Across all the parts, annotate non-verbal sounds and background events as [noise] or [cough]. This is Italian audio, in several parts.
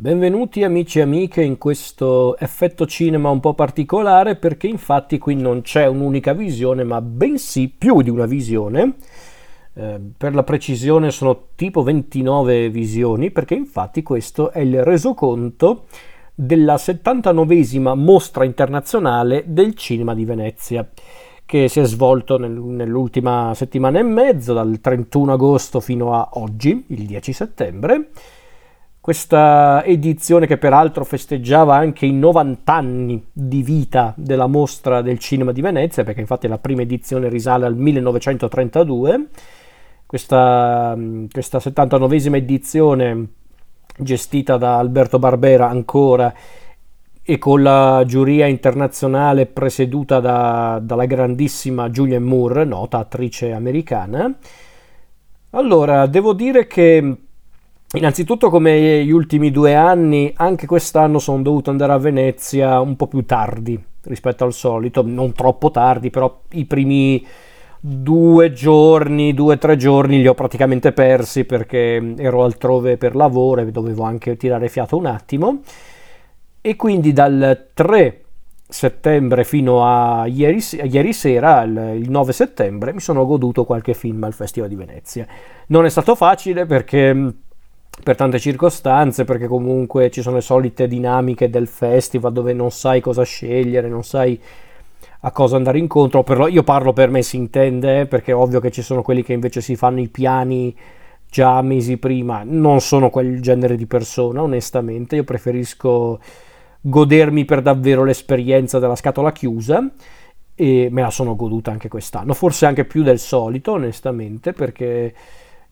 Benvenuti amici e amiche in questo effetto cinema un po' particolare perché infatti qui non c'è un'unica visione ma bensì più di una visione. Eh, per la precisione sono tipo 29 visioni perché infatti questo è il resoconto della 79esima mostra internazionale del cinema di Venezia che si è svolto nel, nell'ultima settimana e mezzo dal 31 agosto fino a oggi, il 10 settembre questa edizione che peraltro festeggiava anche i 90 anni di vita della mostra del cinema di Venezia, perché infatti la prima edizione risale al 1932. Questa, questa 79esima edizione gestita da Alberto Barbera ancora e con la giuria internazionale presieduta da, dalla grandissima Julianne Moore, nota attrice americana. Allora, devo dire che Innanzitutto, come gli ultimi due anni, anche quest'anno sono dovuto andare a Venezia un po' più tardi rispetto al solito, non troppo tardi, però i primi due giorni, due o tre giorni li ho praticamente persi perché ero altrove per lavoro e dovevo anche tirare fiato un attimo. E quindi dal 3 settembre fino a ieri, ieri sera, il, il 9 settembre, mi sono goduto qualche film al Festival di Venezia. Non è stato facile perché per tante circostanze, perché comunque ci sono le solite dinamiche del festival dove non sai cosa scegliere, non sai a cosa andare incontro, però io parlo per me si intende, perché è ovvio che ci sono quelli che invece si fanno i piani già mesi prima, non sono quel genere di persona, onestamente, io preferisco godermi per davvero l'esperienza della scatola chiusa e me la sono goduta anche quest'anno, forse anche più del solito, onestamente, perché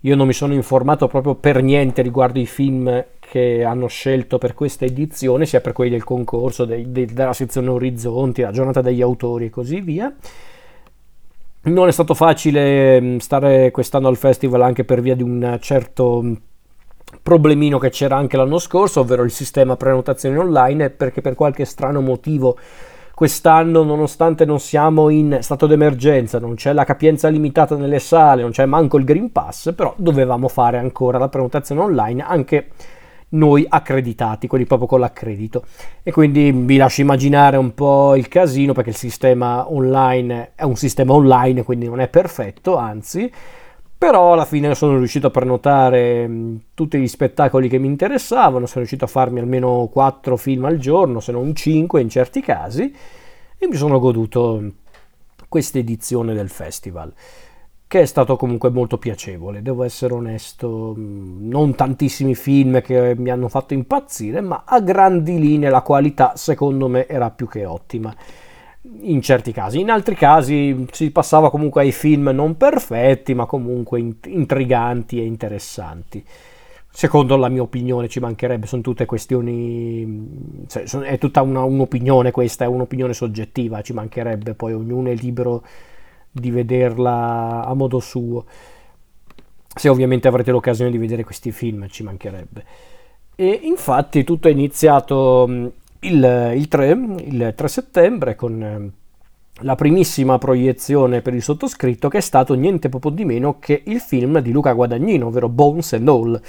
io non mi sono informato proprio per niente riguardo i film che hanno scelto per questa edizione, sia per quelli del concorso, dei, dei, della sezione Orizzonti, la giornata degli autori e così via. Non è stato facile mm, stare quest'anno al festival anche per via di un certo mm, problemino che c'era anche l'anno scorso, ovvero il sistema prenotazione online, perché per qualche strano motivo quest'anno, nonostante non siamo in stato d'emergenza, non c'è la capienza limitata nelle sale, non c'è manco il Green Pass, però dovevamo fare ancora la prenotazione online anche noi accreditati, quelli proprio con l'accredito. E quindi vi lascio immaginare un po' il casino perché il sistema online è un sistema online, quindi non è perfetto, anzi, però alla fine sono riuscito a prenotare tutti gli spettacoli che mi interessavano, sono riuscito a farmi almeno 4 film al giorno, se non 5 in certi casi, e mi sono goduto questa edizione del festival che è stato comunque molto piacevole, devo essere onesto, non tantissimi film che mi hanno fatto impazzire, ma a grandi linee la qualità secondo me era più che ottima in certi casi, in altri casi si passava comunque ai film non perfetti, ma comunque intriganti e interessanti. Secondo la mia opinione ci mancherebbe, sono tutte questioni, cioè, è tutta una, un'opinione questa, è un'opinione soggettiva, ci mancherebbe, poi ognuno è libero di vederla a modo suo. Se ovviamente avrete l'occasione di vedere questi film, ci mancherebbe. E infatti tutto è iniziato il, il, 3, il 3 settembre con eh, la primissima proiezione per il sottoscritto che è stato niente poco di meno che il film di Luca Guadagnino, ovvero Bones and All.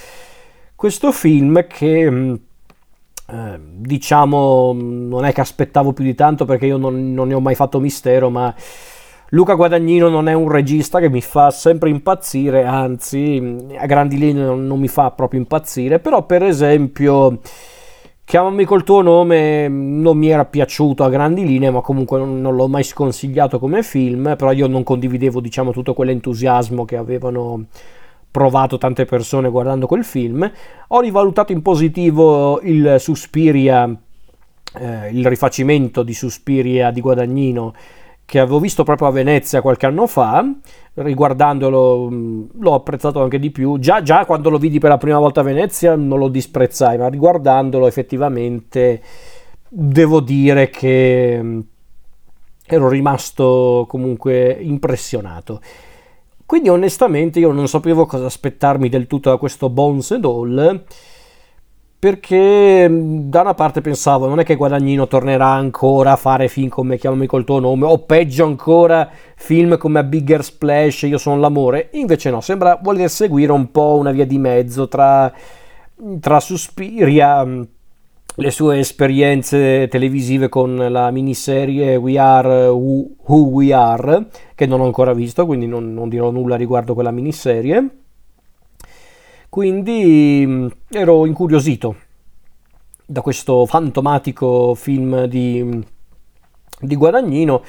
Questo film che mm, eh, diciamo non è che aspettavo più di tanto perché io non, non ne ho mai fatto mistero, ma Luca Guadagnino non è un regista che mi fa sempre impazzire, anzi a grandi linee non, non mi fa proprio impazzire, però per esempio Chiamami col tuo nome non mi era piaciuto a grandi linee, ma comunque non, non, l'ho mai sconsigliato come film, però io non condividevo, diciamo, tutto quell'entusiasmo che avevano provato tante persone guardando quel film. Ho rivalutato in positivo il Suspiria, eh, il rifacimento di Suspiria di Guadagnino che avevo visto proprio a Venezia qualche anno fa, riguardandolo l'ho apprezzato anche di più, già, già, quando lo vidi per la prima volta a Venezia non lo disprezzai, ma riguardandolo effettivamente devo dire che ero rimasto comunque impressionato. Quindi onestamente io non sapevo cosa aspettarmi del tutto da questo Bones and All, perché da una parte pensavo non è che Guadagnino tornerà ancora a fare film come Chiamami col tuo nome o peggio ancora film come A Bigger Splash Io sono l'amore invece no sembra voler seguire un po' una via di mezzo tra tra Suspiria, le sue esperienze televisive con la miniserie We Are Who, Who We Are, che non ho ancora visto, quindi non, non dirò nulla riguardo quella miniserie. Quindi ero incuriosito da questo fantomatico film di, di Guadagnino.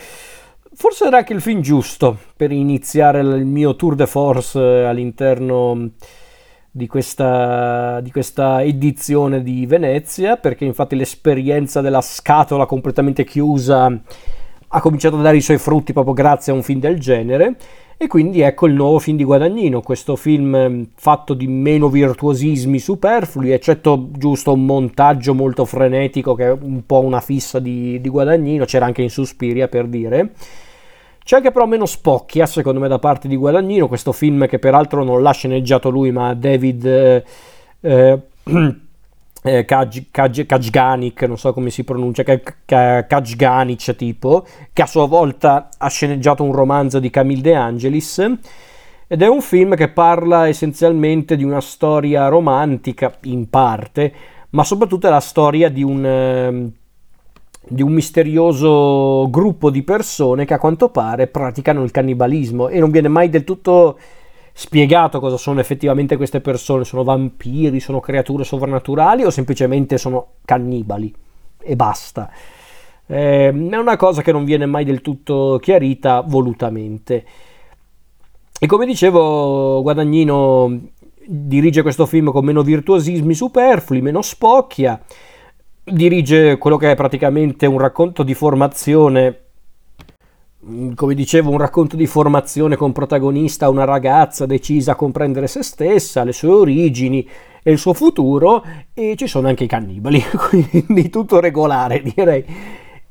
Forse era anche il film giusto per iniziare il mio tour de force all'interno di questa, di questa edizione di Venezia, perché infatti l'esperienza della scatola completamente chiusa ha cominciato a dare i suoi frutti proprio grazie a un film del genere. E quindi ecco il nuovo film di Guadagnino, questo film mm, fatto di meno virtuosismi superflui, eccetto giusto un montaggio molto frenetico che è un po' una fissa di, di Guadagnino, c'era anche in Suspiria per dire. C'è anche però meno spocchia, secondo me, da parte di Guadagnino, questo film che peraltro non l'ha sceneggiato lui, ma David... Eh, eh, [clears throat] eh, Kajganic, non so come si pronuncia, Kajganic tipo, che a sua volta ha sceneggiato un romanzo di Camille De Angelis. Ed è un film che parla essenzialmente di una storia romantica, in parte, ma soprattutto è la storia di un, eh, di un misterioso gruppo di persone che a quanto pare praticano il cannibalismo. E non viene mai del tutto spiegato cosa sono effettivamente queste persone, sono vampiri, sono creature sovrannaturali o semplicemente sono cannibali e basta. Eh, è una cosa che non viene mai del tutto chiarita volutamente. E come dicevo, Guadagnino dirige questo film con meno virtuosismi superflui, meno spocchia, dirige quello che è praticamente un racconto di formazione come dicevo, un racconto di formazione con protagonista una ragazza decisa a comprendere se stessa, le sue origini e il suo futuro, e ci sono anche i cannibali, [laughs] quindi tutto regolare direi.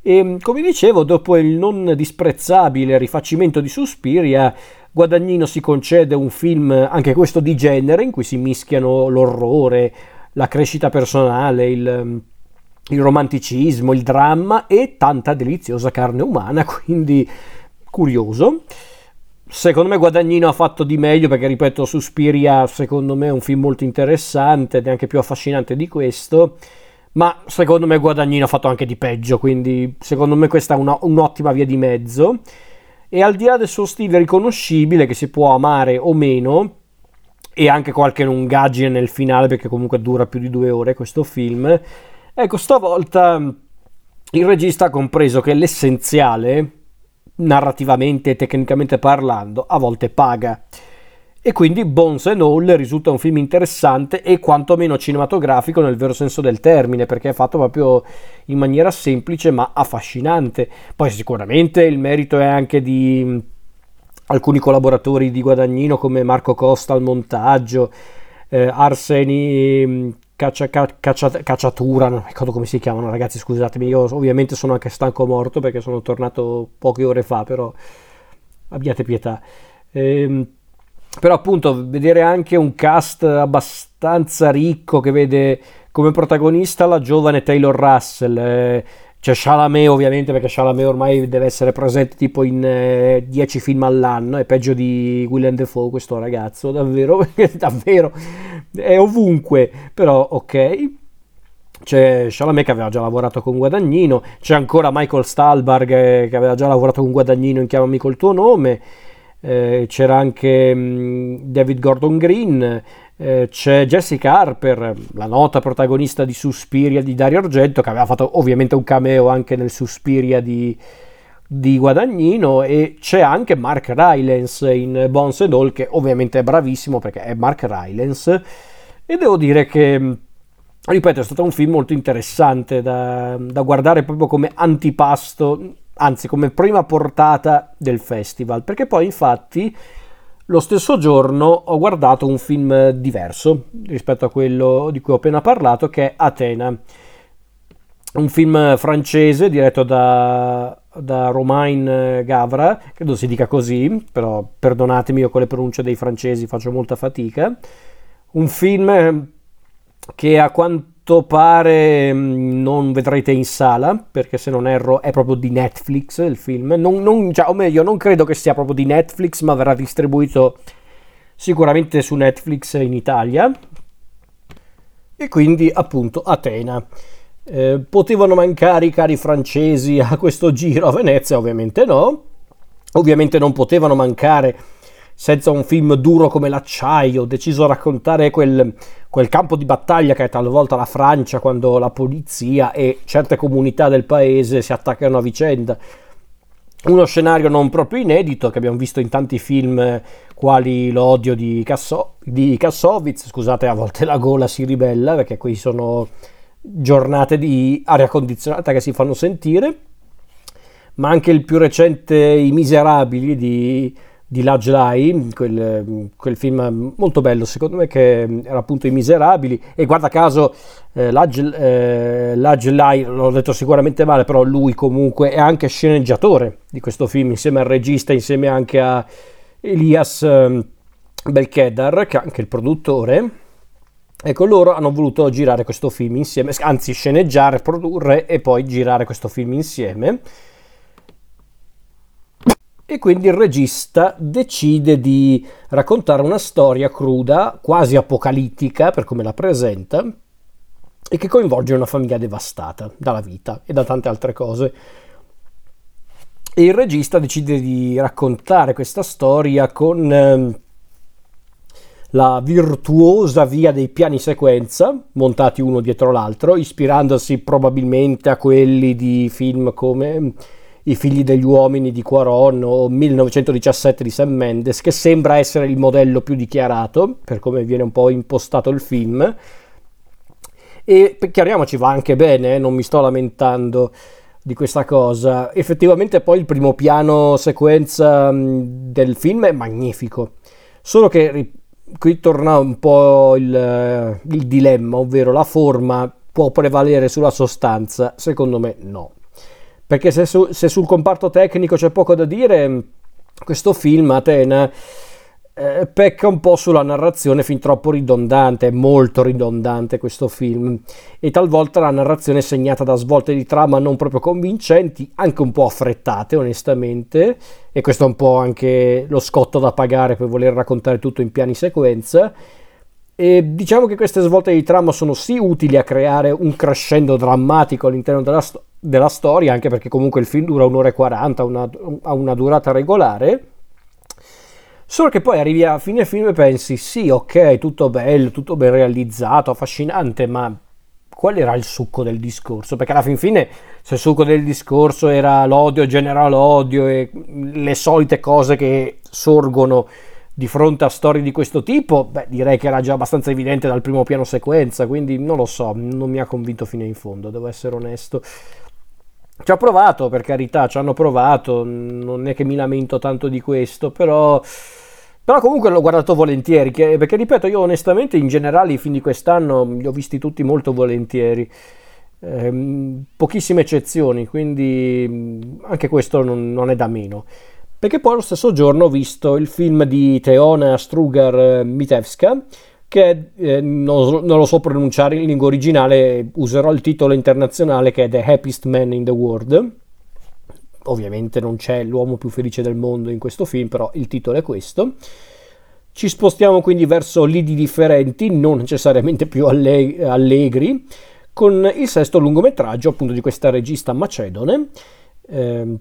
E come dicevo, dopo il non disprezzabile rifacimento di Suspiria, Guadagnino si concede un film, anche questo di genere, in cui si mischiano l'orrore, la crescita personale, il il romanticismo, il dramma e tanta deliziosa carne umana, [laughs] quindi curioso. Secondo me Guadagnino ha fatto di meglio perché, ripeto, Suspiria secondo me è un film molto interessante ed è anche più affascinante di questo, ma secondo me Guadagnino ha fatto anche di peggio, quindi secondo me questa è una, un'ottima via di mezzo. E al di là del suo stile riconoscibile, che si può amare o meno, e anche qualche lungaggine nel finale, perché comunque dura più di due ore questo film, Ecco, stavolta il regista ha compreso che l'essenziale, narrativamente e tecnicamente parlando, a volte paga. E quindi Bones and All risulta un film interessante e quantomeno cinematografico nel vero senso del termine, perché è fatto proprio in maniera semplice ma affascinante. Poi sicuramente il merito è anche di alcuni collaboratori di Guadagnino come Marco Costa al montaggio, eh, Arseni caccia, caccia, cacciatura, non ricordo come si chiamano ragazzi, scusatemi, io ovviamente sono anche stanco morto perché sono tornato poche ore fa, però abbiate pietà. Ehm, però appunto vedere anche un cast abbastanza ricco che vede come protagonista la giovane Taylor Russell, eh, c'è Chalamet ovviamente perché Chalamet ormai deve essere presente tipo in 10 eh, film all'anno, è peggio di William Defoe questo ragazzo, davvero, [laughs] davvero, è ovunque, però ok. C'è Chalamet che aveva già lavorato con Guadagnino, c'è ancora Michael Stahlberg eh, che aveva già lavorato con Guadagnino in Chiamami col tuo nome, eh, c'era anche mm, David Gordon Green, eh, c'è Jessica Harper, la nota protagonista di Suspiria di Dario Argento, che aveva fatto ovviamente un cameo anche nel Suspiria di, di Guadagnino, e c'è anche Mark Rylance in Bones and All, che ovviamente è bravissimo perché è Mark Rylance, e devo dire che, ripeto, è stato un film molto interessante da, da guardare proprio come antipasto, anzi come prima portata del festival, perché poi infatti lo stesso giorno ho guardato un film diverso rispetto a quello di cui ho appena parlato, che è Atena. Un film francese diretto da, da Romain Gavra, credo si dica così, però perdonatemi, io con le pronunce dei francesi faccio molta fatica. Un film che a quanto quanto pare mm, non vedrete in sala, perché se non erro è proprio di Netflix il film, non, non, cioè, o meglio non credo che sia proprio di Netflix, ma verrà distribuito sicuramente su Netflix in Italia. e quindi appunto Atena. Eh, potevano mancare i cari francesi a questo giro a Venezia? Ovviamente no. Ovviamente non potevano mancare senza un film duro come l'acciaio, deciso a raccontare quel, quel, campo di battaglia che è talvolta la Francia quando la polizia e certe comunità del paese si attaccano a vicenda. Uno scenario non proprio inedito che abbiamo visto in tanti film quali L'odio di, Kasso, di Kassovitz, scusate a volte la gola si ribella perché qui sono giornate di aria condizionata che si fanno sentire, ma anche il più recente I Miserabili di di Laj Lai, quel, quel, film molto bello secondo me che era appunto I Miserabili e guarda caso eh, Laj, eh, l'ho detto sicuramente male, però lui comunque è anche sceneggiatore di questo film insieme al regista, insieme anche a Elias eh, Belkedar che è anche il produttore. Ecco, loro hanno voluto girare questo film insieme, anzi sceneggiare, produrre e poi girare questo film insieme e quindi il regista decide di raccontare una storia cruda, quasi apocalittica per come la presenta, e che coinvolge una famiglia devastata dalla vita e da tante altre cose. E il regista decide di raccontare questa storia con eh, la virtuosa via dei piani sequenza, montati uno dietro l'altro, ispirandosi probabilmente a quelli di film come i figli degli uomini di Quaron o 1917 di Sam Mendes, che sembra essere il modello più dichiarato, per come viene un po' impostato il film. E chiariamoci, va anche bene, eh, non mi sto lamentando di questa cosa. Effettivamente poi il primo piano sequenza del film è magnifico, solo che qui torna un po' il, il dilemma, ovvero la forma può prevalere sulla sostanza? Secondo me no perché se, su, se sul comparto tecnico c'è poco da dire, questo film Atena eh, pecca un po' sulla narrazione fin troppo ridondante, è molto ridondante questo film. E talvolta la narrazione è segnata da svolte di trama non proprio convincenti, anche un po' affrettate onestamente. E questo è un po' anche lo scotto da pagare per voler raccontare tutto in piani sequenza e diciamo che queste svolte di trama sono sì utili a creare un crescendo drammatico all'interno della, storia della storia, anche perché comunque il film dura un'ora e quaranta, ha una durata regolare. Solo che poi arrivi a fine film e pensi, sì, ok, tutto bello, tutto ben realizzato, affascinante, ma qual era il succo del discorso? Perché alla fin fine, se il succo del discorso era l'odio genera l'odio e le solite cose che sorgono di fronte a storie di questo tipo, beh, direi che era già abbastanza evidente dal primo piano sequenza, quindi non lo so, non mi ha convinto fino in fondo, devo essere onesto. Ci ha provato, per carità, ci hanno provato, non è che mi lamento tanto di questo, però, però comunque l'ho guardato volentieri, perché ripeto, io onestamente in generale i film di quest'anno li ho visti tutti molto volentieri, eh, pochissime eccezioni, quindi anche questo non, non, è da meno. Perché poi lo stesso giorno ho visto il film di Teona Strugar Mitevska, che eh, non, non, lo so pronunciare in lingua originale, userò il titolo internazionale che è The Happiest Man in the World. Ovviamente non c'è l'uomo più felice del mondo in questo film, però il titolo è questo. Ci spostiamo quindi verso lidi differenti, non necessariamente più alleg- allegri, con il sesto lungometraggio appunto di questa regista macedone. Eh,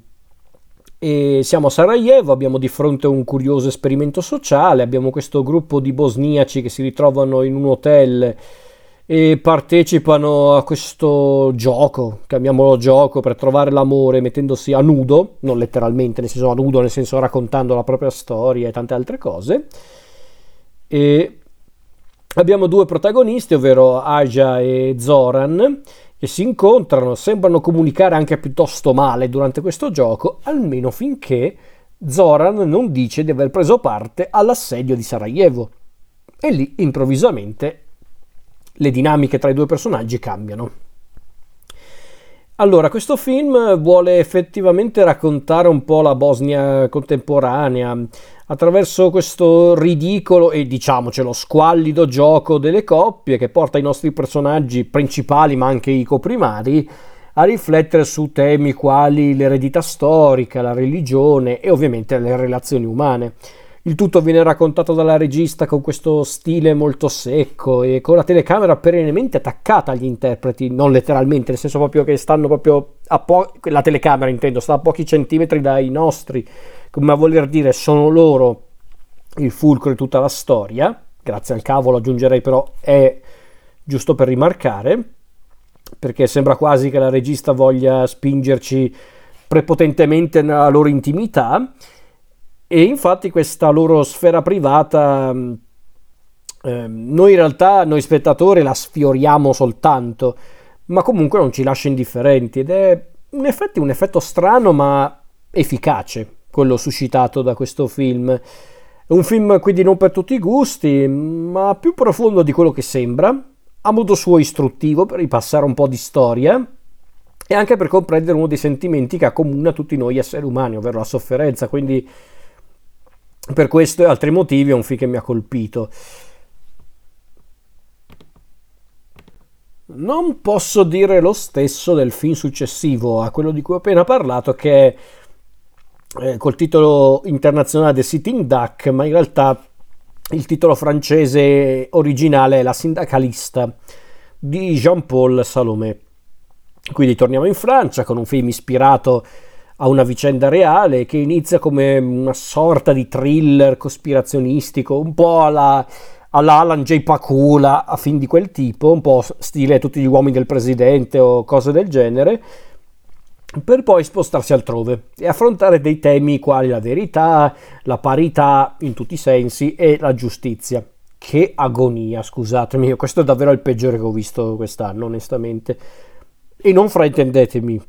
e siamo a Sarajevo, abbiamo di fronte un curioso esperimento sociale, abbiamo questo gruppo di bosniaci che si ritrovano in un hotel e partecipano a questo gioco, chiamiamolo gioco, per trovare l'amore mettendosi a nudo, non letteralmente, nel senso a nudo, nel senso raccontando la propria storia e tante altre cose. E abbiamo due protagonisti, ovvero Aja e Zoran, che si incontrano, sembrano comunicare anche piuttosto male durante questo gioco, almeno finché Zoran non dice di aver preso parte all'assedio di Sarajevo. E lì improvvisamente le dinamiche tra i due personaggi cambiano. Allora, questo film vuole effettivamente raccontare un po' la Bosnia contemporanea attraverso questo ridicolo e diciamocelo squallido gioco delle coppie che porta i nostri personaggi principali ma anche i coprimari a riflettere su temi quali l'eredità storica, la religione e ovviamente le relazioni umane. Il tutto viene raccontato dalla regista con questo stile molto secco e con la telecamera perennemente attaccata agli interpreti, non letteralmente, nel senso proprio che stanno proprio a po- la telecamera intendo, sta a pochi centimetri dai nostri, come a voler dire sono loro il fulcro di tutta la storia, grazie al cavolo aggiungerei però è giusto per rimarcare, perché sembra quasi che la regista voglia spingerci prepotentemente nella loro intimità e infatti questa loro sfera privata eh, noi in realtà, noi spettatori, la sfioriamo soltanto, ma comunque non ci lascia indifferenti ed è in effetti un effetto strano ma efficace quello suscitato da questo film. È un film quindi non per tutti i gusti, ma più profondo di quello che sembra, a modo suo istruttivo per ripassare un po' di storia e anche per comprendere uno dei sentimenti che accomuna tutti noi esseri umani, ovvero la sofferenza, quindi per questo e altri motivi è un film che mi ha colpito. Non posso dire lo stesso del film successivo a quello di cui ho appena parlato, che è eh, col titolo internazionale The Sitting Duck, ma in realtà il titolo francese originale è La sindacalista di Jean-Paul Salomé. Quindi torniamo in Francia con un film ispirato a una vicenda reale che inizia come una sorta di thriller cospirazionistico, un po' alla, alla Alan J. Pakula, a fin di quel tipo, un po' stile tutti gli uomini del presidente o cose del genere, per poi spostarsi altrove e affrontare dei temi quali la verità, la parità in tutti i sensi e la giustizia. Che agonia, scusatemi, questo è davvero il peggiore che ho visto quest'anno, onestamente. E non fraintendetemi,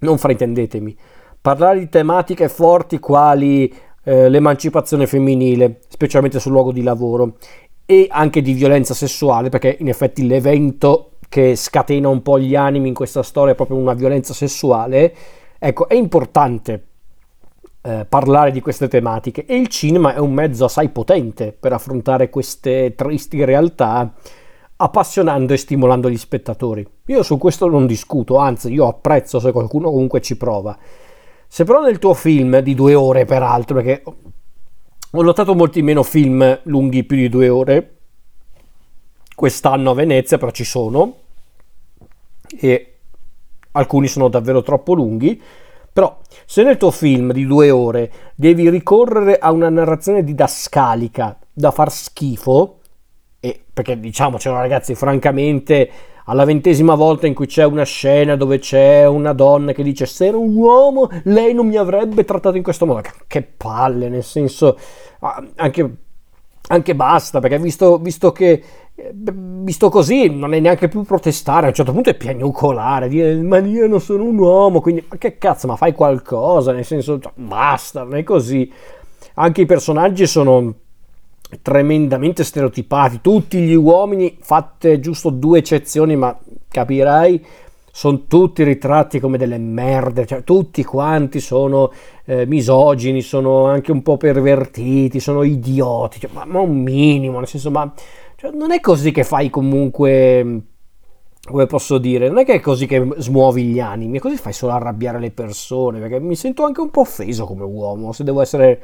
non fraintendetemi, parlare di tematiche forti quali eh, l'emancipazione femminile, specialmente sul luogo di lavoro, e anche di violenza sessuale, perché in effetti l'evento che scatena un po' gli animi in questa storia è proprio una violenza sessuale, ecco, è importante eh, parlare di queste tematiche e il cinema è un mezzo assai potente per affrontare queste tristi realtà appassionando e stimolando gli spettatori. Io su questo non discuto, anzi io apprezzo se qualcuno comunque ci prova. Se però nel tuo film di due ore, peraltro, perché ho notato molti meno film lunghi più di due ore, quest'anno a Venezia, però ci sono, e alcuni sono davvero troppo lunghi, però se nel tuo film di due ore devi ricorrere a una narrazione didascalica da far schifo, perché diciamocelo ragazzi, francamente, alla ventesima volta in cui c'è una scena dove c'è una donna che dice se era un uomo lei non mi avrebbe trattato in questo modo, che palle, nel senso, anche, anche basta, perché visto, visto che visto così non è neanche più protestare, a un certo punto è piagnucolare, dire ma io non sono un uomo, quindi ma che cazzo, ma fai qualcosa, nel senso cioè, basta, non è così. Anche i personaggi sono tremendamente stereotipati, tutti gli uomini, fatte giusto due eccezioni, ma capirai, sono tutti ritratti come delle merde, cioè tutti quanti sono eh, misogini, sono anche un po' pervertiti, sono idioti, cioè, ma, ma, un minimo, nel senso, ma cioè, non è così che fai comunque come posso dire, non è che è così che smuovi gli animi, è così fai solo arrabbiare le persone, perché mi sento anche un po' offeso come uomo, se devo essere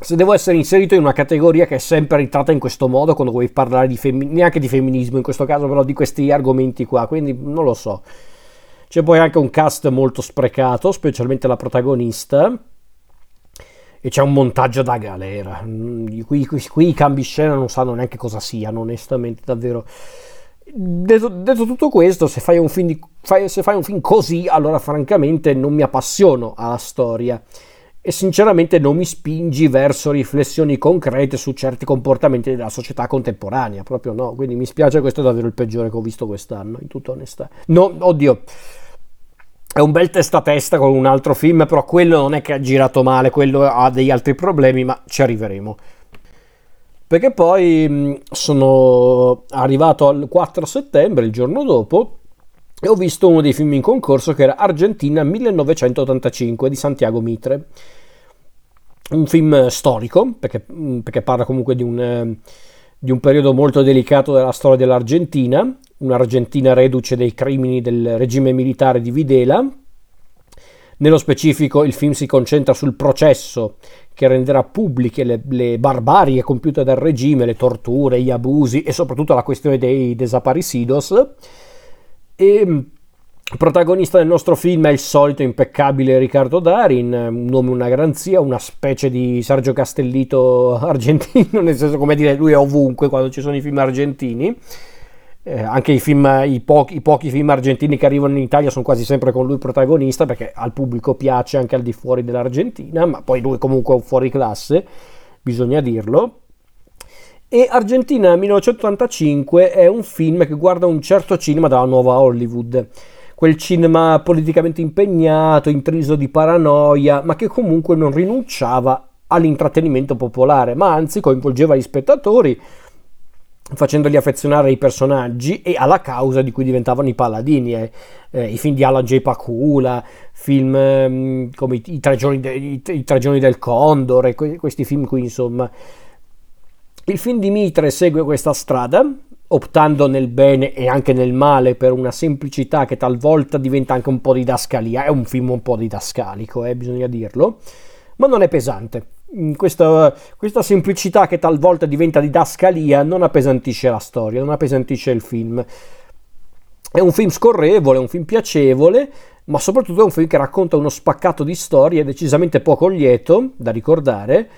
se devo essere inserito in una categoria che è sempre ritratta in questo modo quando vuoi parlare di femminismo, neanche di femminismo in questo caso, però di questi argomenti qua, quindi non lo so. C'è poi anche un cast molto sprecato, specialmente la protagonista, e c'è un montaggio da galera. Mm, qui, qui, qui i cambi scena non sanno neanche cosa siano, onestamente, davvero. Detto, detto tutto questo, se fai, di, fai, se fai un film così, allora francamente non mi appassiono alla storia e sinceramente non mi spingi verso riflessioni concrete su certi comportamenti della società contemporanea, proprio no, quindi mi spiace, questo è davvero il peggiore che ho visto quest'anno, in tutta onestà. No, oddio, è un bel testa a testa con un altro film, però quello non è che ha girato male, quello ha degli altri problemi, ma ci arriveremo. Perché poi sono arrivato al 4 settembre, il giorno dopo, e ho visto uno dei film in concorso che era Argentina 1985 di Santiago Mitre. Un film storico, perché, mm, perché parla comunque di un, eh, di un, periodo molto delicato della storia dell'Argentina, un'Argentina reduce dei crimini del regime militare di Videla, Nello specifico il film si concentra sul processo che renderà pubbliche le, le, barbarie compiute dal regime, le torture, gli abusi e soprattutto la questione dei desaparecidos. E protagonista del nostro film è il solito impeccabile Riccardo Darin, un nome, una garanzia, una specie di Sergio Castellito [laughs] argentino, nel senso come dire lui è ovunque quando ci sono i film argentini eh, anche i, film, i, pochi, i, pochi, film argentini che arrivano in Italia sono quasi sempre con lui protagonista perché al pubblico piace anche al di fuori dell'Argentina, ma poi lui comunque è un fuori classe, bisogna dirlo. E Argentina 1985 è un film che guarda un certo cinema dalla nuova Hollywood, quel cinema politicamente impegnato, intriso di paranoia, ma che comunque non rinunciava all'intrattenimento popolare, ma anzi coinvolgeva gli spettatori facendoli affezionare ai personaggi e alla causa di cui diventavano i paladini. Eh. Eh, I film di Alan J. Pakula, film eh, come I, I, tre de, I, tre giorni del Condor, e que- questi film qui, insomma. Il film di Mitre segue questa strada, optando nel bene e anche nel male per una semplicità che talvolta diventa anche un po' didascalia. È un film un po' didascalico, eh, bisogna dirlo, ma non è pesante questa, questa, semplicità che talvolta diventa didascalia non appesantisce la storia, non appesantisce il film. È un film scorrevole, è un film piacevole, ma soprattutto è un film che racconta uno spaccato di storie decisamente poco lieto da ricordare,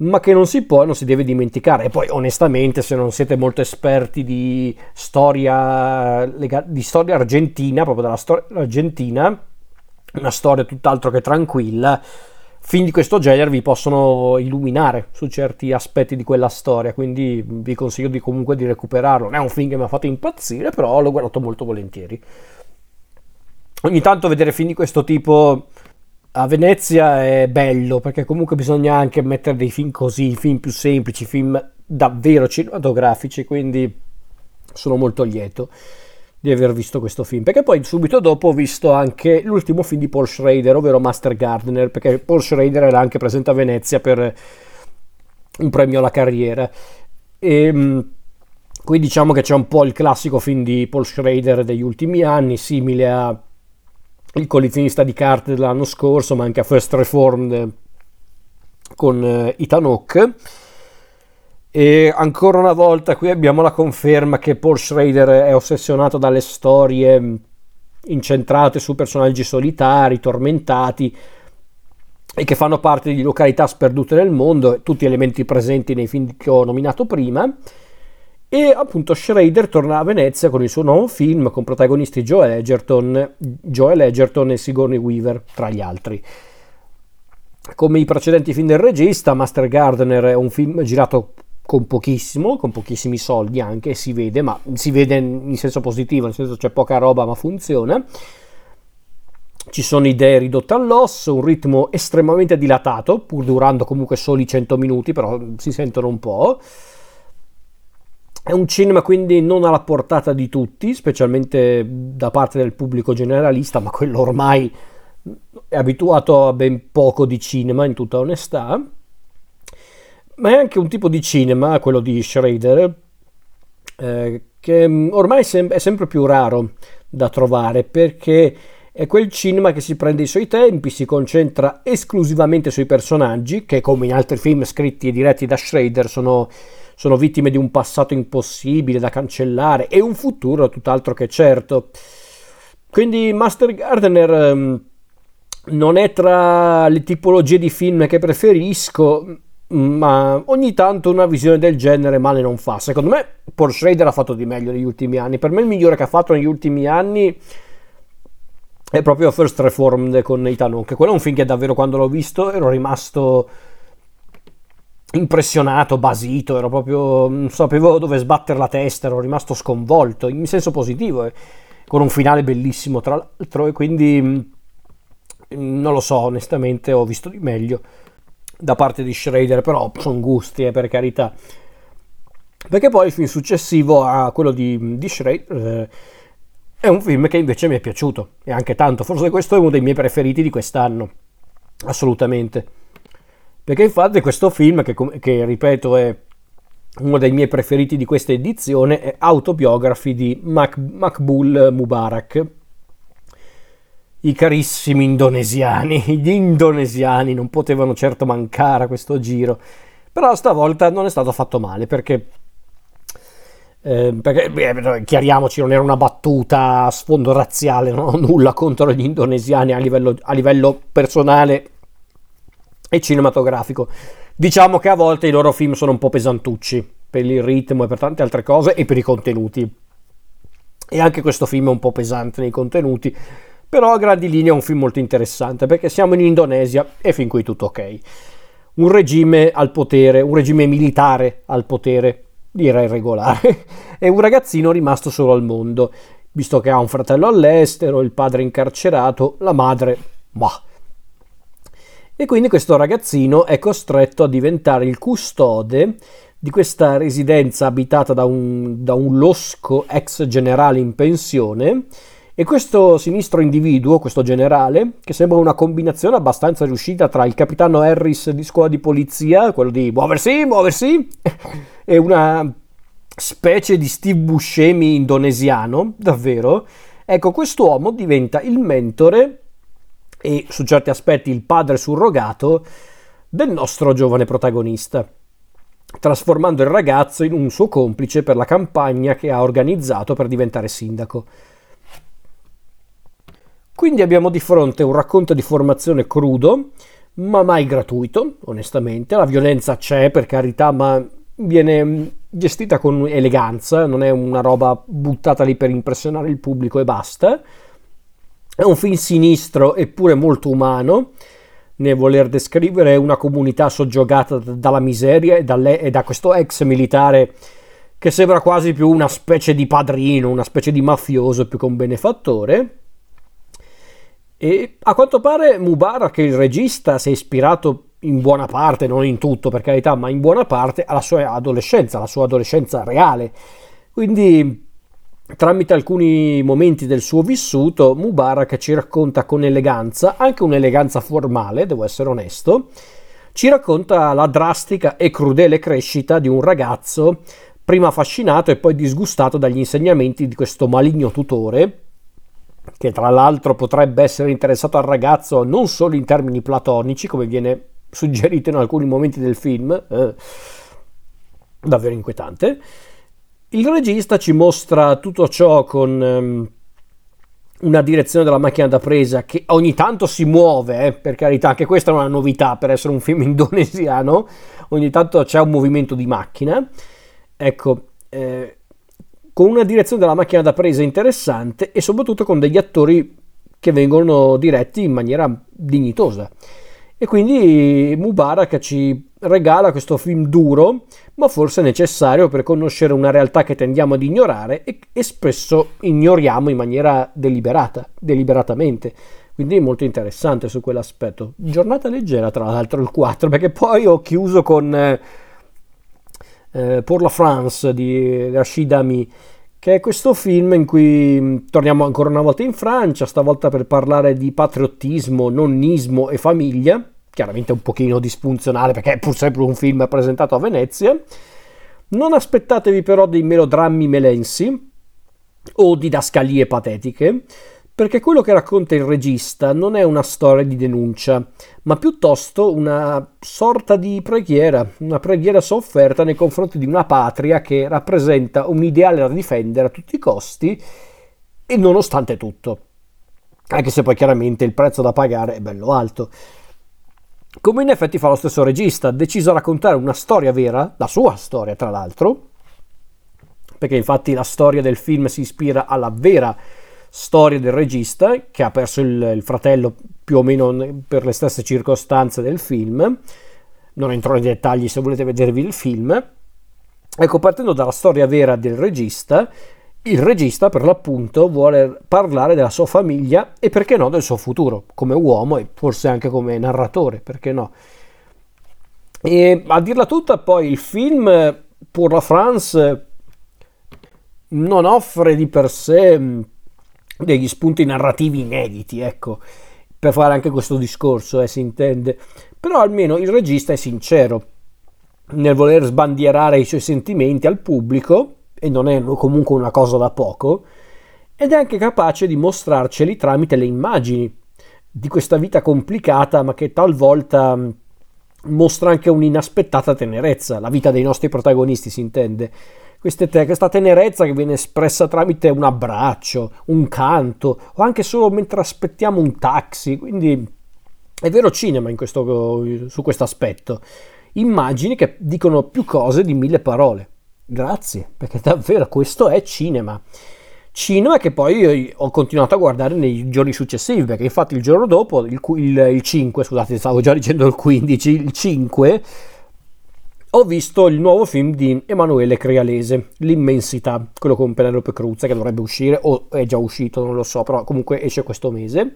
ma che non si può e non si deve dimenticare. E poi, onestamente, se non siete molto esperti di storia, di storia argentina, proprio della storia argentina, una storia tutt'altro che tranquilla, film di questo genere vi possono illuminare su certi aspetti di quella storia, quindi vi consiglio di comunque di recuperarlo. Non è un film che mi ha fatto impazzire, però l'ho guardato molto volentieri. Ogni tanto vedere film di questo tipo a Venezia è bello, perché comunque bisogna anche mettere dei film così, film più semplici, film davvero cinematografici, quindi sono molto lieto di aver visto questo film, perché poi subito dopo ho visto anche l'ultimo film di Paul Schrader, ovvero Master Gardener, perché Paul Schrader era anche presente a Venezia per un premio alla carriera. E mm, qui diciamo che c'è un po' il classico film di Paul Schrader degli ultimi anni, simile a Il collezionista di carte dell'anno scorso, ma anche a First Reformed con eh, Ethan Hawke e ancora una volta qui abbiamo la conferma che Paul Schrader è ossessionato dalle storie incentrate su personaggi solitari, tormentati e che fanno parte di località sperdute nel mondo, tutti elementi presenti nei film che ho nominato prima. E appunto Schrader torna a Venezia con il suo nuovo film con protagonisti Joel Egerton, Joel Egerton e Sigourney Weaver, tra gli altri. Come i precedenti film del regista, Master Gardener è un film girato con pochissimo, con pochissimi soldi anche, si vede, ma si vede in senso positivo, nel senso c'è poca roba ma funziona. Ci sono idee ridotte all'osso, un ritmo estremamente dilatato, pur durando comunque soli 100 minuti, però si sentono un po'. È un cinema quindi non alla portata di tutti, specialmente da parte del pubblico generalista, ma quello ormai è abituato a ben poco di cinema, in tutta onestà. Ma è anche un tipo di cinema, quello di Schrader, eh, che mm, ormai è, sem- è sempre più raro da trovare perché è quel cinema che si prende i suoi tempi, si concentra esclusivamente sui personaggi, che come in altri film scritti e diretti da Schrader sono, sono vittime di un passato impossibile da cancellare e un futuro tutt'altro che certo. Quindi Master Gardener um, non è tra le tipologie di film che preferisco, ma ogni tanto una visione del genere male non fa. Secondo me Paul Schrader ha fatto di meglio negli ultimi anni. Per me il migliore che ha fatto negli ultimi anni è proprio First Reformed con Ethan Hawke. Quello è un film che davvero quando l'ho visto ero rimasto impressionato, basito, ero proprio non sapevo dove sbattere la testa, ero rimasto sconvolto in senso positivo, eh, con un finale bellissimo tra l'altro e quindi mm, non lo so, onestamente ho visto di meglio da parte di Schrader, però sono gusti, eh, per carità. Perché poi il film successivo a quello di, di Schrader eh, è un film che invece mi è piaciuto, e anche tanto, forse questo è uno dei miei preferiti di quest'anno, assolutamente. Perché infatti questo film, che, che ripeto è uno dei miei preferiti di questa edizione, è Autobiography di Mac- Makbul Mubarak, i carissimi indonesiani, [laughs] gli indonesiani non potevano certo mancare a questo giro, però stavolta non è stato fatto male perché, eh, perché beh, chiariamoci, non era una battuta a sfondo razziale, non ho [laughs] nulla contro gli indonesiani a livello, a livello personale e cinematografico. Diciamo che a volte i loro film sono un po' pesantucci per il ritmo e per tante altre cose e per i contenuti. E anche questo film è un po' pesante nei contenuti, però a grandi linee è un film molto interessante perché siamo in Indonesia e fin qui tutto ok. Un regime al potere, un regime militare al potere, direi regolare, [laughs] e un ragazzino rimasto solo al mondo, visto che ha un fratello all'estero, il padre incarcerato, la madre, bah. E quindi questo ragazzino è costretto a diventare il custode di questa residenza abitata da un, da un losco ex generale in pensione e questo sinistro individuo, questo generale, che sembra una combinazione abbastanza riuscita tra il capitano Harris di scuola di polizia, quello di muoversi, muoversi, [laughs] e una specie di Steve Buscemi indonesiano, davvero. Ecco, quest'uomo diventa il mentore e su certi aspetti il padre surrogato del nostro giovane protagonista, trasformando il ragazzo in un suo complice per la campagna che ha organizzato per diventare sindaco. Quindi abbiamo di fronte un racconto di formazione crudo, ma mai gratuito, onestamente. La violenza c'è, per carità, ma viene mm, gestita con eleganza, non è una roba buttata lì per impressionare il pubblico e basta. È un film sinistro eppure molto umano, nel voler descrivere una comunità soggiogata dalla miseria e, dalle, e da questo ex militare che sembra quasi più una specie di padrino, una specie di mafioso più che un benefattore. E a quanto pare Mubarak, il regista, si è ispirato in buona parte, non in tutto per carità, ma in buona parte alla sua adolescenza, alla sua adolescenza reale. Quindi tramite alcuni momenti del suo vissuto, Mubarak ci racconta con eleganza, anche un'eleganza formale, devo essere onesto, ci racconta la drastica e crudele crescita di un ragazzo prima affascinato e poi disgustato dagli insegnamenti di questo maligno tutore che tra l'altro potrebbe essere interessato al ragazzo non solo in termini platonici, come viene suggerito in alcuni momenti del film, eh, davvero inquietante. Il regista ci mostra tutto ciò con um, una direzione della macchina da presa che ogni tanto si muove, eh, per carità, anche questa è una novità per essere un film [laughs] indonesiano, ogni tanto c'è un movimento di macchina. Ecco, eh, con una direzione della macchina da presa interessante e soprattutto con degli attori che vengono diretti in maniera dignitosa. E quindi Mubarak ci regala questo film duro, ma forse necessario per conoscere una realtà che tendiamo ad ignorare e, e spesso ignoriamo in maniera deliberata, deliberatamente. Quindi è molto interessante su quell'aspetto. Giornata leggera, tra l'altro, il 4, perché poi ho chiuso con eh, eh, Pour la France di Rashid Ami che è questo film in cui mm, torniamo ancora una volta in Francia, stavolta per parlare di patriottismo, nonnismo e famiglia, chiaramente un pochino disfunzionale perché è pur sempre un film presentato a Venezia. Non aspettatevi però dei melodrammi melensi o didascalie patetiche, perché quello che racconta il regista non è una storia di denuncia, ma piuttosto una sorta di preghiera, una preghiera sofferta nei confronti di una patria che rappresenta un ideale da difendere a tutti i costi e nonostante tutto, anche se poi chiaramente il prezzo da pagare è bello alto. Come in effetti fa lo stesso regista, deciso a raccontare una storia vera, la sua storia tra l'altro, perché infatti la storia del film si ispira alla vera del regista che ha perso il, il, fratello più o meno per le stesse circostanze del film. Non entro nei dettagli se volete vedervi il film. Ecco, partendo dalla storia vera del regista, il regista per l'appunto vuole parlare della sua famiglia e perché no del suo futuro come uomo e forse anche come narratore, perché no. E a dirla tutta poi il film Pour la France non offre di per sé degli spunti narrativi inediti, ecco, per fare anche questo discorso, eh, si intende. Però almeno il regista è sincero nel voler sbandierare i suoi sentimenti al pubblico, e non è comunque una cosa da poco, ed è anche capace di mostrarceli tramite le immagini di questa vita complicata ma che talvolta mm, mostra anche un'inaspettata tenerezza, la vita dei nostri protagonisti si intende. Te- questa tenerezza che viene espressa tramite un abbraccio, un canto o anche solo mentre aspettiamo un taxi, quindi è vero cinema questo, su questo aspetto. Immagini che dicono più cose di mille parole. Grazie, perché davvero questo è cinema cinema che poi ho continuato a guardare nei giorni successivi, perché infatti il giorno dopo, il, il, il 5, scusate, stavo già dicendo il 15, il 5, ho visto il nuovo film di Emanuele Crealese, L'immensità, quello con Penelope Cruz, che dovrebbe uscire, o è già uscito, non lo so, però comunque esce questo mese.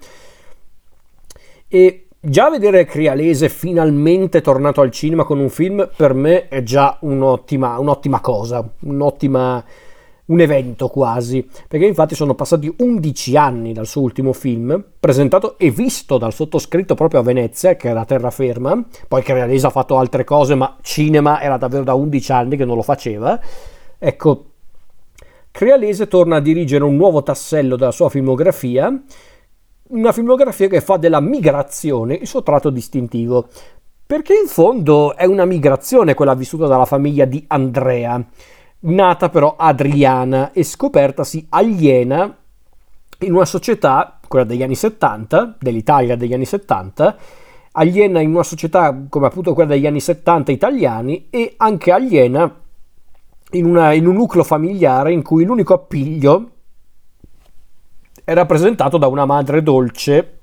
E già vedere Crialese finalmente tornato al cinema con un film, per me è già un'ottima, un'ottima cosa, un'ottima un evento quasi, perché infatti sono passati 11 anni dal suo ultimo film, presentato e visto dal sottoscritto proprio a Venezia, che era terraferma, poi che Crealese ha fatto altre cose, ma cinema era davvero da 11 anni che non lo faceva. Ecco, Crealese torna a dirigere un nuovo tassello della sua filmografia, una filmografia che fa della migrazione il suo tratto distintivo, perché in fondo è una migrazione quella vissuta dalla famiglia di Andrea nata però adriana e scopertasi aliena in una società, quella degli anni 70, dell'Italia degli anni 70, aliena in una società come appunto quella degli anni 70 italiani e anche aliena in, una, in un nucleo familiare in cui l'unico appiglio è rappresentato da una madre dolce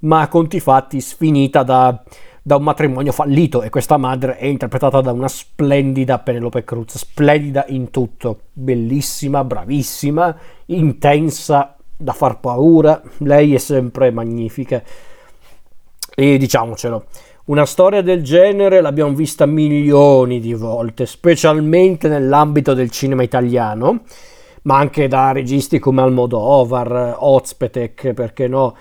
ma a conti fatti sfinita da da un matrimonio fallito e questa madre è interpretata da una splendida Penelope Cruz, splendida in tutto, bellissima, bravissima, intensa, da far paura, lei è sempre magnifica. E diciamocelo, una storia del genere l'abbiamo vista milioni di volte, specialmente nell'ambito del cinema italiano, ma anche da registi come Almodovar, Ozpetek, perché no,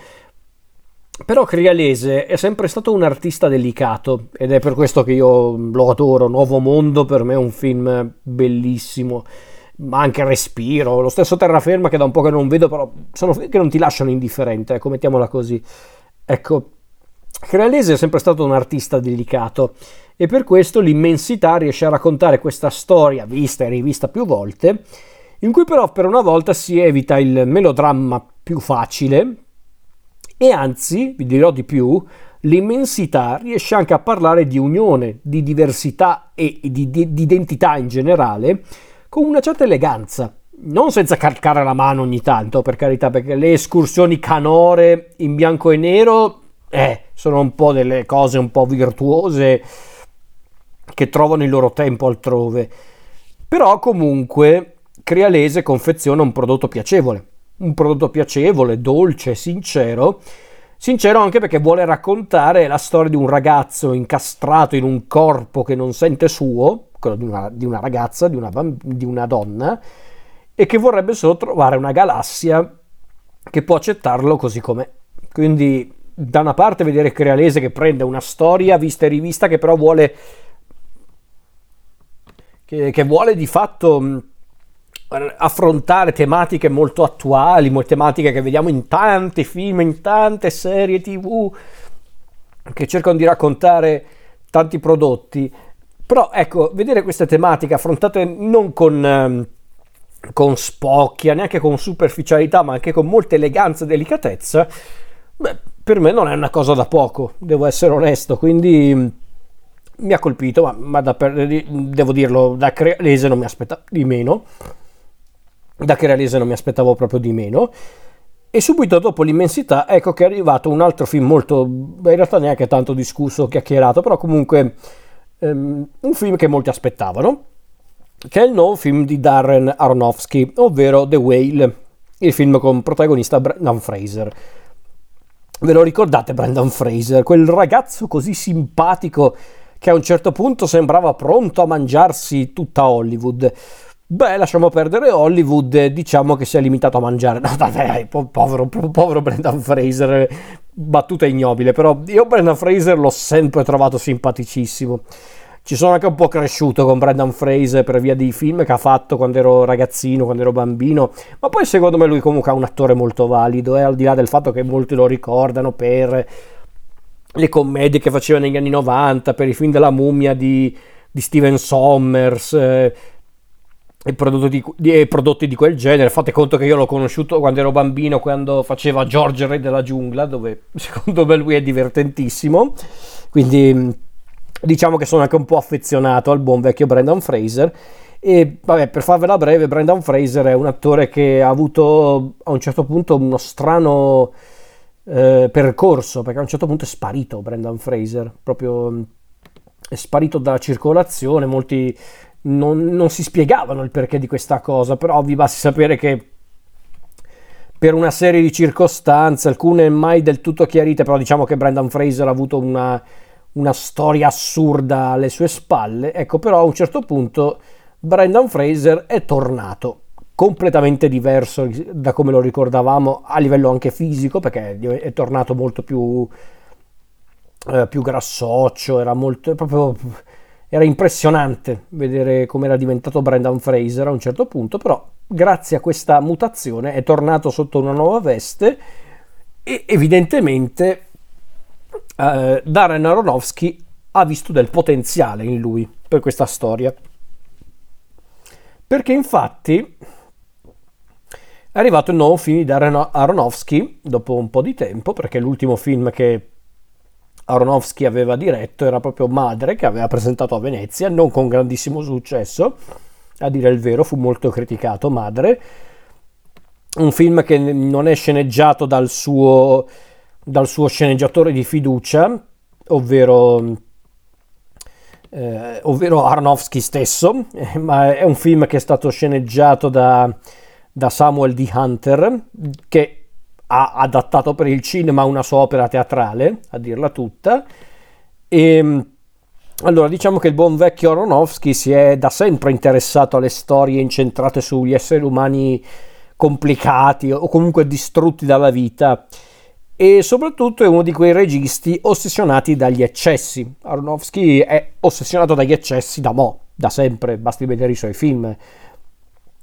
però Crialese è sempre stato un artista delicato ed è per questo che io lo adoro. Nuovo Mondo per me è un film bellissimo, ma anche Respiro, lo stesso Terraferma che da un po' che non vedo, però sono film che non ti lasciano indifferente, ecco, mettiamola così. Ecco, Crealese è sempre stato un artista delicato e per questo l'immensità riesce a raccontare questa storia vista e rivista più volte, in cui però per una volta si evita il melodramma più facile, e anzi, vi dirò di più, l'immensità riesce anche a parlare di unione, di diversità e di, di, di identità in generale, con una certa eleganza. Non senza calcare la mano ogni tanto, per carità, perché le escursioni canore in bianco e nero, eh, sono un po' delle cose un po' virtuose che trovano il loro tempo altrove. Però comunque Crialese confeziona un prodotto piacevole un prodotto piacevole, dolce, sincero. Sincero anche perché vuole raccontare la storia di un ragazzo incastrato in un corpo che non sente suo, quello di una, di una ragazza, di una, di una donna, e che vorrebbe solo trovare una galassia che può accettarlo così com'è. Quindi da una parte vedere Crealese che prende una storia vista e rivista che però vuole che, che vuole di fatto affrontare tematiche molto attuali, tematiche che vediamo in tanti film, in tante serie tv che cercano di raccontare tanti prodotti. Però ecco, vedere queste tematiche affrontate non con, ehm, con spocchia, neanche con superficialità, ma anche con molta eleganza e delicatezza, beh, per me non è una cosa da poco, devo essere onesto, quindi mi ha colpito, ma, ma da, devo dirlo, da Crealese non mi aspetta di meno da Crealese non mi aspettavo proprio di meno. E subito dopo l'immensità, ecco che è arrivato un altro film molto, in realtà neanche tanto discusso, chiacchierato, però comunque um, un film che molti aspettavano, che è il nuovo film di Darren Aronofsky, ovvero The Whale, il film con protagonista Brendan Fraser. Ve lo ricordate Brendan Fraser, quel ragazzo così simpatico che a un certo punto sembrava pronto a mangiarsi tutta Hollywood? Beh, lasciamo perdere Hollywood, diciamo che si è limitato a mangiare. [laughs] No, dai, povero, povero Brendan Fraser, battuta ignobile, però io Brendan Fraser l'ho sempre trovato simpaticissimo. ci sono anche un po' cresciuto con Brendan Fraser per via dei film che ha fatto quando ero ragazzino, quando ero bambino, ma poi secondo me lui comunque è un attore molto valido, eh, al di là del fatto che molti lo ricordano per le commedie che faceva negli anni 90, per i film della mummia di, di Steven Sommers. Eh, e prodotti di, di, prodotti di, quel genere. Fate conto che io l'ho conosciuto quando ero bambino, quando faceva George Re della giungla, dove [laughs] secondo me lui è divertentissimo. Quindi diciamo che sono anche un po' affezionato al buon vecchio Brendan Fraser. E vabbè, per farvela breve, Brendan Fraser è un attore che ha avuto a un certo punto uno strano eh, percorso, perché a un certo punto è sparito Brendan Fraser, proprio è sparito dalla circolazione, molti non, non si spiegavano il perché di questa cosa, però vi basti sapere che per una serie di circostanze, alcune mai del tutto chiarite, però diciamo che Brendan Fraser ha avuto una una storia assurda alle sue spalle. Ecco, però a un certo punto Brendan Fraser è tornato completamente diverso da come lo ricordavamo a livello anche fisico, perché è tornato molto più, eh, più grassoccio, era molto proprio era impressionante vedere come era diventato Brendan Fraser a un certo punto, però grazie a questa mutazione è tornato sotto una nuova veste e evidentemente eh, Darren Aronofsky ha visto del potenziale in lui per questa storia. Perché infatti è arrivato il nuovo film di Darren Aronofsky dopo un po' di tempo, perché l'ultimo film che Aronofsky aveva diretto era proprio Madre, che aveva presentato a Venezia, non con grandissimo successo, a dire il vero, fu molto criticato Madre. Un film che non è sceneggiato dal suo dal suo sceneggiatore di fiducia, ovvero, eh, ovvero Arnowski stesso, [laughs] ma è un film che è stato sceneggiato da, da Samuel D. Hunter, che ha adattato per il cinema una sua opera teatrale, a dirla tutta. E, ehm, allora, diciamo che il buon vecchio Aronofsky si è da sempre interessato alle storie incentrate sugli esseri umani complicati o comunque distrutti dalla vita e soprattutto è uno di quei registi ossessionati dagli eccessi. Aronofsky è ossessionato dagli eccessi da mo', da sempre, basti vedere i suoi film.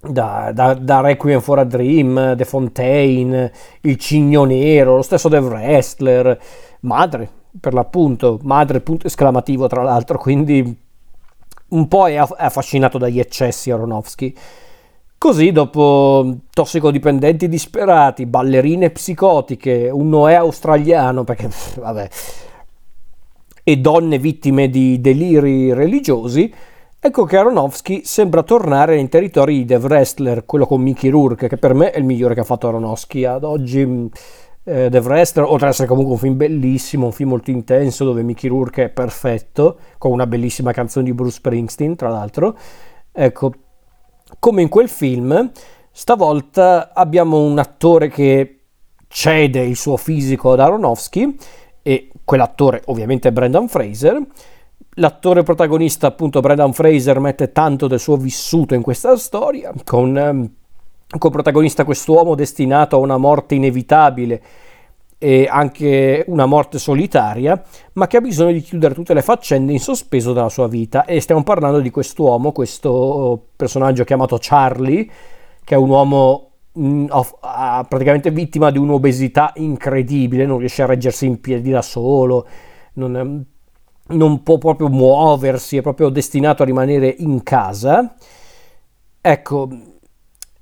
Da, da, da, Requiem for a Dream, The Fontaine, Il Cigno Nero, lo stesso The Wrestler, Madre, per l'appunto, Madre, punto esclamativo tra l'altro, quindi un po' è affascinato dagli eccessi Aronofsky. Così, dopo tossicodipendenti disperati, ballerine psicotiche, un Noè australiano, perché vabbè, e donne vittime di deliri religiosi, ecco che Aronofsky sembra tornare nei territori di The Wrestler, quello con Mickey Rourke, che per me è il migliore che ha fatto Aronofsky ad oggi. Eh, The Wrestler, oltre ad essere comunque un film bellissimo, un film molto intenso dove Mickey Rourke è perfetto, con una bellissima canzone di Bruce Springsteen, tra l'altro. Ecco, come in quel film, stavolta abbiamo un attore che cede il suo fisico ad Aronofsky e quell'attore ovviamente è Brendan Fraser. L'attore protagonista, appunto Brendan Fraser, mette tanto del suo vissuto in questa storia, con, ehm, con protagonista quest'uomo destinato a una morte inevitabile e anche una morte solitaria, ma che ha bisogno di chiudere tutte le faccende in sospeso della sua vita. E stiamo parlando di quest'uomo, questo personaggio chiamato Charlie, che è un uomo mh, mm, praticamente vittima di un'obesità incredibile, non riesce a reggersi in piedi da solo, non, non può proprio muoversi, è proprio destinato a rimanere in casa. Ecco,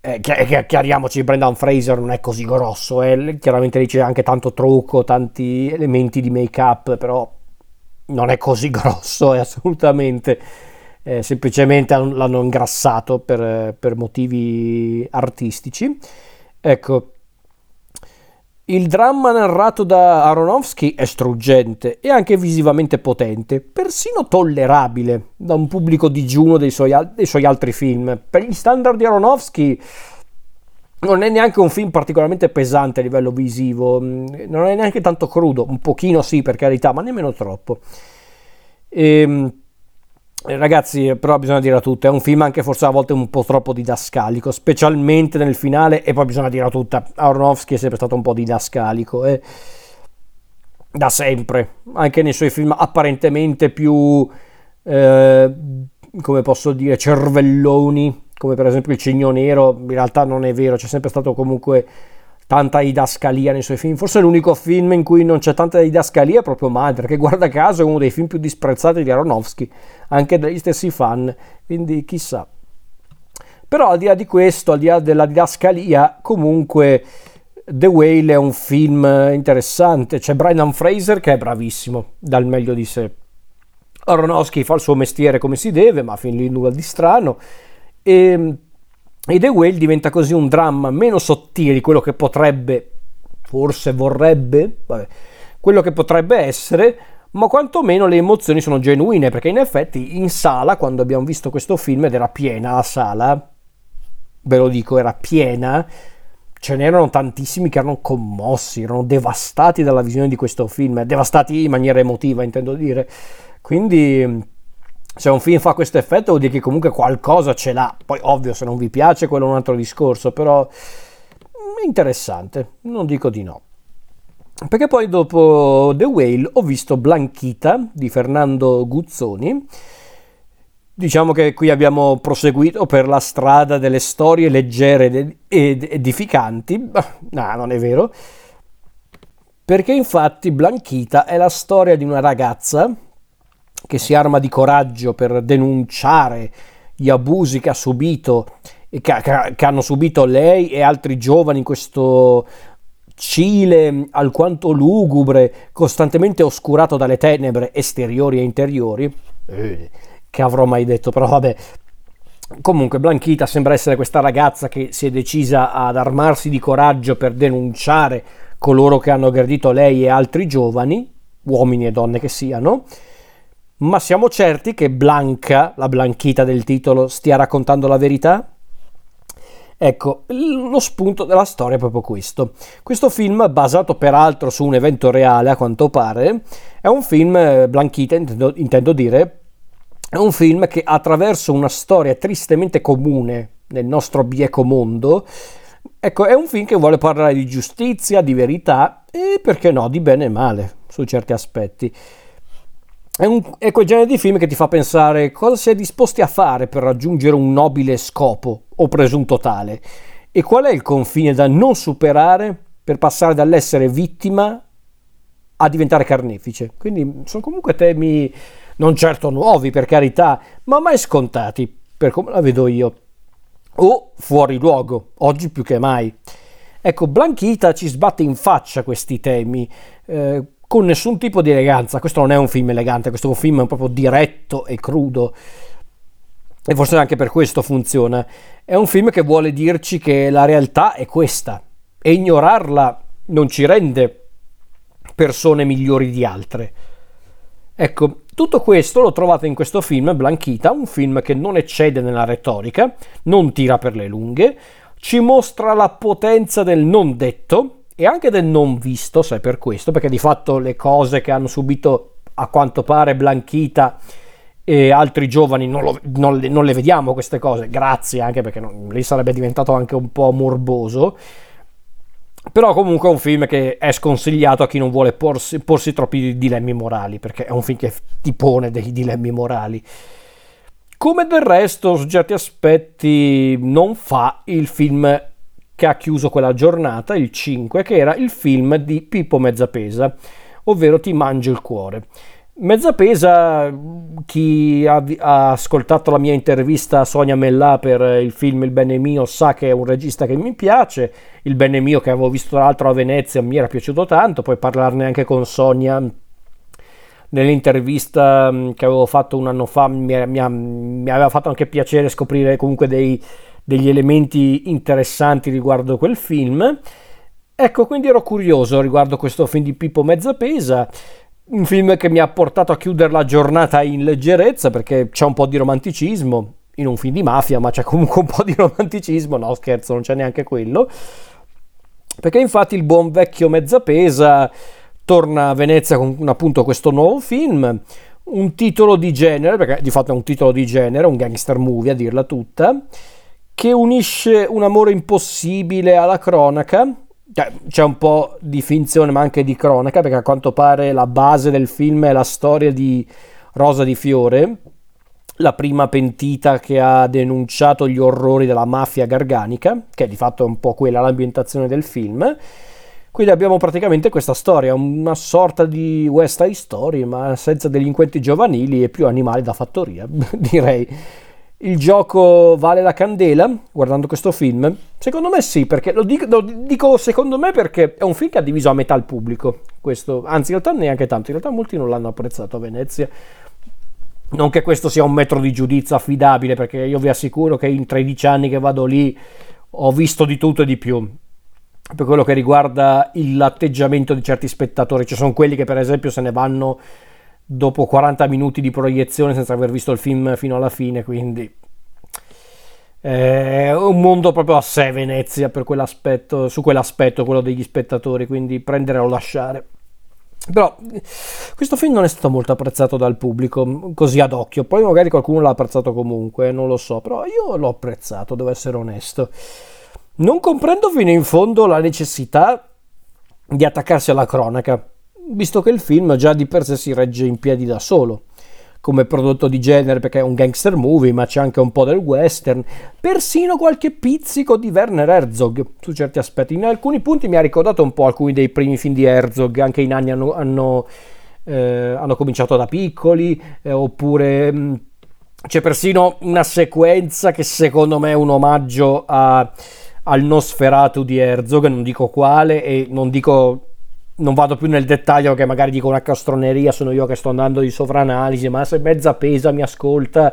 eh, chiariamoci, Brendan Fraser non è così grosso, eh. chiaramente lì c'è anche tanto trucco, tanti elementi di make up, però non è così [laughs] grosso, è assolutamente, eh, semplicemente l'hanno ingrassato per, per motivi artistici. Ecco, il dramma narrato da Aronofsky è struggente e anche visivamente potente, persino tollerabile da un pubblico digiuno dei suoi, dei suoi altri film. Per gli standard di Aronofsky non è neanche un film particolarmente pesante a livello visivo, mm, non è neanche tanto crudo, un pochino sì per carità, ma nemmeno troppo. Ehm, eh, ragazzi, però bisogna dire a tutte, è un film anche forse a volte un po' troppo didascalico, specialmente nel finale, e poi bisogna dire a tutta, Aronofsky è sempre stato un po' didascalico, eh? da sempre, anche nei suoi film apparentemente più eh, come posso dire, cervelloni, come per esempio il Cigno Nero, in realtà non è vero, c'è sempre stato comunque tanta didascalia nei suoi film. Forse l'unico film in cui non c'è tanta didascalia è proprio Madre, che guarda caso è uno dei film più disprezzati di Aronofsky, anche dagli stessi fan, quindi chissà. Però al di là di questo, al di là della didascalia, comunque The Whale è un film interessante. C'è Brendan Fraser che è bravissimo, dal meglio di sé. Aronofsky fa il suo mestiere come si deve, ma fin lì nulla di strano. E, e The Whale diventa così un dramma meno sottile di quello che potrebbe, forse vorrebbe, vabbè, quello che potrebbe essere, ma quantomeno le emozioni sono genuine, perché in effetti in sala, quando abbiamo visto questo film ed era piena la sala, ve lo dico, era piena, ce n'erano tantissimi che erano commossi, erano devastati dalla visione di questo film, devastati in maniera emotiva, intendo dire. Quindi se un film fa questo effetto vuol dire che comunque qualcosa ce l'ha. Poi ovvio, se non vi piace quello è un altro discorso, però è interessante, non dico di no. Perché poi dopo The Whale ho visto Blanchita di Fernando Guzzoni Diciamo che qui abbiamo proseguito per la strada delle storie leggere ed edificanti. No, non è vero. Perché infatti Blanchita è la storia di una ragazza che si arma di coraggio per denunciare gli abusi che ha subito e che, che hanno subito lei e altri giovani in questo Cile alquanto lugubre, costantemente oscurato dalle tenebre esteriori e interiori. Eh che avrò mai detto, però vabbè. Comunque Blanchita sembra essere questa ragazza che si è decisa ad armarsi di coraggio per denunciare coloro che hanno aggredito lei e altri giovani, uomini e donne che siano, ma siamo certi che Blanca, la Blanchita del titolo, stia raccontando la verità? Ecco, lo spunto della storia è proprio questo. Questo film, basato peraltro su un evento reale a quanto pare, è un film, eh, Blanchita intendo, intendo dire, è un film che attraverso una storia tristemente comune nel nostro bieco mondo, ecco, è un film che vuole parlare di giustizia, di verità e perché no, di bene e male su certi aspetti. È, un, è quel genere di film che ti fa pensare cosa si è disposti a fare per raggiungere un nobile scopo o presunto tale e qual è il confine da non superare per passare dall'essere vittima a diventare carnefice. Quindi sono comunque temi non certo nuovi per carità, ma mai scontati, per come la vedo io, o fuori luogo, oggi più che mai. Ecco, Blanchita ci sbatte in faccia questi temi, eh, con nessun tipo di eleganza. Questo non è un film elegante, questo film è proprio diretto e crudo. E forse anche per questo funziona. È un film che vuole dirci che la realtà è questa. E ignorarla non ci rende persone migliori di altre. Ecco, tutto questo lo trovate in questo film, Blanchita, un film che non eccede nella retorica, non tira per le lunghe, ci mostra la potenza del non detto e anche del non visto, se per questo, perché di fatto le cose che hanno subito a quanto pare Blanchita e altri giovani non, lo, non, le, non le, vediamo queste cose, grazie anche perché non, lì sarebbe diventato anche un po' morboso però comunque è un film che è sconsigliato a chi non vuole porsi, porsi troppi dilemmi morali, perché è un film che ti pone dei dilemmi morali. Come del resto, su certi aspetti, non fa il film che ha chiuso quella giornata, il 5, che era il film di Pippo Mezzapesa, ovvero Ti mangio il cuore. Mezza pesa, chi ha, ha, ascoltato la mia intervista a Sonia Mellà per il film Il bene mio sa che è un regista che mi piace, Il bene mio che avevo visto tra l'altro a Venezia mi era piaciuto tanto, poi parlarne anche con Sonia. Nell'intervista che avevo fatto un anno fa mi, mi, mi aveva fatto anche piacere scoprire comunque dei, degli elementi interessanti riguardo quel film. Ecco, quindi ero curioso riguardo questo film di Pippo Mezzapesa un film che mi ha portato a chiudere la giornata in leggerezza perché c'è un po' di romanticismo in un film di mafia, ma c'è comunque un po' di romanticismo. No, scherzo, non c'è neanche quello. Perché infatti il buon vecchio Mezzapesa torna a Venezia con appunto questo nuovo film, un titolo di genere, perché di fatto è un titolo di genere, un gangster movie a dirla tutta, che unisce un amore impossibile alla cronaca cioè, c'è un po' di finzione ma anche di cronaca perché a quanto pare la base del film è la storia di Rosa di Fiore la prima pentita che ha denunciato gli orrori della mafia garganica, che di fatto è un po' quella l'ambientazione del film. Quindi abbiamo praticamente questa storia, una sorta di West Side Story, ma senza delinquenti giovanili e più animali da fattoria, [laughs] direi. Il gioco vale la candela guardando questo film? Secondo me sì, perché lo dico, lo dico, secondo me perché è un film che ha diviso a metà il pubblico. Questo, anzi, in realtà neanche tanto, in realtà molti non l'hanno apprezzato a Venezia. Non che questo sia un metro di giudizio affidabile, perché io vi assicuro che in 13 anni che vado lì ho visto di tutto e di più. Per quello che riguarda l'atteggiamento di certi spettatori, ci sono quelli che per esempio se ne vanno dopo 40 minuti di proiezione senza aver visto il film fino alla fine, quindi è un mondo proprio a sé Venezia per quell'aspetto, su quell'aspetto, quello degli spettatori, quindi prendere o lasciare. Però questo film non è stato molto apprezzato dal pubblico, così ad occhio. Poi magari qualcuno l'ha apprezzato comunque, non lo so, però io l'ho apprezzato, devo essere onesto. Non comprendo fino in fondo la necessità di attaccarsi alla cronaca, visto che il film già di per sé si regge in piedi da solo come prodotto di genere perché è un gangster movie, ma c'è anche un po' del western, persino qualche pizzico di Werner Herzog su certi aspetti. In alcuni punti mi ha ricordato un po' alcuni dei primi film di Herzog, anche in anni hanno, hanno, eh, hanno cominciato da piccoli, eh, oppure mh, mm, c'è persino una sequenza che secondo me è un omaggio a, al Nosferatu di Herzog, non dico quale e non dico non vado più nel dettaglio che magari dico una castroneria, sono io che sto andando di sovranalisi, ma se mezza pesa mi ascolta,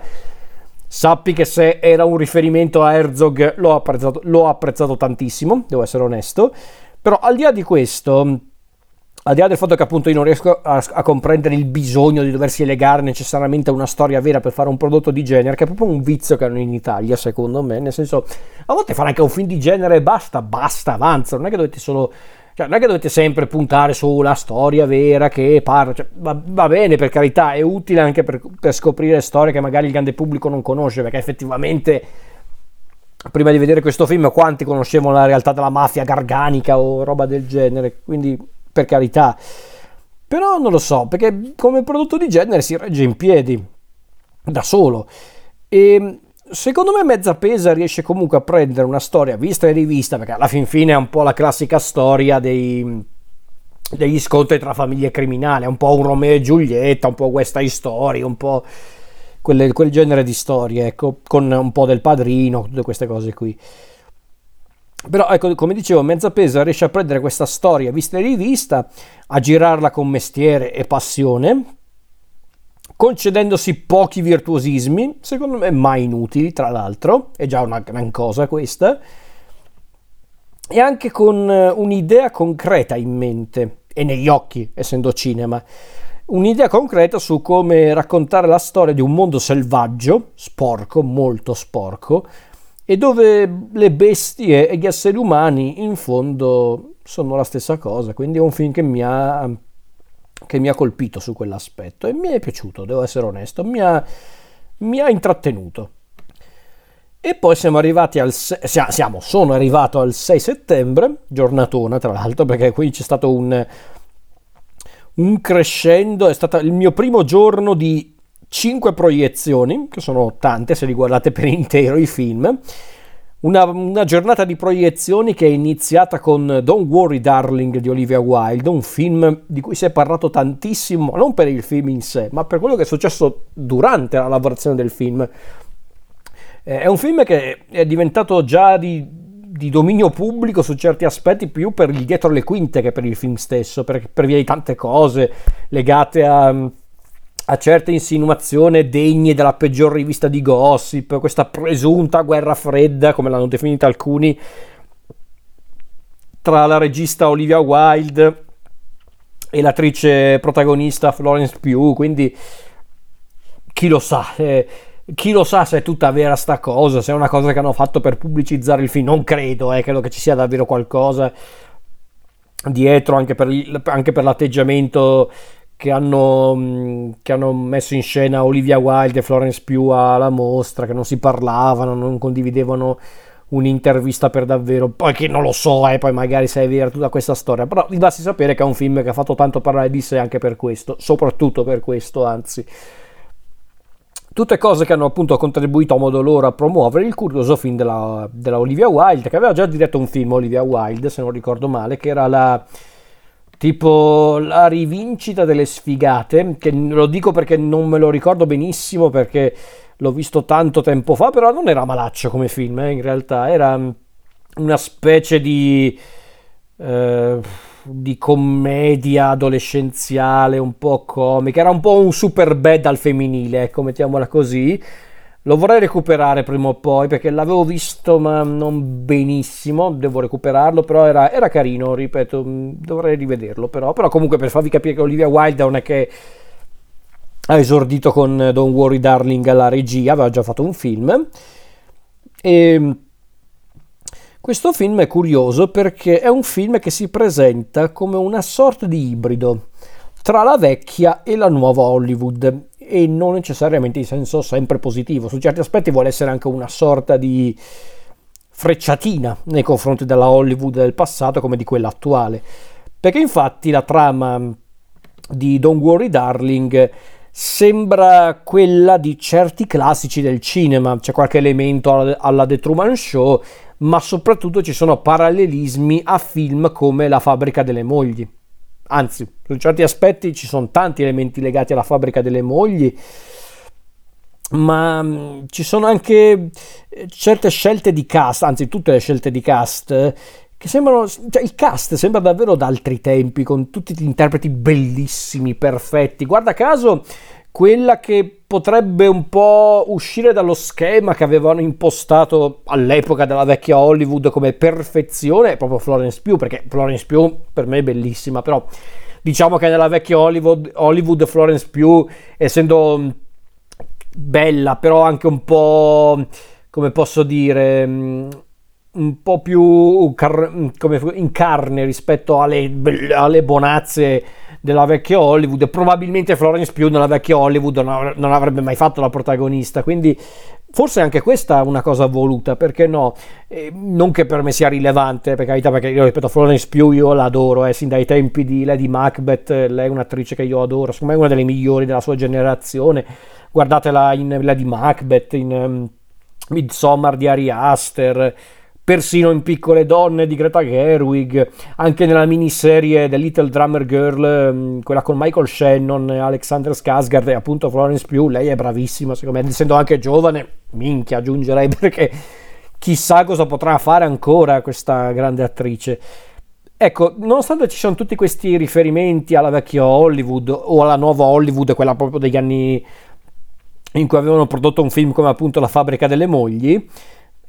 sappi che se era un riferimento a Herzog l'ho apprezzato, l'ho apprezzato tantissimo, devo essere onesto, però al di là di questo, al di là del fatto che appunto io non riesco a, a, comprendere il bisogno di doversi legare necessariamente a una storia vera per fare un prodotto di genere, che è proprio un vizio che hanno in Italia, secondo me, nel senso, a volte fare anche un film di genere e basta, basta, avanza, non è che dovete solo cioè, non è che dovete sempre puntare sulla storia vera che parla, cioè, va, va, bene per carità, è utile anche per, per, scoprire storie che magari il grande pubblico non conosce, perché effettivamente prima di vedere questo film quanti conoscevano la realtà della mafia garganica o roba del genere, quindi per carità. Però non lo so, perché come prodotto di genere si regge in piedi da solo. E Secondo me Mezza Pesa riesce comunque a prendere una storia vista e rivista, perché alla fin fine è un po' la classica storia dei, degli scontri tra famiglie criminali, un po' un Romeo e Giulietta, un po' Side Story, un po' quelle, quel genere di storie, ecco, con un po' del padrino, tutte queste cose qui. Però ecco, come dicevo, Mezza Pesa riesce a prendere questa storia vista e rivista, a girarla con mestiere e passione, concedendosi pochi virtuosismi, secondo me mai inutili, tra l'altro, è già una gran cosa questa, e anche con eh, un'idea concreta in mente e negli occhi, essendo cinema. Un'idea concreta su come raccontare la storia di un mondo selvaggio, sporco, molto sporco, e dove le bestie e gli esseri umani in fondo sono la stessa cosa. Quindi è un film che mi ha che mi ha colpito su quell'aspetto e mi è piaciuto, devo essere onesto, mi ha, mi ha intrattenuto. E poi siamo arrivati al siamo, sono arrivato al 6 settembre, giornatona tra l'altro, perché qui c'è stato un, un crescendo, è stato il mio primo giorno di 5 proiezioni, che sono tante se li guardate per intero i film, una, una, giornata di proiezioni che è iniziata con Don't Worry Darling di Olivia Wilde, un film di cui si è parlato tantissimo, non per il film in sé, ma per quello che è successo durante la lavorazione del film. Eh, è un film che è diventato già di, di, dominio pubblico su certi aspetti più per il dietro le quinte che per il film stesso, per, per via di tante cose legate a a certe insinuazioni degne della peggior rivista di gossip, questa presunta guerra fredda, come l'hanno definita alcuni, tra la regista Olivia Wilde e l'attrice protagonista Florence Pugh, quindi chi lo sa, eh, chi lo sa se è tutta vera sta cosa, se è una cosa che hanno fatto per pubblicizzare il film, non credo, eh, credo che ci sia davvero qualcosa dietro anche per, anche per l'atteggiamento che hanno, mm, che hanno, messo in scena Olivia Wilde e Florence Pugh alla mostra, che non si parlavano, non condividevano un'intervista per davvero. Poi che non lo so, eh, poi magari sai vera tutta questa storia, però vi basti sapere che è un film che ha fatto tanto parlare di sé anche per questo, soprattutto per questo, anzi. Tutte cose che hanno appunto contribuito a modo loro a promuovere il curioso film della, della Olivia Wilde, che aveva già diretto un film Olivia Wilde, se non ricordo male, che era la tipo la rivincita delle sfigate, che lo dico perché non me lo ricordo benissimo perché l'ho visto tanto tempo fa, però non era malaccio come film, eh, in realtà era una specie di... Eh, di commedia adolescenziale un po' comica, era un po' un super bad al femminile, ecco, mettiamola così. Lo vorrei recuperare prima o poi perché l'avevo visto ma non benissimo, devo recuperarlo, però era, era carino, ripeto, mm, dovrei rivederlo però, però comunque per farvi capire che Olivia Wilde non è che ha esordito con Don't Worry Darling alla regia, aveva già fatto un film. E questo film è curioso perché è un film che si presenta come una sorta di ibrido tra la vecchia e la nuova Hollywood e non necessariamente in senso sempre positivo. Su certi aspetti vuole essere anche una sorta di frecciatina nei confronti della Hollywood del passato come di quella attuale. Perché infatti la trama di Don't Worry Darling sembra quella di certi classici del cinema, c'è qualche elemento alla The Truman Show, ma soprattutto ci sono parallelismi a film come La fabbrica delle mogli. Anzi, su certi aspetti ci sono tanti elementi legati alla fabbrica delle mogli, ma mm, ci sono anche eh, certe scelte di cast, anzi tutte le scelte di cast che sembrano, cioè il cast sembra davvero d'altri tempi, con tutti gli interpreti bellissimi, perfetti. Guarda caso, quella che potrebbe un po' uscire dallo schema che avevano impostato all'epoca della vecchia Hollywood come perfezione è proprio Florence Pugh, perché Florence Pugh per me è bellissima, però diciamo che nella vecchia Hollywood, Hollywood Florence Pugh, essendo bella, però anche un po', come posso dire un po' più car- come in carne rispetto alle, alle, bonazze della vecchia Hollywood. Probabilmente Florence Pugh nella vecchia Hollywood non, non, avrebbe mai fatto la protagonista, quindi forse anche questa è una cosa voluta, perché no? Eh, non che per me sia rilevante, per carità, perché io ripeto, Florence Pugh io l'adoro, eh, sin dai tempi di Lady Macbeth, lei è un'attrice che io adoro, secondo me è una delle migliori della sua generazione. Guardatela in Lady Macbeth, in um, Midsommar di Ari Aster persino in Piccole Donne di Greta Gerwig, anche nella miniserie The Little Drummer Girl, mm, quella con Michael Shannon, Alexander Skarsgård e appunto Florence Pugh, lei è bravissima secondo me, essendo anche giovane, minchia aggiungerei [laughs] perché chissà cosa potrà fare ancora questa grande attrice. Ecco, nonostante ci siano tutti questi riferimenti alla vecchia Hollywood o alla nuova Hollywood, quella proprio degli anni in cui avevano prodotto un film come appunto La fabbrica delle mogli,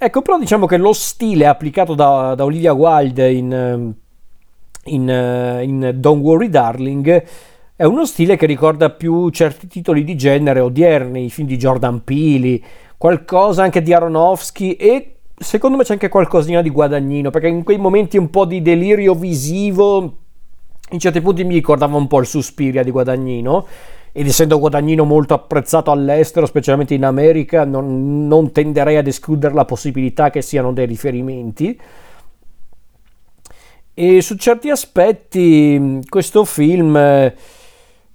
Ecco, però diciamo che lo stile applicato da, da Olivia Wilde in, ehm, in, eh, in, Don't Worry Darling è uno stile che ricorda più certi titoli di genere odierni, i film di Jordan Peele, qualcosa anche di Aronofsky e secondo me c'è anche qualcosina di Guadagnino, perché in quei momenti un po' di delirio visivo, in certi punti mi ricordava un po' il Suspiria di Guadagnino, ed essendo Guadagnino molto apprezzato all'estero, specialmente in America, non, non tenderei ad escludere la possibilità che siano dei riferimenti. E su certi aspetti questo film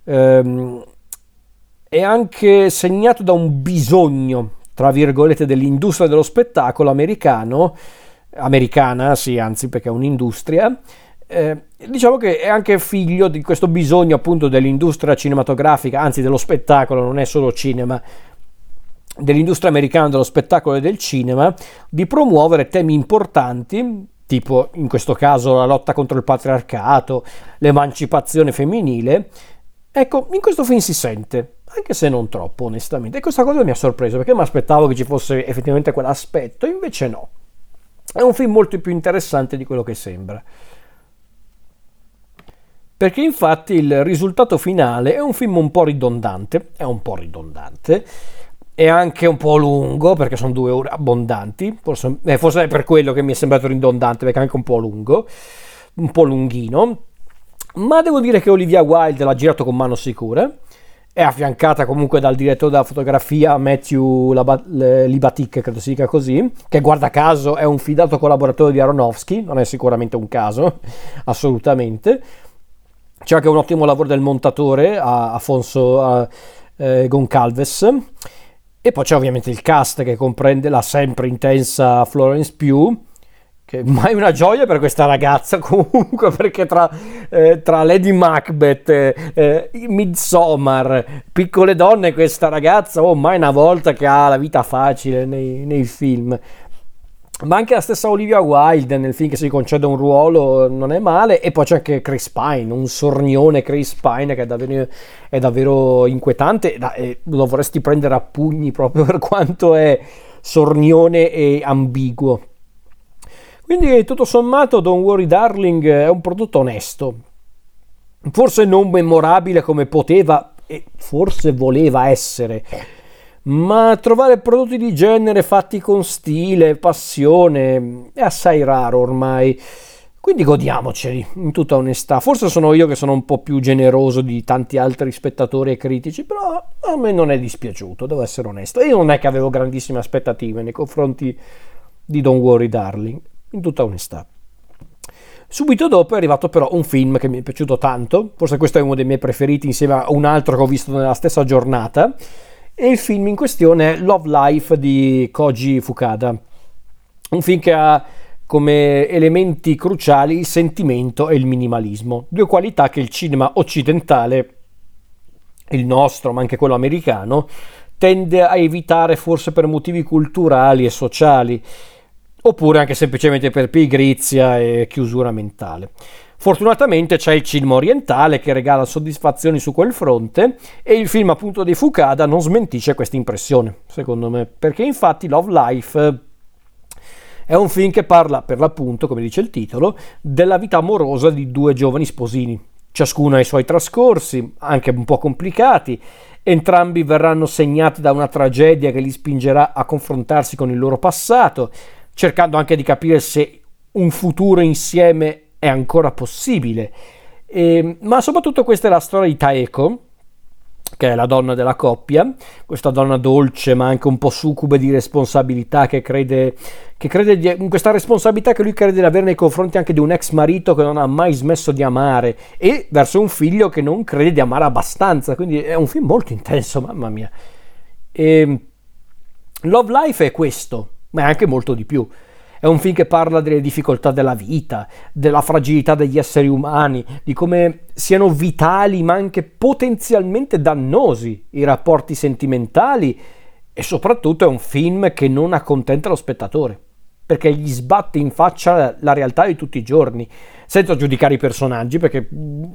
ehm, è anche segnato da un bisogno, tra virgolette, dell'industria dello spettacolo americano, americana, sì, anzi perché è un'industria, eh, diciamo che è anche figlio di questo bisogno appunto dell'industria cinematografica, anzi dello spettacolo, non è solo cinema, dell'industria americana dello spettacolo e del cinema, di promuovere temi importanti, tipo in questo caso la lotta contro il patriarcato, l'emancipazione femminile. Ecco, in questo film si sente, anche se non troppo onestamente, e questa cosa mi ha sorpreso perché mi aspettavo che ci fosse effettivamente quell'aspetto, invece no. È un film molto più interessante di quello che sembra perché infatti il risultato finale è un film un po' ridondante, è un po' ridondante, è anche un po' lungo perché sono due ore abbondanti, forse, eh, forse è per quello che mi è sembrato ridondante perché è anche un po' lungo, un po' lunghino, ma devo dire che Olivia Wilde l'ha girato con mano sicura, è affiancata comunque dal direttore della fotografia Matthew Libatic, credo si dica così, che guarda caso è un fidato collaboratore di Aronofsky, non è sicuramente un caso, [laughs] assolutamente c'è anche un ottimo lavoro del montatore, Afonso eh, Goncalves. E poi c'è ovviamente il cast che comprende la sempre intensa Florence Pugh, che [laughs] mai una gioia per questa ragazza [laughs] comunque perché tra, eh, tra Lady Macbeth, eh, Midsommar, piccole donne questa ragazza oh mai una volta che ha la vita facile nei, nei film ma anche la stessa Olivia Wilde nel film che si concede un ruolo non è male. E poi c'è anche Chris Pine un sornione Chris Pine che è davvero, è davvero inquietante. E lo vorresti prendere a pugni proprio [laughs] per quanto è sornione e ambiguo. Quindi tutto sommato Don't Worry Darling è un prodotto onesto. Forse non memorabile come poteva e forse voleva essere ma trovare prodotti di genere fatti con stile, passione è assai raro ormai. Quindi godiamoceli, in tutta onestà. Forse sono io che sono un po' più generoso di tanti altri spettatori e critici, però a me non è dispiaciuto, devo essere onesto. Io non è che avevo grandissime aspettative nei confronti di Don't Worry Darling, in tutta onestà. Subito dopo è arrivato però un film che mi è piaciuto tanto, forse questo è uno dei miei preferiti insieme a un altro che ho visto nella stessa giornata, e il film in questione è Love Life di Koji Fukada, un film che ha come elementi cruciali il sentimento e il minimalismo, due qualità che il cinema occidentale, il nostro ma anche quello americano, tende a evitare forse per motivi culturali e sociali, oppure anche semplicemente per pigrizia e chiusura mentale. Fortunatamente c'è il cinema orientale che regala soddisfazioni su quel fronte e il film appunto di Fukada non smentisce questa impressione, secondo me, perché infatti Love Life è un film che parla, per l'appunto, come dice il titolo, della vita amorosa di due giovani sposini. Ciascuno ha i suoi trascorsi, anche un po' complicati, entrambi verranno segnati da una tragedia che li spingerà a confrontarsi con il loro passato, cercando anche di capire se un futuro insieme è ancora possibile. E, ma soprattutto questa è la storia di Taeko, che è la donna della coppia, questa donna dolce ma anche un po' succube di responsabilità che crede, che crede di, questa responsabilità che lui crede di avere nei confronti anche di un ex marito che non ha mai smesso di amare e verso un figlio che non crede di amare abbastanza, quindi è un film molto intenso, mamma mia. E Love Life è questo, ma è anche molto di più. È un film che parla delle difficoltà della vita, della fragilità degli esseri umani, di come siano vitali ma anche potenzialmente dannosi i rapporti sentimentali e soprattutto è un film che non accontenta lo spettatore perché gli sbatte in faccia la realtà di tutti i giorni, senza giudicare i personaggi, perché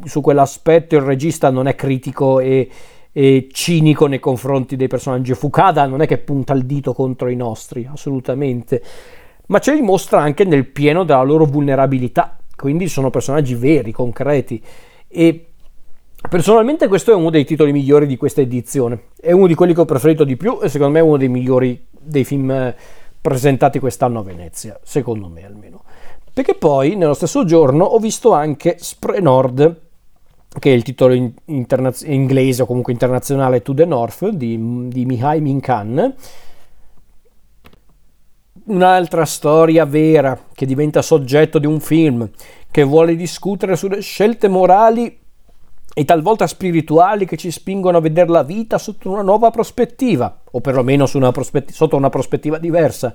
su quell'aspetto il regista non è critico e, e, cinico nei confronti dei personaggi. Fukada non è che punta il dito contro i nostri, assolutamente ma ce li mostra anche nel pieno della loro vulnerabilità, quindi sono personaggi veri, concreti. E personalmente questo è uno dei titoli migliori di questa edizione, è uno di quelli che ho preferito di più e secondo me è uno dei migliori dei film eh, presentati quest'anno a Venezia, secondo me almeno. Perché poi nello stesso giorno ho visto anche Spre Nord, che è il titolo in internaz- inglese o comunque internazionale To the North di, di Mihai Minkan, un'altra storia vera che diventa soggetto di un film, che vuole discutere sulle scelte morali e talvolta spirituali che ci spingono a vedere la vita sotto una nuova prospettiva, o perlomeno una prospetti- sotto una prospettiva diversa.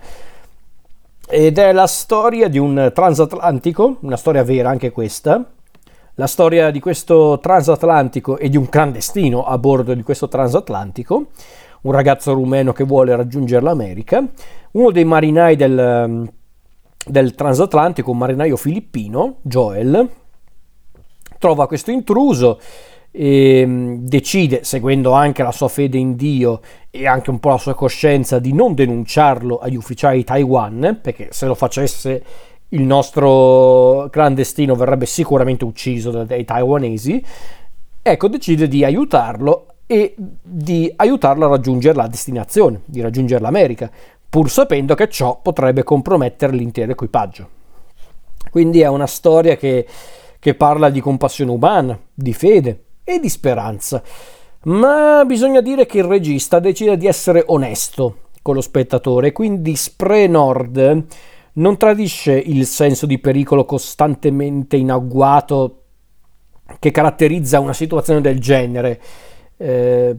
Ed è la storia di un transatlantico, una storia vera anche questa, la storia di questo transatlantico e di un clandestino a bordo di questo transatlantico, un ragazzo rumeno che vuole raggiungere l'America, uno dei marinai del, del transatlantico, un marinaio filippino, Joel, trova questo intruso e mm, decide, seguendo anche la sua fede in Dio e anche un po' la sua coscienza, di non denunciarlo agli ufficiali di Taiwan, perché se lo facesse il nostro clandestino verrebbe sicuramente ucciso dai taiwanesi. Ecco, decide di aiutarlo e di aiutarlo a raggiungere la destinazione, di raggiungere l'America, pur sapendo che ciò potrebbe compromettere l'intero equipaggio. Quindi è una storia che, che parla di compassione umana, di fede e di speranza. Ma bisogna dire che il regista decide di essere onesto con lo spettatore, quindi Spre Nord non tradisce il senso di pericolo costantemente in agguato che caratterizza una situazione del genere eh,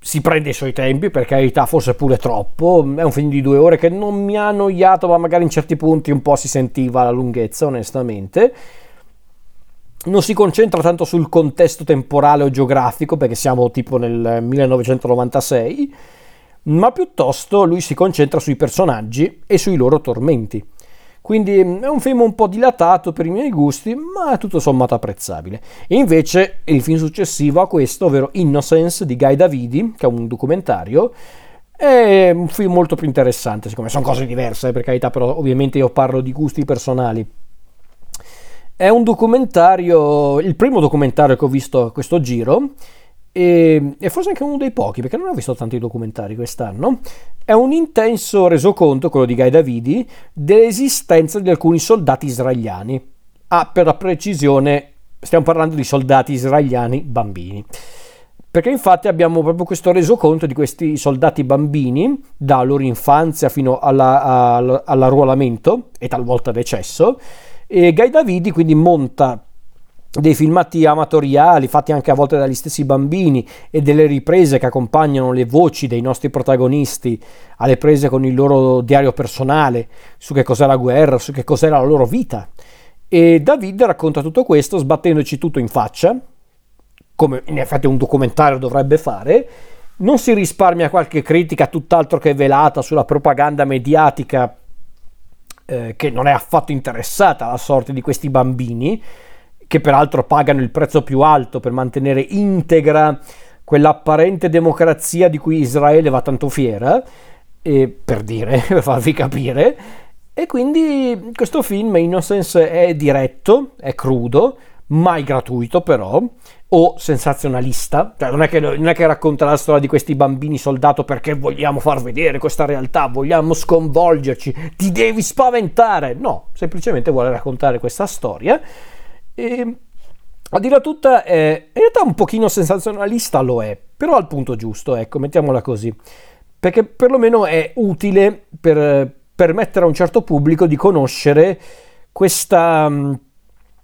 si prende i suoi tempi, per carità, forse pure troppo. È un film di due ore che non mi ha annoiato, ma magari in certi punti un po' si sentiva la lunghezza, onestamente. Non si concentra tanto sul contesto temporale o geografico, perché siamo tipo nel 1996, ma piuttosto lui si concentra sui personaggi e sui loro tormenti. Quindi mm, è un film un po' dilatato per i miei gusti, ma è tutto sommato apprezzabile. Invece il film successivo a questo, ovvero Innocence di Guy Davidi, che è un documentario, è un film molto più interessante, siccome sono cose diverse, per carità, però ovviamente io parlo di gusti personali. È un documentario, il primo documentario che ho visto a questo giro, e, e, forse anche uno dei pochi, perché non ho visto tanti documentari quest'anno, è un intenso resoconto, quello di Guy Davidi, dell'esistenza di alcuni soldati israeliani. Ah, per la precisione, stiamo parlando di soldati israeliani bambini. Perché infatti abbiamo proprio questo resoconto di questi soldati bambini, dalla loro infanzia fino alla, alla, all'arruolamento e talvolta decesso, e Guy Davidi quindi monta dei filmati amatoriali fatti anche a volte dagli stessi bambini e delle riprese che accompagnano le voci dei nostri protagonisti alle prese con il loro diario personale su che cos'è la guerra, su che cos'è la loro vita. E David racconta tutto questo sbattendoci tutto in faccia, come in effetti un documentario dovrebbe fare. Non si risparmia qualche critica tutt'altro che velata sulla propaganda mediatica eh, che non è affatto interessata alla sorte di questi bambini che peraltro pagano il prezzo più alto per mantenere integra quell'apparente democrazia di cui Israele va tanto fiera, per dire, [laughs] per farvi capire. E quindi questo film Innocence è diretto, è crudo, mai gratuito però, o sensazionalista, cioè non è, che, non è che racconta la storia di questi bambini soldato perché vogliamo far vedere questa realtà, vogliamo sconvolgerci, ti devi spaventare, no, semplicemente vuole raccontare questa storia e a dire tutta, eh, in realtà un pochino sensazionalista lo è, però al punto giusto, ecco, mettiamola così. Perché perlomeno è utile per permettere a un certo pubblico di conoscere questa mm,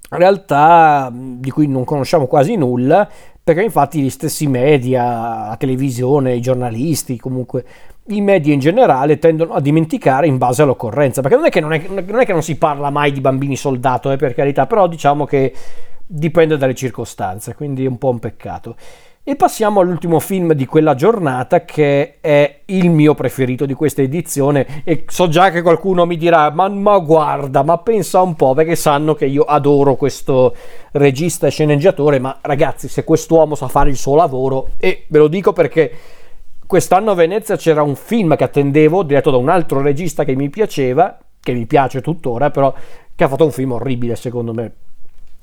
realtà mm, di cui non conosciamo quasi nulla, perché infatti gli stessi media, la televisione, i giornalisti, comunque i media in generale tendono a dimenticare in base all'occorrenza, perché non è che non, è, non, è che non si parla mai di bambini soldato, eh, per carità, però diciamo che dipende dalle circostanze, quindi è un po' un peccato. E passiamo all'ultimo film di quella giornata che è il mio preferito di questa edizione e so già che qualcuno mi dirà ma, ma, guarda, ma pensa un po' perché sanno che io adoro questo regista e sceneggiatore, ma ragazzi se quest'uomo sa fare il suo lavoro e ve lo dico perché quest'anno a Venezia c'era un film che attendevo, diretto da un altro regista che mi piaceva, che mi piace tuttora, però che ha fatto un film orribile secondo me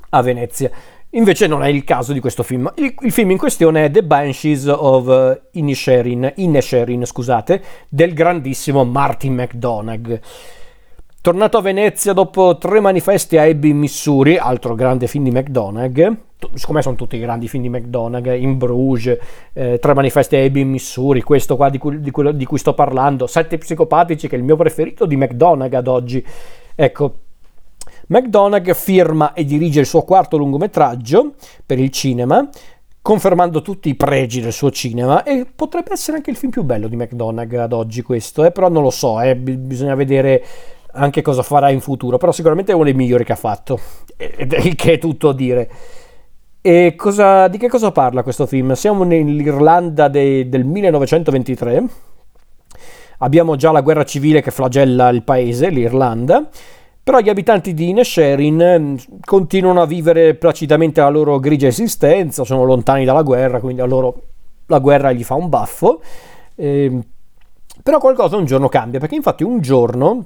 a Venezia. Invece non è il caso di questo film. Il, il film in questione è The Banshees of Inisherin, Inisherin scusate, del grandissimo Martin McDonagh. Tornato a Venezia dopo tre manifesti a Abbey, Missouri, altro grande film di McDonagh, siccome sono tutti grandi film di McDonagh, in Bruges, eh, tre manifesti a Abbey, Missouri, questo qua di cui, di, cui, di cui, sto parlando, Sette psicopatici, che è il mio preferito di McDonagh ad oggi. Ecco, McDonagh firma e dirige il suo quarto lungometraggio per il cinema, confermando tutti i pregi del suo cinema e potrebbe essere anche il film più bello di McDonagh ad oggi questo, eh, però non lo so, eh, bisogna vedere anche cosa farà in futuro, però sicuramente è uno dei migliori che ha fatto, che è tutto a dire. E cosa, di che cosa parla questo film? Siamo nell'Irlanda de, del 1923, abbiamo già la guerra civile che flagella il paese, l'Irlanda, però gli abitanti di Inesherin mm, continuano a vivere placidamente la loro grigia esistenza, sono lontani dalla guerra, quindi a loro la guerra gli fa un baffo. Eh, però qualcosa un giorno cambia, perché infatti un giorno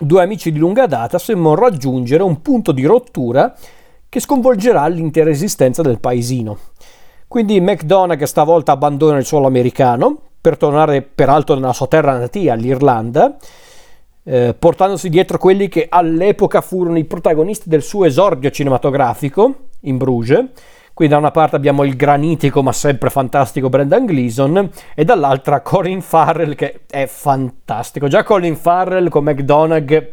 due amici di lunga data sembrano raggiungere un punto di rottura che sconvolgerà l'intera esistenza del paesino. Quindi McDonagh stavolta abbandona il suolo americano per tornare peraltro nella sua terra natia, l'Irlanda, eh, portandosi dietro quelli che all'epoca furono i protagonisti del suo esordio cinematografico in Bruges. Qui da una parte abbiamo il granitico ma sempre fantastico Brendan Gleeson e dall'altra Colin Farrell che è fantastico. Già Colin Farrell con McDonagh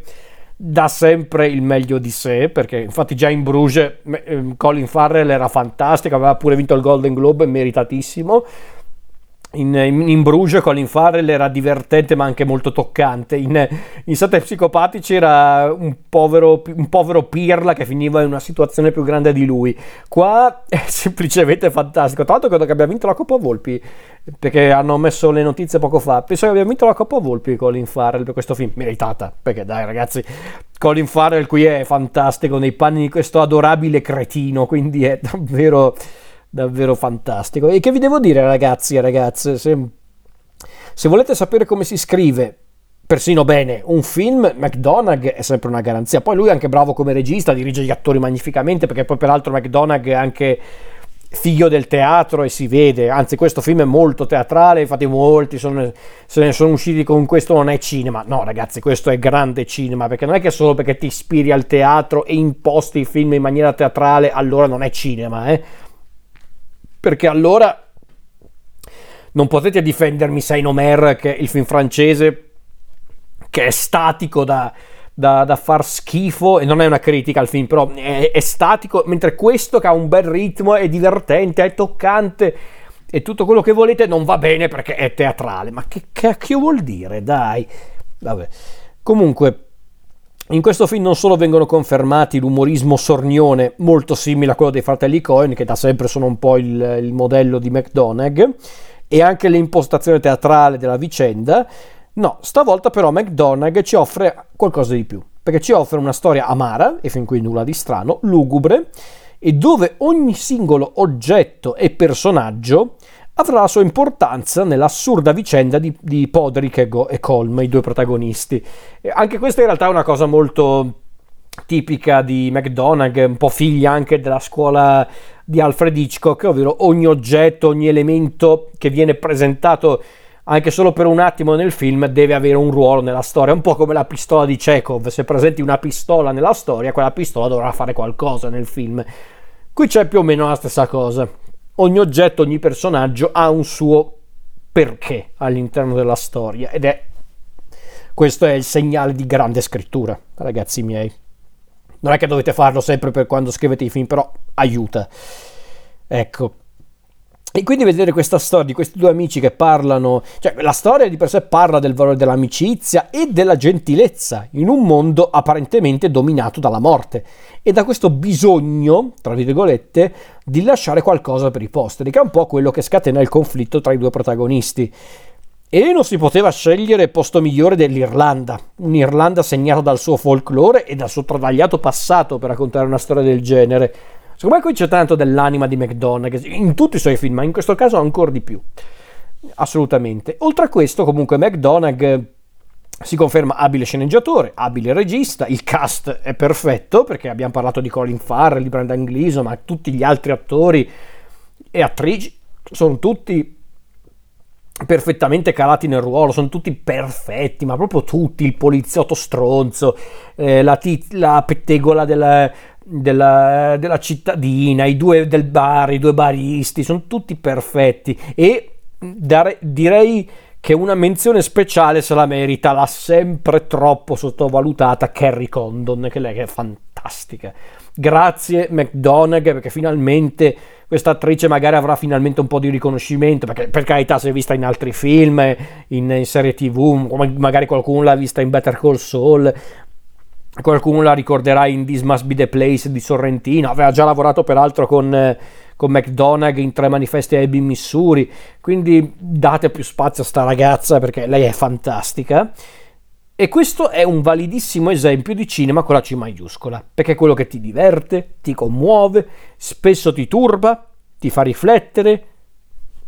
dà sempre il meglio di sé perché infatti già in Bruges ehm, Colin Farrell era fantastico, aveva pure vinto il Golden Globe, meritatissimo. In, in, in Bruges Colin Farrell era divertente ma anche molto toccante. In, in Sette Psicopatici era un povero, un povero pirla che finiva in una situazione più grande di lui. Qua è [laughs] semplicemente fantastico. Tra l'altro credo che abbia vinto la Coppa Volpi perché hanno messo le notizie poco fa. Penso che abbia vinto la Coppa Volpi Colin Farrell per questo film. Meritata perché dai ragazzi Colin Farrell qui è fantastico nei panni di questo adorabile cretino quindi è davvero davvero fantastico. E che vi devo dire, ragazzi e ragazze, se, se volete sapere come si scrive persino bene un film, McDonagh è sempre una garanzia. Poi lui è anche bravo come regista, dirige gli attori magnificamente, perché poi peraltro McDonagh è anche figlio del teatro e si vede, anzi questo film è molto teatrale, infatti molti sono, se ne sono usciti con questo non è cinema, no ragazzi questo è grande cinema, perché non è che solo perché ti ispiri al teatro e imposti il film in maniera teatrale allora non è cinema, eh? Perché allora non potete difendermi Saint Omer, che è il film francese, che è statico da, da, da, far schifo, e non è una critica al film, però è, è, statico, mentre questo che ha un bel ritmo, è divertente, è toccante, e tutto quello che volete non va bene perché è teatrale. Ma che cacchio vuol dire? Dai. Vabbè. Comunque, in questo film non solo vengono confermati l'umorismo sornione molto simile a quello dei fratelli Cohen, che da sempre sono un po' il, il modello di McDonagh, e anche l'impostazione teatrale della vicenda, no, stavolta però McDonagh ci offre qualcosa di più, perché ci offre una storia amara, e fin qui nulla di strano, lugubre, e dove ogni singolo oggetto e personaggio avrà la sua importanza nell'assurda vicenda di, di Podrick e, Go- e Colm, i due protagonisti. E anche questa in realtà è una cosa molto tipica di McDonagh, un po' figlia anche della scuola di Alfred Hitchcock, ovvero ogni oggetto, ogni elemento che viene presentato anche solo per un attimo nel film deve avere un ruolo nella storia, un po' come la pistola di Chekhov, se presenti una pistola nella storia, quella pistola dovrà fare qualcosa nel film. Qui c'è più o meno la stessa cosa ogni oggetto, ogni personaggio ha un suo perché all'interno della storia ed è questo è il segnale di grande scrittura, ragazzi miei. Non è che dovete farlo sempre per quando scrivete i film, però aiuta. Ecco, e quindi vedere questa storia di questi due amici che parlano, cioè la storia di per sé parla del valore dell'amicizia e della gentilezza in un mondo apparentemente dominato dalla morte e da questo bisogno, tra virgolette, di lasciare qualcosa per i posteri, che è un po' quello che scatena il conflitto tra i due protagonisti. E non si poteva scegliere posto migliore dell'Irlanda, un'Irlanda segnata dal suo folklore e dal suo travagliato passato per raccontare una storia del genere Secondo me qui c'è tanto dell'anima di McDonagh, in tutti i suoi film, ma in questo caso ancora di più. Assolutamente. Oltre a questo, comunque, McDonagh si conferma abile sceneggiatore, abile regista, il cast è perfetto perché abbiamo parlato di Colin Farrell, di Brendan Gleeson, ma tutti gli altri attori e attrici sono tutti perfettamente calati nel ruolo, sono tutti perfetti, ma proprio tutti, il poliziotto stronzo, eh, la, tit- la pettegola del, della, della cittadina, i due del bar, i due baristi, sono tutti perfetti e dare, direi che una menzione speciale se la merita la sempre troppo sottovalutata Carrie Condon, che lei è fantastica. Grazie McDonagh perché finalmente questa attrice magari avrà finalmente un po' di riconoscimento, perché per carità si è vista in altri film, in, in serie tv, magari qualcuno l'ha vista in Better Call Saul, qualcuno la ricorderà in This Must Be the Place di Sorrentino, aveva già lavorato peraltro con, eh, con McDonagh in Tre Manifesti a Ebbing, Missouri, quindi date più spazio a sta ragazza perché lei è fantastica. E questo è un validissimo esempio di cinema con la C maiuscola, perché è quello che ti diverte, ti commuove, spesso ti turba, ti fa riflettere.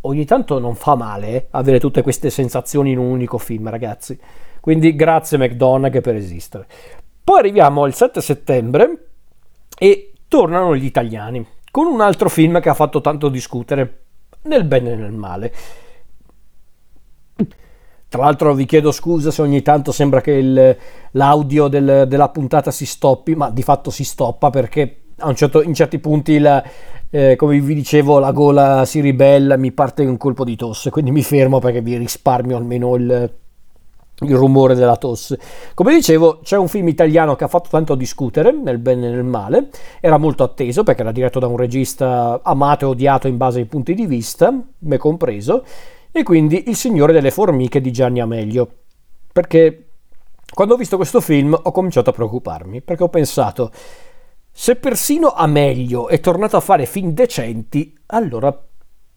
Ogni tanto non fa male eh, avere tutte queste sensazioni in un unico film, ragazzi. Quindi grazie McDonagh per esistere. Poi arriviamo al 7 settembre e tornano gli italiani con un altro film che ha fatto tanto discutere, nel bene e nel male. Tra l'altro vi chiedo scusa se ogni tanto sembra che il, l'audio del, della puntata si stoppi, ma di fatto si stoppa perché certo, in certi punti, la, eh, come vi dicevo, la gola si ribella, mi parte un colpo di tosse, quindi mi fermo perché vi risparmio almeno il, il rumore della tosse. Come dicevo, c'è un film italiano che ha fatto tanto discutere, nel bene e nel male, era molto atteso perché era diretto da un regista amato e odiato in base ai punti di vista, me compreso, e quindi Il Signore delle Formiche di Gianni Amelio. Perché quando ho visto questo film ho cominciato a preoccuparmi, perché ho pensato, se persino Amelio è tornato a fare film decenti, allora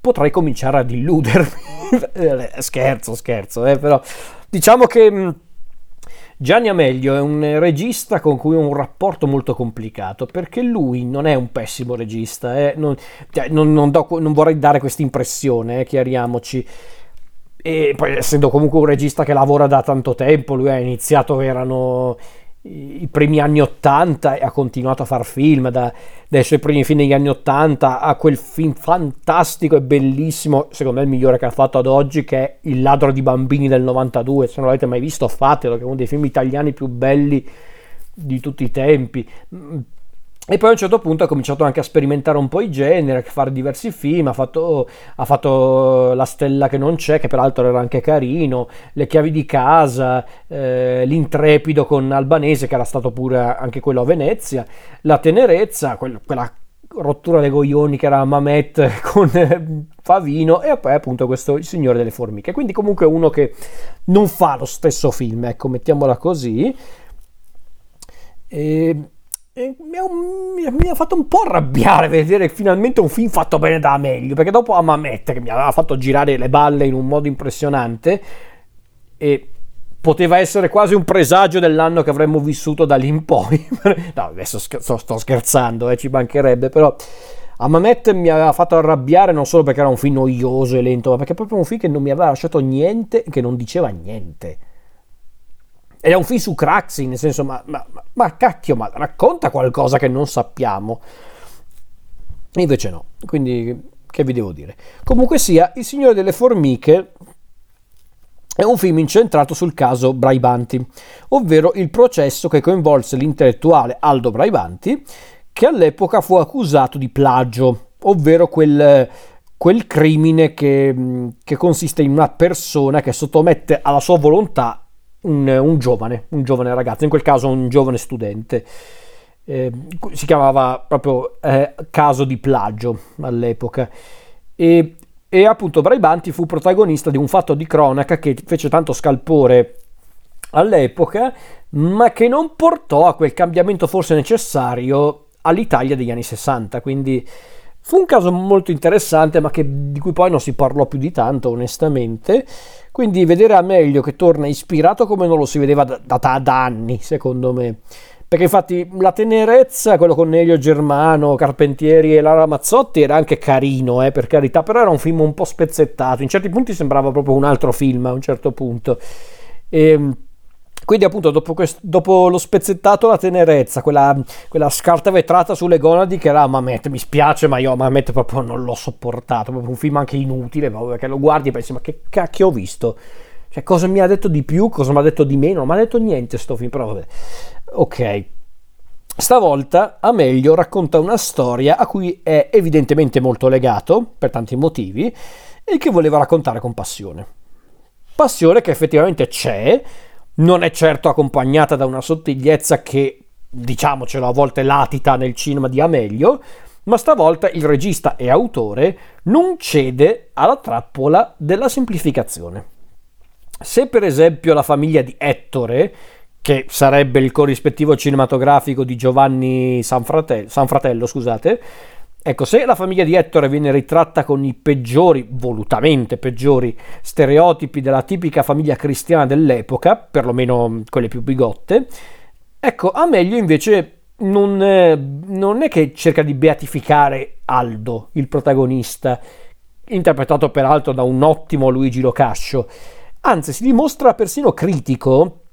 potrei cominciare ad illudermi. [laughs] scherzo, scherzo, eh, però diciamo che mm, Gianni Amelio è un regista con cui ho un rapporto molto complicato perché lui non è un pessimo regista, eh, non, cioè, non, non, do, non, vorrei dare questa impressione, eh, chiariamoci. E poi essendo comunque un regista che lavora da tanto tempo, lui ha iniziato, erano i primi anni 80 e ha continuato a far film da, dai suoi primi film negli anni 80 a quel film fantastico e bellissimo secondo me il migliore che ha fatto ad oggi che è Il ladro di bambini del 92 se non l'avete mai visto fatelo che è uno dei film italiani più belli di tutti i tempi e poi a un certo punto ha cominciato anche a sperimentare un po' i generi, a fare diversi film, ha fatto, ha fatto La stella che non c'è, che peraltro era anche carino, Le chiavi di casa, eh, L'intrepido con Albanese, che era stato pure anche quello a Venezia, La tenerezza, quel, quella rottura dei coglioni che era Mamet [laughs] con Favino e poi appunto questo Il Signore delle Formiche. Quindi comunque uno che non fa lo stesso film, ecco, mettiamola così. E mi ha, mi ha, fatto un po' arrabbiare vedere finalmente un film fatto bene da meglio, perché dopo Amamette che mi aveva fatto girare le balle in un modo impressionante e poteva essere quasi un presagio dell'anno che avremmo vissuto da lì in poi. [laughs] no, adesso sto, sto scherzando, eh, ci mancherebbe, però Amamette mi aveva fatto arrabbiare non solo perché era un film noioso e lento, ma perché è proprio un film che non mi aveva lasciato niente, che non diceva niente. Ed è un film su Craxi, nel senso, ma, ma, ma cacchio, ma racconta qualcosa che non sappiamo. E invece no, quindi che vi devo dire? Comunque sia, Il Signore delle Formiche è un film incentrato sul caso Braibanti, ovvero il processo che coinvolse l'intellettuale Aldo Braibanti, che all'epoca fu accusato di plagio, ovvero quel, quel crimine che, che consiste in una persona che sottomette alla sua volontà un, un, giovane, un giovane ragazzo, in quel caso un giovane studente. Eh, si chiamava proprio eh, caso di plagio all'epoca. E, e appunto Braibanti fu protagonista di un fatto di cronaca che fece tanto scalpore all'epoca, ma che non portò a quel cambiamento forse necessario all'Italia degli anni 60. Quindi fu un caso molto interessante, ma che, di cui poi non si parlò più di tanto, onestamente. Quindi vedere a meglio che torna ispirato come non lo si vedeva da, da, da anni, secondo me. Perché infatti la tenerezza, quello con Nelio Germano, Carpentieri e Lara Mazzotti era anche carino, eh, per carità, però era un film un po' spezzettato. In certi punti sembrava proprio un altro film a un certo punto. E, ehm, quindi appunto dopo, questo, dopo, lo spezzettato la tenerezza, quella, quella, scarta vetrata sulle gonadi che era Mamet, mi spiace ma io Mamet proprio non l'ho sopportato, proprio un film anche inutile, perché lo guardi e pensi ma che cacchio ho visto? Cioè cosa mi ha detto di più, cosa mi ha detto di meno? Non mi ha detto niente sto film, però vabbè. Ok. Stavolta Amelio racconta una storia a cui è evidentemente molto legato, per tanti motivi, e che voleva raccontare con passione. Passione che effettivamente c'è, non è certo accompagnata da una sottigliezza che, diciamocelo, a volte latita nel cinema di Amelio, ma stavolta il regista e autore non cede alla trappola della semplificazione. Se per esempio la famiglia di Ettore, che sarebbe il corrispettivo cinematografico di Giovanni Sanfratello, Sanfratello scusate, Ecco, se la famiglia di Ettore viene ritratta con i peggiori, volutamente peggiori, stereotipi della tipica famiglia cristiana dell'epoca, perlomeno quelle più bigotte, ecco, Amelio invece non, eh, non è che cerca di beatificare Aldo, il protagonista, interpretato peraltro da un ottimo Luigi Locascio, anzi si dimostra persino critico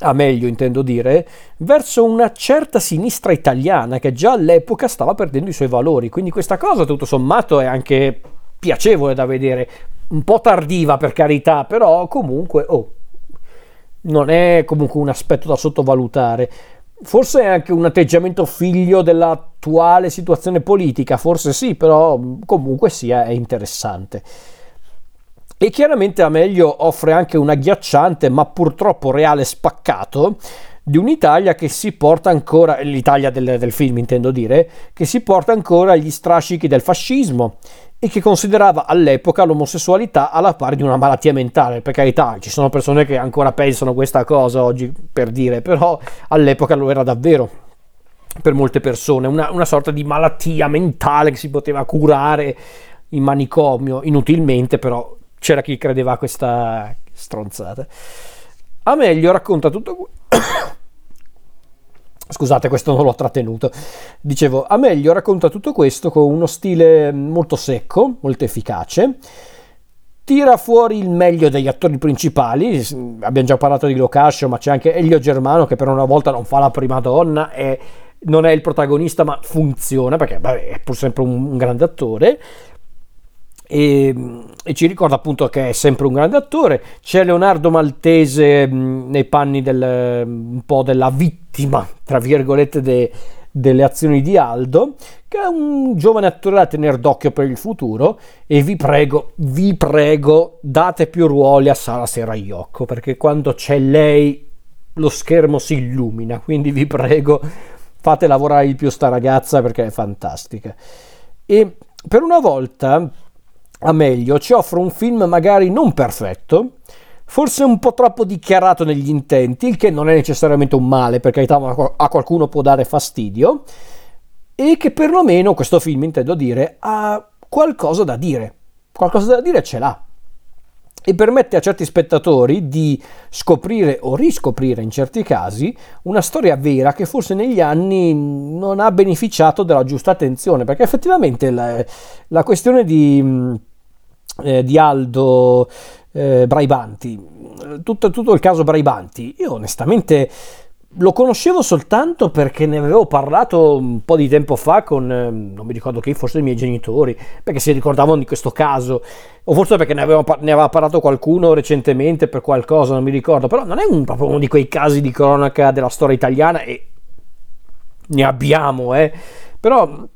a meglio intendo dire, verso una certa sinistra italiana che già all'epoca stava perdendo i suoi valori. Quindi questa cosa tutto sommato è anche piacevole da vedere, un po' tardiva per carità, però comunque oh, non è comunque un aspetto da sottovalutare. Forse è anche un atteggiamento figlio dell'attuale situazione politica, forse sì, però comunque sia è interessante. E chiaramente Amelio offre anche un agghiacciante ma purtroppo reale spaccato di un'Italia che si porta ancora, l'Italia del, del film intendo dire, che si porta ancora agli strascichi del fascismo e che considerava all'epoca l'omosessualità alla pari di una malattia mentale. Per carità, ci sono persone che ancora pensano questa cosa oggi per dire, però all'epoca lo era davvero per molte persone, una, una sorta di malattia mentale che si poteva curare in manicomio inutilmente, però c'era chi credeva a questa stronzata. Amelio racconta tutto [coughs] Scusate, questo non l'ho trattenuto. Dicevo, Amelio racconta tutto questo con uno stile molto secco, molto efficace. Tira fuori il meglio degli attori principali. Abbiamo già parlato di Locascio, ma c'è anche Elio Germano che per una volta non fa la prima donna e non è il protagonista, ma funziona perché vabbè, è pur sempre un, un grande attore. E, e, ci ricorda appunto che è sempre un grande attore. C'è Leonardo Maltese mh, nei panni del, un po' della vittima, tra virgolette, de, delle azioni di Aldo, che è un giovane attore da tenere d'occhio per il futuro. E vi prego, vi prego, date più ruoli a Sara Seraiocco, perché quando c'è lei lo schermo si illumina. Quindi vi prego, fate lavorare di più sta ragazza perché è fantastica. E per una volta a meglio ci offre un film magari non perfetto, forse un po' troppo dichiarato negli intenti, il che non è necessariamente un male, per carità, a qualcuno può dare fastidio, e che perlomeno questo film, intendo dire, ha qualcosa da dire. Qualcosa da dire ce l'ha. E permette a certi spettatori di scoprire o riscoprire in certi casi una storia vera che forse negli anni non ha beneficiato della giusta attenzione, perché effettivamente la, la questione di eh, di Aldo eh, Braibanti, tutto, tutto il caso Braibanti, io onestamente lo conoscevo soltanto perché ne avevo parlato un po' di tempo fa con, eh, non mi ricordo chi, forse i miei genitori, perché si ricordavano di questo caso, o forse perché ne, avevo, ne aveva parlato qualcuno recentemente per qualcosa, non mi ricordo, però non è un, proprio uno di quei casi di cronaca della storia italiana e ne abbiamo, eh. Però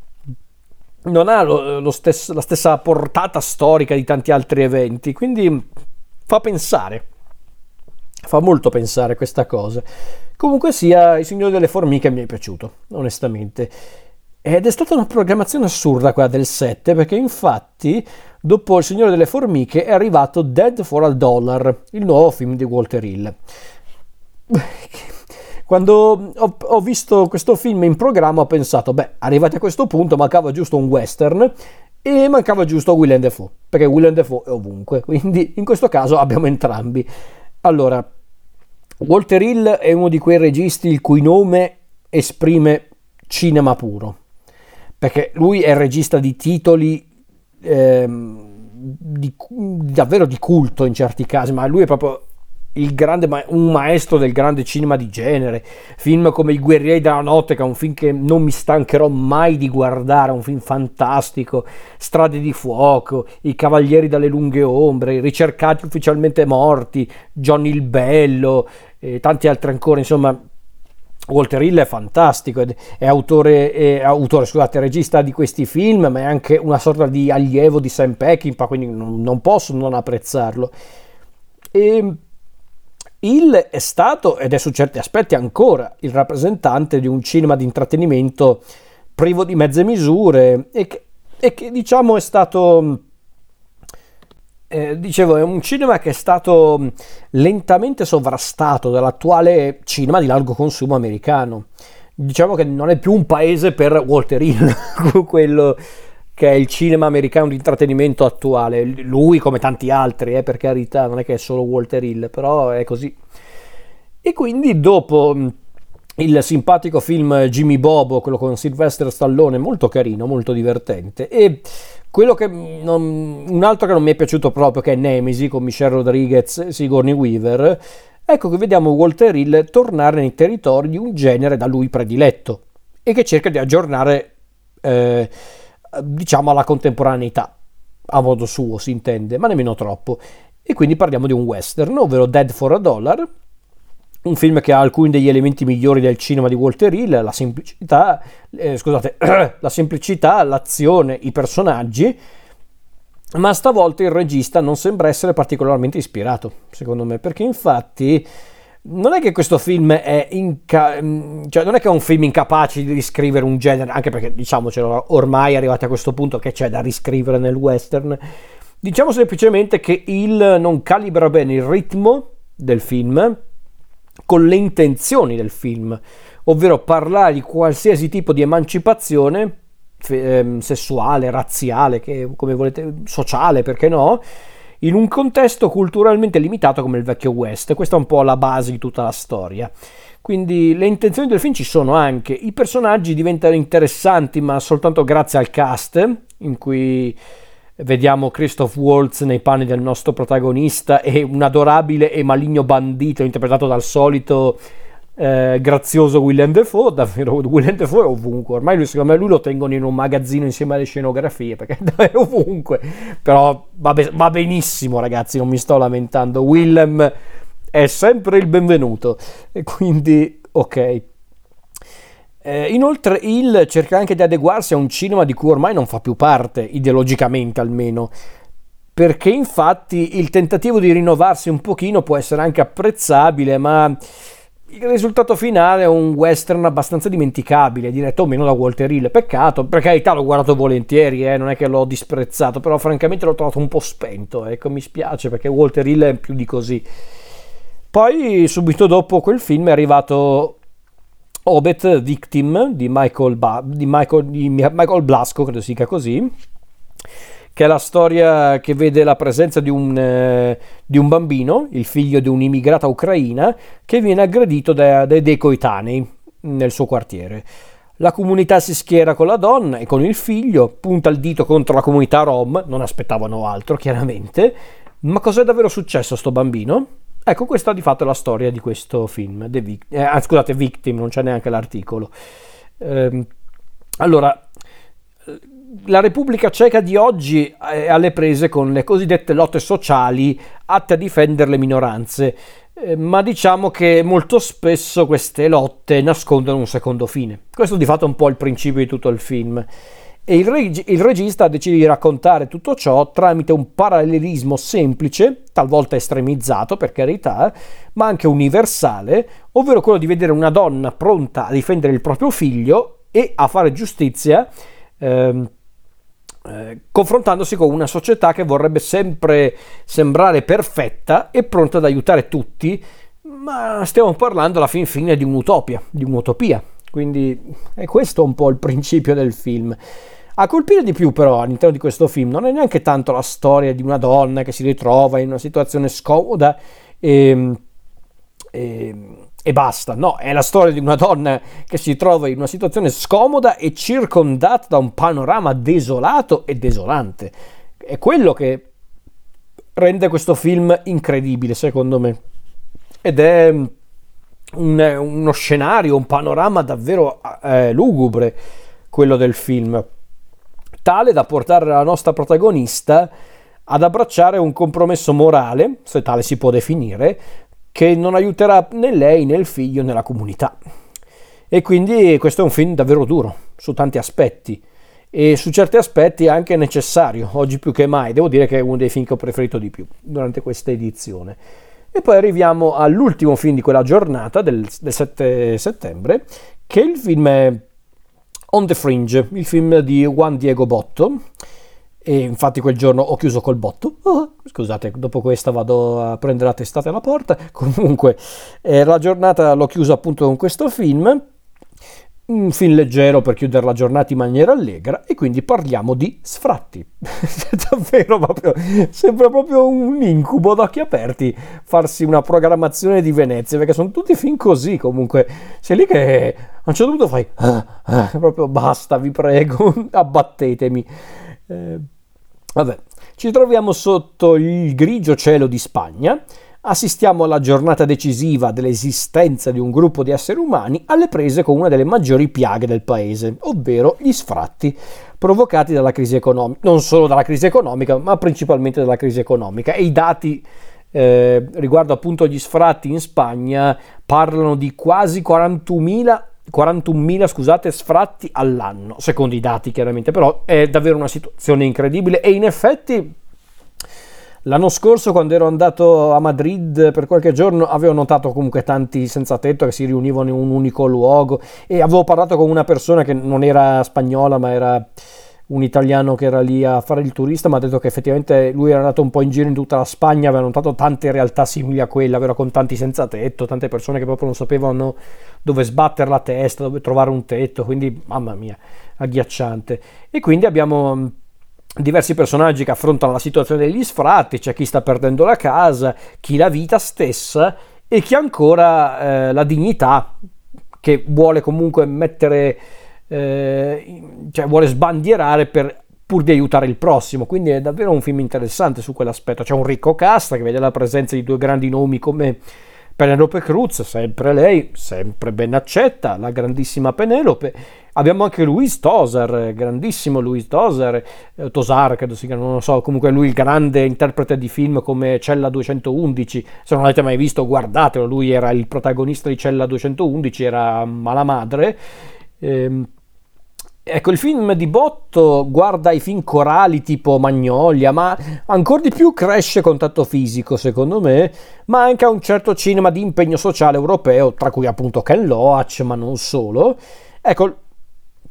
non ha lo, lo stesso, la stessa portata storica di tanti altri eventi, quindi fa pensare, fa molto pensare questa cosa. Comunque sia, Il Signore delle Formiche mi è piaciuto, onestamente. Ed è stata una programmazione assurda quella del 7, perché infatti dopo Il Signore delle Formiche è arrivato Dead for a Dollar, il nuovo film di Walter Hill. [laughs] Quando ho, ho, visto questo film in programma ho pensato, beh, arrivati a questo punto mancava giusto un western e mancava giusto Willem Dafoe, perché Willem Dafoe è ovunque, [laughs] quindi in questo caso abbiamo entrambi. Allora, Walter Hill è uno di quei registi il cui nome esprime cinema puro, perché lui è il regista di titoli ehm, di, davvero di culto in certi casi, ma lui è proprio grande un maestro del grande cinema di genere, film come I guerrieri della notte, che è un film che non mi stancherò mai di guardare, un film fantastico, Strade di fuoco, I cavalieri dalle lunghe ombre, I ricercati ufficialmente morti, Johnny il Bello e tanti altri ancora, insomma Walter Hill è fantastico, è autore, è autore, scusate, regista di questi film, ma è anche una sorta di allievo di Sam Peckinpah, quindi non, posso non apprezzarlo. E Hill è stato, ed è su certi aspetti ancora, il rappresentante di un cinema di intrattenimento privo di mezze misure e che, e che diciamo è stato... Eh, dicevo, è un cinema che è stato lentamente sovrastato dall'attuale cinema di largo consumo americano. Diciamo che non è più un paese per Walter Hill, [laughs] quello che è il cinema americano di intrattenimento attuale. Lui, come tanti altri, eh, per carità, non è che è solo Walter Hill, però è così. E quindi dopo mm, il simpatico film Jimmy Bobo, quello con Sylvester Stallone, molto carino, molto divertente. E che non, un altro che non mi è piaciuto proprio, che è Nemesi con Michelle Rodriguez e Sigourney Weaver, ecco che vediamo Walter Hill tornare nei territori di un genere da lui prediletto e che cerca di aggiornare eh, diciamo alla contemporaneità, a modo suo si intende, ma nemmeno troppo. E quindi parliamo di un western, ovvero Dead for a Dollar, un film che ha alcuni degli elementi migliori del cinema di Walter Hill, la semplicità, eh, scusate, [clears throat] la semplicità, l'azione, i personaggi, ma stavolta il regista non sembra essere particolarmente ispirato, secondo me, perché infatti non è che questo film è inca- cioè non è che è un film incapace di riscrivere un genere, anche perché diciamocelo, ormai arrivati a questo punto che c'è da riscrivere nel western. Diciamo semplicemente che il non calibra bene il ritmo del film con le intenzioni del film, ovvero parlare di qualsiasi tipo di emancipazione ehm, sessuale, razziale, che, come volete, sociale, perché no? in un contesto culturalmente limitato come il vecchio West. Questa è un po' la base di tutta la storia. Quindi le intenzioni del film ci sono anche. I personaggi diventano interessanti, ma soltanto grazie al cast, in cui vediamo Christoph Waltz nei panni del nostro protagonista e un adorabile e maligno bandito interpretato dal solito eh, grazioso William Defoe, davvero William Defoe è ovunque, ormai lui, secondo me lui lo tengono in un magazzino insieme alle scenografie perché [laughs] è ovunque, però va, be- va benissimo ragazzi, non mi sto lamentando, Willem è sempre il benvenuto. E quindi ok. Eh, inoltre il cerca anche di adeguarsi a un cinema di cui ormai non fa più parte, ideologicamente almeno, perché infatti il tentativo di rinnovarsi un pochino può essere anche apprezzabile, ma il risultato finale è un western abbastanza dimenticabile, diretto o meno da Walter Hill. Peccato, per carità l'ho guardato volentieri, eh, non è che l'ho disprezzato, però francamente l'ho trovato un po' spento. Ecco, mi spiace perché Walter Hill è più di così. Poi, subito dopo quel film, è arrivato Obet Victim di Michael, ba- di Michael, di Michael Blasco, credo si dica così che è la storia che vede la presenza di un, eh, di un bambino, il figlio di un'immigrata ucraina, che viene aggredito da, dai dei coetanei nel suo quartiere. La comunità si schiera con la donna e con il figlio, punta il dito contro la comunità rom, non aspettavano altro chiaramente, ma cos'è davvero successo a sto bambino? Ecco, questa di fatto è la storia di questo film. Vic- eh, ah, scusate, Victim, non c'è neanche l'articolo. Eh, allora, la Repubblica Ceca di oggi è alle prese con le cosiddette lotte sociali atte a difendere le minoranze, eh, ma diciamo che molto spesso queste lotte nascondono un secondo fine. Questo di fatto è un po' il principio di tutto il film. E il, reg- il regista decide di raccontare tutto ciò tramite un parallelismo semplice, talvolta estremizzato per carità, ma anche universale, ovvero quello di vedere una donna pronta a difendere il proprio figlio e a fare giustizia ehm, eh, confrontandosi con una società che vorrebbe sempre sembrare perfetta e pronta ad aiutare tutti, ma stiamo parlando alla fin fine di un'utopia, di un'utopia. Quindi è questo un po' il principio del film. A colpire di più però all'interno di questo film non è neanche tanto la storia di una donna che si ritrova in una situazione scomoda e, e e basta. No, è la storia di una donna che si trova in una situazione scomoda e circondata da un panorama desolato e desolante. È quello che rende questo film incredibile, secondo me. Ed è un, uno scenario, un panorama davvero eh, lugubre, quello del film, tale da portare la nostra protagonista ad abbracciare un compromesso morale, se tale si può definire, che non aiuterà né lei né il figlio né la comunità. E quindi questo è un film davvero duro su tanti aspetti e su certi aspetti anche necessario, oggi più che mai. Devo dire che è uno dei film che ho preferito di più durante questa edizione. E poi arriviamo all'ultimo film di quella giornata del, del 7 settembre, che il film è On the Fringe, il film di Juan Diego Botto, e infatti quel giorno ho chiuso col botto. Oh, scusate, dopo questa vado a prendere la testata alla porta. [laughs] Comunque, eh, la giornata l'ho chiusa appunto con questo film. Un film leggero per chiudere la giornata in maniera allegra e quindi parliamo di sfratti. [laughs] Davvero proprio, sembra proprio un incubo d'occhi aperti farsi una programmazione di Venezia perché sono tutti film così comunque. Sei lì che a un certo punto fai ah, ah, proprio basta, vi prego, [laughs] abbattetemi. Eh, vabbè, ci troviamo sotto il grigio cielo di Spagna, assistiamo alla giornata decisiva dell'esistenza di un gruppo di esseri umani alle prese con una delle maggiori piaghe del paese, ovvero gli sfratti provocati dalla crisi economica, non solo dalla crisi economica, ma principalmente dalla crisi economica. E i dati eh, riguardo appunto gli sfratti in Spagna parlano di quasi 41.000 41.000 scusate, sfratti all'anno, secondo i dati chiaramente, però è davvero una situazione incredibile e in effetti L'anno scorso, quando ero andato a Madrid per qualche giorno, avevo notato comunque tanti senza tetto che si riunivano in un unico luogo e avevo parlato con una persona che non era spagnola, ma era un italiano che era lì a fare il turista mi ha detto che effettivamente lui era andato un po' in giro in tutta la Spagna, aveva notato tante realtà simili a quella, vero? con tanti senza tetto, tante persone che proprio non sapevano dove sbattere la testa, dove trovare un tetto, quindi mamma mia, agghiacciante. E quindi abbiamo diversi personaggi che affrontano la situazione degli sfratti, c'è chi sta perdendo la casa, chi la vita stessa e chi ancora eh, la dignità che vuole comunque mettere eh, cioè vuole sbandierare per, pur di aiutare il prossimo. Quindi è davvero un film interessante su quell'aspetto. C'è un ricco cast che vede la presenza di due grandi nomi come Penelope Cruz, sempre lei, sempre ben accetta, la grandissima Penelope. Abbiamo anche Luis Tosar, grandissimo Luis Tosar, eh, Tosar credo si chiama, non lo so, comunque lui il grande interprete di film come Cella 211, se non l'avete mai visto guardatelo, lui era il protagonista di Cella 211, era Malamadre. Ehm, Ecco, il film di Botto guarda i film corali tipo Magnolia, ma ancora di più cresce contatto fisico, secondo me, ma anche a un certo cinema di impegno sociale europeo, tra cui appunto Ken Loach, ma non solo. Ecco,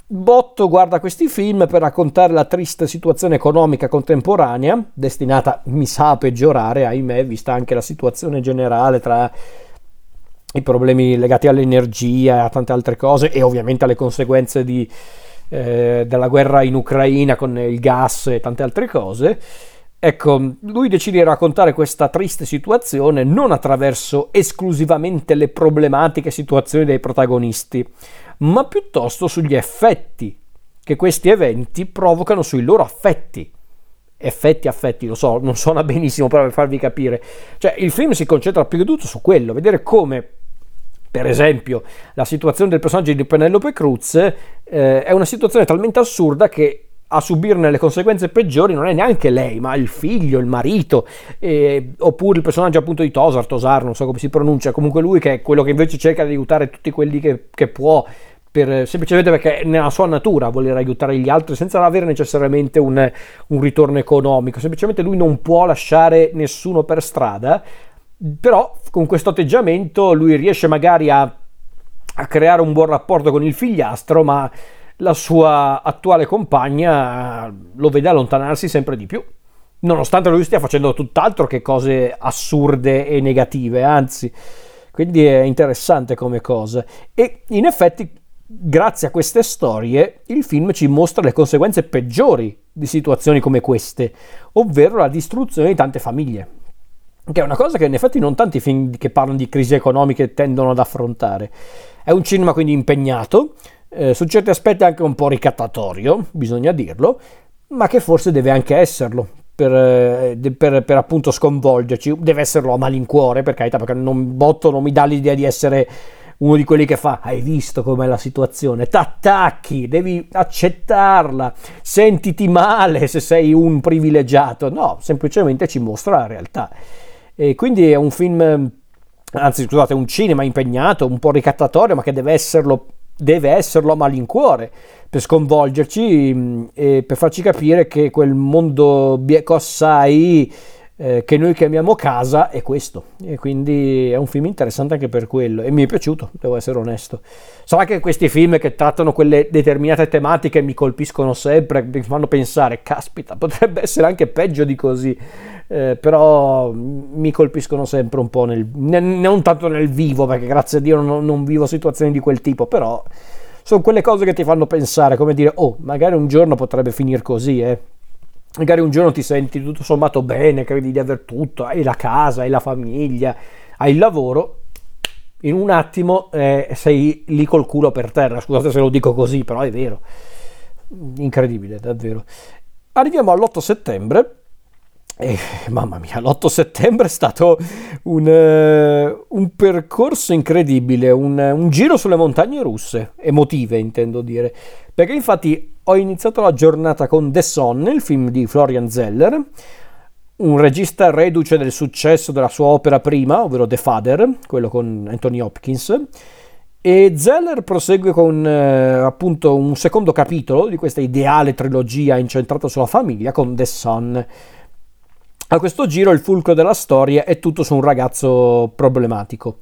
Botto guarda questi film per raccontare la triste situazione economica contemporanea, destinata, mi sa, a peggiorare, ahimè, vista anche la situazione generale tra i problemi legati all'energia e a tante altre cose e ovviamente alle conseguenze di eh, della guerra in Ucraina con il gas e tante altre cose. Ecco, lui decide di raccontare questa triste situazione non attraverso esclusivamente le problematiche situazioni dei protagonisti, ma piuttosto sugli effetti che questi eventi provocano sui loro affetti. Effetti, affetti, lo so, non suona benissimo, però per farvi capire. Cioè, il film si concentra più che tutto su quello, vedere come per esempio, la situazione del personaggio di Penelope Cruz eh, è una situazione talmente assurda che a subirne le conseguenze peggiori non è neanche lei, ma il figlio, il marito, eh, oppure il personaggio appunto di Tosar, Tosar, non so come si pronuncia, comunque lui che è quello che invece cerca di aiutare tutti quelli che, che può, per, semplicemente perché è nella sua natura voler aiutare gli altri senza avere necessariamente un, un ritorno economico, semplicemente lui non può lasciare nessuno per strada però con questo atteggiamento lui riesce magari a, a creare un buon rapporto con il figliastro, ma la sua attuale compagna lo vede allontanarsi sempre di più, nonostante lui stia facendo tutt'altro che cose assurde e negative, anzi, quindi è interessante come cosa. E in effetti, grazie a queste storie, il film ci mostra le conseguenze peggiori di situazioni come queste, ovvero la distruzione di tante famiglie che è una cosa che in effetti non tanti film che parlano di crisi economiche tendono ad affrontare. È un cinema quindi impegnato, eh, su certi aspetti anche un po' ricattatorio, bisogna dirlo, ma che forse deve anche esserlo. Per, eh, per, per appunto sconvolgerci, deve esserlo a malincuore per carità, perché non, Botto non mi dà l'idea di essere uno di quelli che fa hai visto com'è la situazione, t'attacchi, devi accettarla, sentiti male se sei un privilegiato, no, semplicemente ci mostra la realtà. E quindi è un film, anzi scusate, un cinema impegnato, un po' ricattatorio, ma che deve esserlo, deve esserlo a malincuore per sconvolgerci mm, e per farci capire che quel mondo bieco assai eh, che noi chiamiamo casa è questo. E quindi è un film interessante anche per quello. E mi è piaciuto, devo essere onesto. Sarà che questi film che trattano quelle determinate tematiche mi colpiscono sempre, mi fanno pensare, caspita, potrebbe essere anche peggio di così, eh, però mi colpiscono sempre un po' nel, non tanto nel vivo, perché grazie a Dio non, non vivo situazioni di quel tipo, però sono quelle cose che ti fanno pensare, come dire, oh, magari un giorno potrebbe finire così, eh magari un giorno ti senti tutto sommato bene, credi di aver tutto, hai la casa, hai la famiglia, hai il lavoro, in un attimo eh, sei lì col culo per terra, scusate se lo dico così, però è vero, incredibile davvero. Arriviamo all'8 settembre. E mamma mia, l'8 settembre è stato un, uh, un percorso incredibile, un, un, giro sulle montagne russe, emotive intendo dire, perché infatti ho iniziato la giornata con The Son, il film di Florian Zeller, un regista reduce del successo della sua opera prima, ovvero The Father, quello con Anthony Hopkins, e Zeller prosegue con eh, appunto un secondo capitolo di questa ideale trilogia incentrata sulla famiglia con The Son A questo giro il fulcro della storia è tutto su un ragazzo problematico.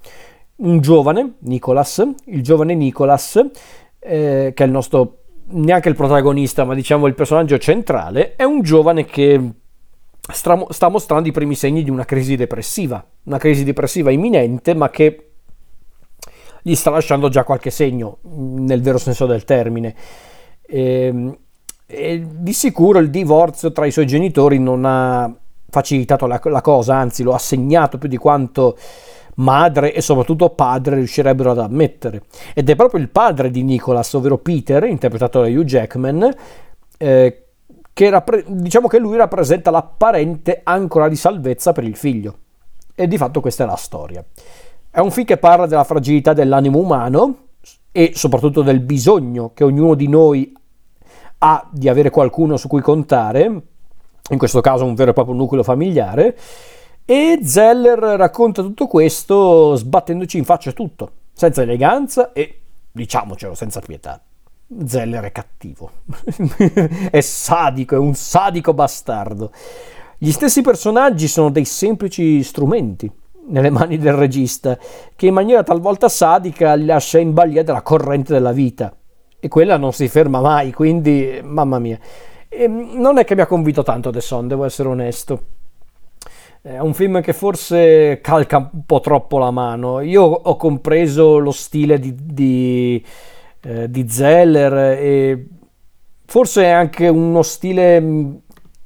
Un giovane, Nicholas, il giovane Nicholas, eh, che è il nostro, neanche il protagonista, ma diciamo il personaggio centrale, è un giovane che sta, sta mostrando i primi segni di una crisi depressiva, una crisi depressiva imminente, ma che gli sta lasciando già qualche segno, nel vero senso del termine. E, ehm, e di sicuro il divorzio tra i suoi genitori non ha facilitato la, la cosa, anzi lo ha segnato più di quanto madre e soprattutto padre riuscirebbero ad ammettere. Ed è proprio il padre di Nicholas, ovvero Peter, interpretato da Hugh Jackman, eh, che rappre- diciamo che lui rappresenta l'apparente ancora di salvezza per il figlio. E di fatto questa è la storia. È un film che parla della fragilità dell'animo umano e soprattutto del bisogno che ognuno di noi ha di avere qualcuno su cui contare in questo caso un vero e proprio nucleo familiare, e Zeller racconta tutto questo sbattendoci in faccia tutto, senza eleganza e, diciamocelo, senza pietà. Zeller è cattivo, [laughs] è sadico, è un sadico bastardo. Gli stessi personaggi sono dei semplici strumenti nelle mani del regista, che in maniera talvolta sadica li lascia in balia della corrente della vita. E quella non si ferma mai, quindi, mamma mia. E ehm, non è che mi ha convinto tanto The Son, devo essere onesto. È un film che forse calca un po' troppo la mano. Io ho compreso lo stile di, di, eh, di Zeller e forse è anche uno stile mm,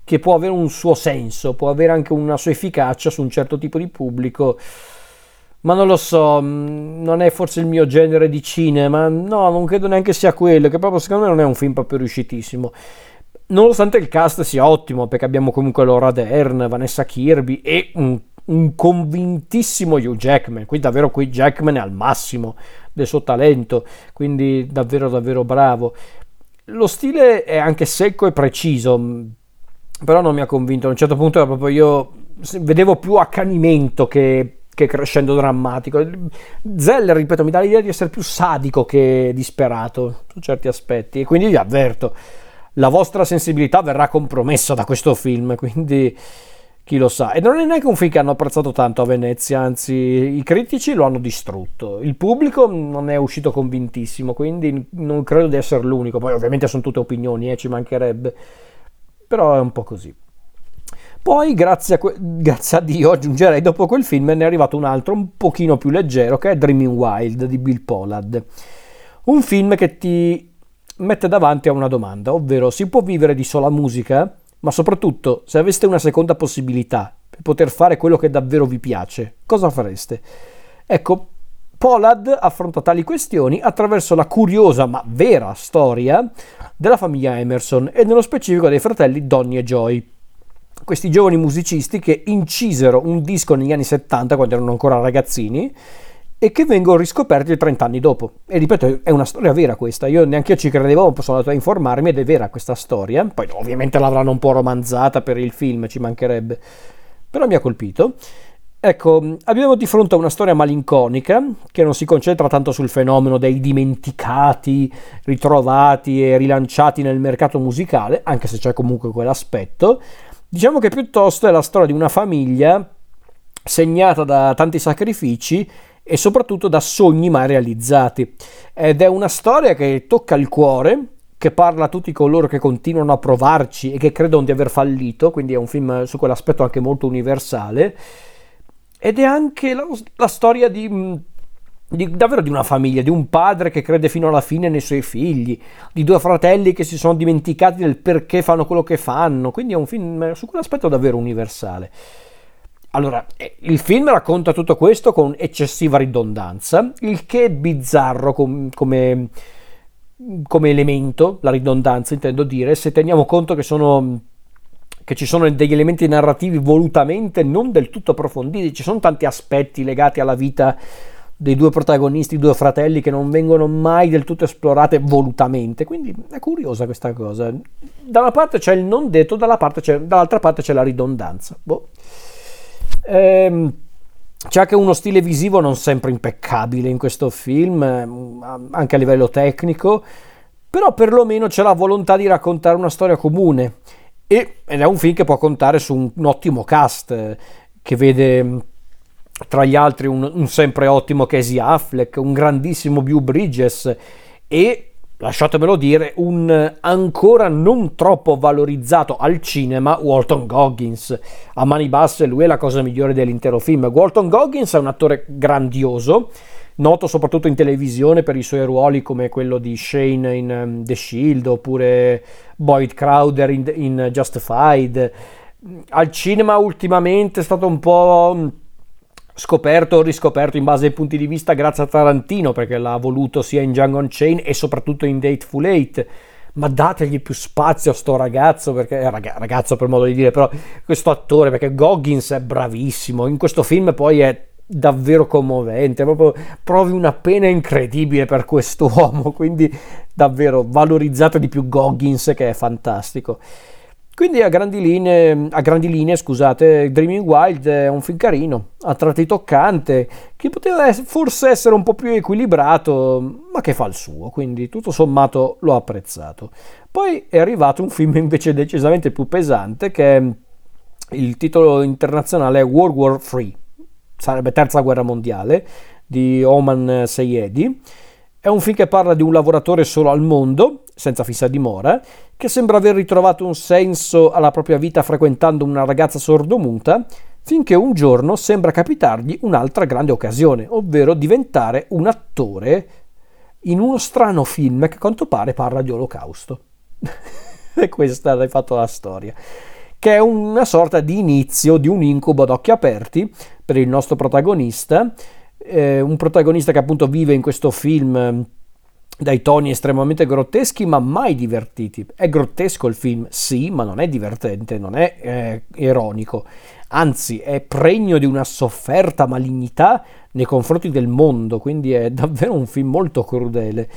che può avere un suo senso, può avere anche una sua efficacia su un certo tipo di pubblico. Ma non lo so, mm, non è forse il mio genere di cinema, no, non credo neanche sia quello, che proprio secondo me non è un film proprio riuscitissimo nonostante il cast sia ottimo, perché abbiamo comunque Laura Dern, Vanessa Kirby e un, un convintissimo Hugh Jackman, qui davvero qui Jackman è al massimo del suo talento, quindi davvero davvero bravo. Lo stile è anche secco e preciso, però non mi ha convinto, a un certo punto proprio io vedevo più accanimento che, che crescendo drammatico. Zeller, ripeto, mi dà l'idea di essere più sadico che disperato su certi aspetti e quindi vi avverto la vostra sensibilità verrà compromessa da questo film, quindi chi lo sa. E non è neanche un film che hanno apprezzato tanto a Venezia, anzi i critici lo hanno distrutto. Il pubblico non è uscito convintissimo, quindi non credo di essere l'unico. Poi ovviamente sono tutte opinioni, eh, ci mancherebbe. Però è un po' così. Poi, grazie a, que- grazie a, Dio, aggiungerei, dopo quel film ne è arrivato un altro un pochino più leggero, che è Dreaming Wild di Bill Pollard. Un film che ti mette davanti a una domanda, ovvero si può vivere di sola musica? Ma soprattutto, se aveste una seconda possibilità per poter fare quello che davvero vi piace, cosa fareste? Ecco, Pollard affronta tali questioni attraverso la curiosa ma vera storia della famiglia Emerson e nello specifico dei fratelli Donny e Joy. Questi giovani musicisti che incisero un disco negli anni 70 quando erano ancora ragazzini e che vengono riscoperti 30 anni dopo. E ripeto, è una storia vera questa, io neanche io ci credevo, sono andato a informarmi ed è vera questa storia. Poi ovviamente l'avranno un po' romanzata per il film, ci mancherebbe, però mi ha colpito. Ecco, abbiamo di fronte a una storia malinconica che non si concentra tanto sul fenomeno dei dimenticati, ritrovati e rilanciati nel mercato musicale, anche se c'è comunque quell'aspetto. Diciamo che piuttosto è la storia di una famiglia segnata da tanti sacrifici e soprattutto da sogni mai realizzati. Ed è una storia che tocca il cuore, che parla a tutti coloro che continuano a provarci e che credono di aver fallito, quindi è un film su quell'aspetto anche molto universale. Ed è anche la, la storia di, di, davvero di una famiglia, di un padre che crede fino alla fine nei suoi figli, di due fratelli che si sono dimenticati del perché fanno quello che fanno, quindi è un film su quell'aspetto davvero universale. Allora, eh, il film racconta tutto questo con eccessiva ridondanza, il che è bizzarro com- come, come, elemento, la ridondanza intendo dire, se teniamo conto che, sono, che ci sono degli elementi narrativi volutamente non del tutto approfonditi, ci sono tanti aspetti legati alla vita dei due protagonisti, due fratelli che non vengono mai del tutto esplorate volutamente, quindi è curiosa questa cosa. Da una parte c'è il non detto, parte dall'altra parte c'è la ridondanza. Boh. Ehm, c'è anche uno stile visivo non sempre impeccabile in questo film, ehm, anche a livello tecnico, però perlomeno c'è la volontà di raccontare una storia comune. Ed è un film che può contare su un, un ottimo cast che vede tra gli altri un, un sempre ottimo Casey Affleck, un grandissimo Bew Bridges e lasciatemelo dire, un ancora non troppo valorizzato al cinema Walton Goggins. A mani basse lui è la cosa migliore dell'intero film. Walton Goggins è un attore grandioso, noto soprattutto in televisione per i suoi ruoli come quello di Shane in um, The Shield oppure Boyd Crowder in, in Justified. Al cinema ultimamente è stato un po' scoperto o riscoperto in base ai punti di vista grazie a Tarantino perché l'ha voluto sia in Django Unchained e soprattutto in Dateful Eight. Ma dategli più spazio a sto ragazzo perché eh, ragazzo per modo di dire però questo attore perché Goggins è bravissimo in questo film poi è davvero commovente proprio provi una pena incredibile per quest'uomo [laughs] quindi davvero valorizzate di più Goggins che è fantastico quindi a grandi linee, a grandi linee scusate, Dreaming Wild è un film carino, a tratti toccante, che poteva forse essere un po' più equilibrato, ma che fa il suo, quindi tutto sommato l'ho apprezzato. Poi è arrivato un film [laughs] invece decisamente più pesante, che il titolo internazionale è World War III, sarebbe Terza Guerra Mondiale, di Oman Seyedi è un film che parla di un lavoratore solo al mondo, senza fissa dimora, che sembra aver ritrovato un senso alla propria vita frequentando una ragazza sordomuta, finché un giorno sembra capitargli un'altra grande occasione, ovvero diventare un attore in uno strano film che a quanto pare parla di olocausto. e [laughs] questa l'hai fatto la storia. Che è una sorta di inizio di un incubo ad occhi aperti per il nostro protagonista, eh, un protagonista che appunto vive in questo film dai toni estremamente grotteschi ma mai divertiti. È grottesco il film, sì, ma non è divertente, non è eh, ironico, anzi è pregno di una sofferta malignità nei confronti del mondo, quindi è davvero un film molto crudele.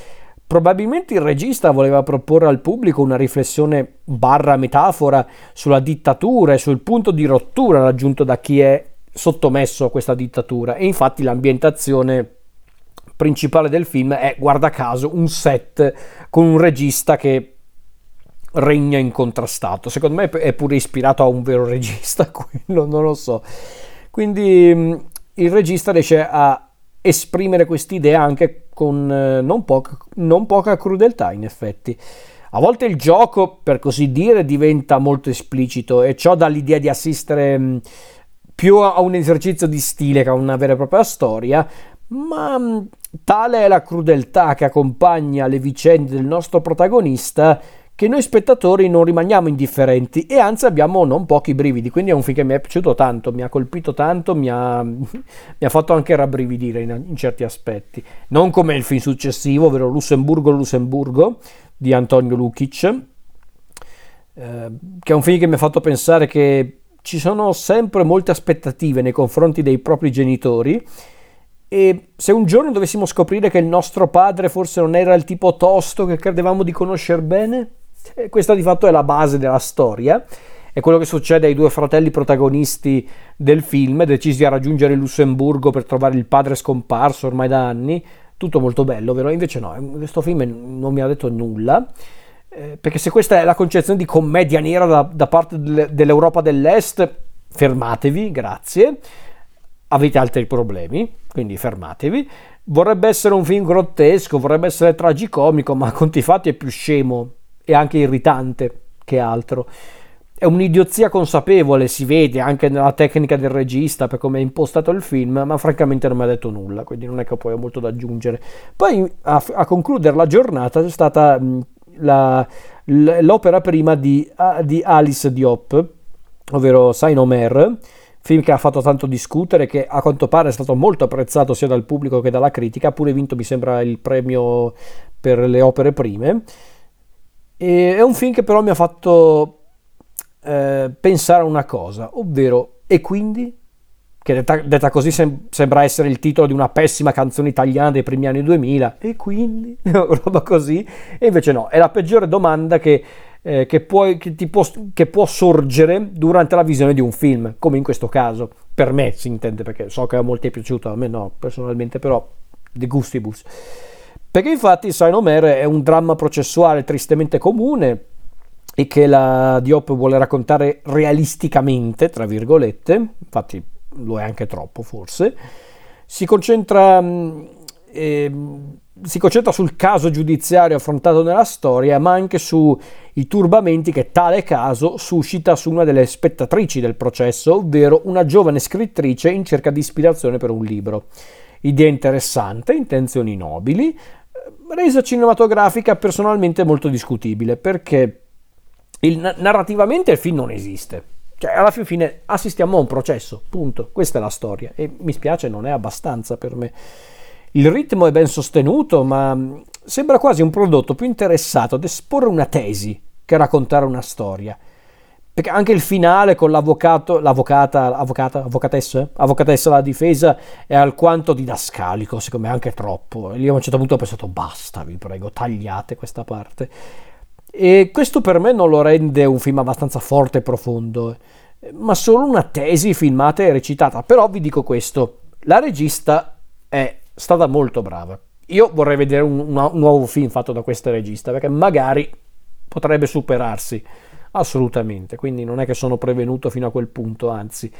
Probabilmente il regista voleva proporre al pubblico una riflessione barra metafora sulla dittatura e sul punto di rottura raggiunto da chi è sottomesso a questa dittatura e infatti l'ambientazione principale del film è guarda caso un set con un regista che regna incontrastato. Secondo me è pure ispirato a un vero regista [laughs] quello non lo so. Quindi mm, il regista riesce a esprimere quest'idea anche con eh, non, poca, non poca crudeltà in effetti. A volte il gioco, per così dire, diventa molto esplicito e ciò dà l'idea di assistere mm, più a un esercizio di stile che a una vera e propria storia, ma mm, tale è la crudeltà che accompagna le vicende del nostro protagonista che noi spettatori non rimaniamo indifferenti e anzi abbiamo non pochi brividi, quindi è un film che mi è piaciuto tanto, mi ha colpito tanto, mi ha, [laughs] mi ha fatto anche rabbrividire in, in, certi aspetti, non come il film successivo, ovvero Lussemburgo Lussemburgo di Antonio Lukic, eh, che è un film che mi ha fatto pensare che ci sono sempre molte aspettative nei confronti dei propri genitori e se un giorno dovessimo scoprire che il nostro padre forse non era il tipo tosto che credevamo di conoscere bene, eh, questa di fatto è la base della storia. È quello che succede ai due fratelli protagonisti del film, decisi a raggiungere il Lussemburgo per trovare il padre scomparso ormai da anni. Tutto molto bello, vero? Invece no, questo film non mi ha detto nulla. Eh, perché se questa è la concezione di commedia nera da, da parte dell'Europa dell'Est, fermatevi, grazie. Avete altri problemi, quindi fermatevi. Vorrebbe essere un film grottesco, vorrebbe essere tragicomico, ma conti fatti è più scemo e anche irritante che altro. È un'idiozia consapevole, si vede anche nella tecnica del regista per come è impostato il film, ma francamente non mi ha detto nulla, quindi non è che poi ho molto da aggiungere. Poi a, a concludere la giornata c'è stata la, l'opera prima di, di, Alice Diop, ovvero Saint Omer, film che ha fatto tanto discutere, che a quanto pare è stato molto apprezzato sia dal pubblico che dalla critica, ha pure vinto mi sembra il premio per le opere prime. E è un film che però mi ha fatto eh, pensare a una cosa, ovvero e quindi? Che detta, detta così sem- sembra essere il titolo di una pessima canzone italiana dei primi anni 2000, e quindi, [laughs] roba così, e invece no, è la peggiore domanda che, eh, che, puoi, che, può, che può sorgere durante la visione di un film, come in questo caso, per me si intende, perché so che a molti è piaciuto, a me no, personalmente, però, de gustibus. Perché infatti Saint Omer è un dramma processuale tristemente comune, e che la Diop vuole raccontare realisticamente, tra virgolette, infatti lo è anche troppo forse, si concentra, eh, si concentra sul caso giudiziario affrontato nella storia, ma anche sui turbamenti che tale caso suscita su una delle spettatrici del processo, ovvero una giovane scrittrice in cerca di ispirazione per un libro. Idea interessante, intenzioni nobili, eh, resa cinematografica personalmente molto discutibile perché il, narrativamente il film non esiste. Cioè, alla fine assistiamo a un processo, punto. Questa è la storia. E mi spiace, non è abbastanza per me. Il ritmo è ben sostenuto, ma sembra quasi un prodotto più interessato ad esporre una tesi che raccontare una storia. Perché anche il finale con l'avvocato, l'avvocata, avvocata, avvocatessa, avvocatessa la difesa è alquanto didascalico, secondo me anche troppo. E lì a un certo punto ho pensato basta, vi prego, tagliate questa parte. E questo per me non lo rende un film abbastanza forte e profondo, ma solo una tesi filmata e recitata. Però vi dico questo, la regista è stata molto brava. Io vorrei vedere un, un nuovo film fatto da questa regista, perché magari potrebbe superarsi assolutamente. Quindi non è che sono prevenuto fino a quel punto, anzi.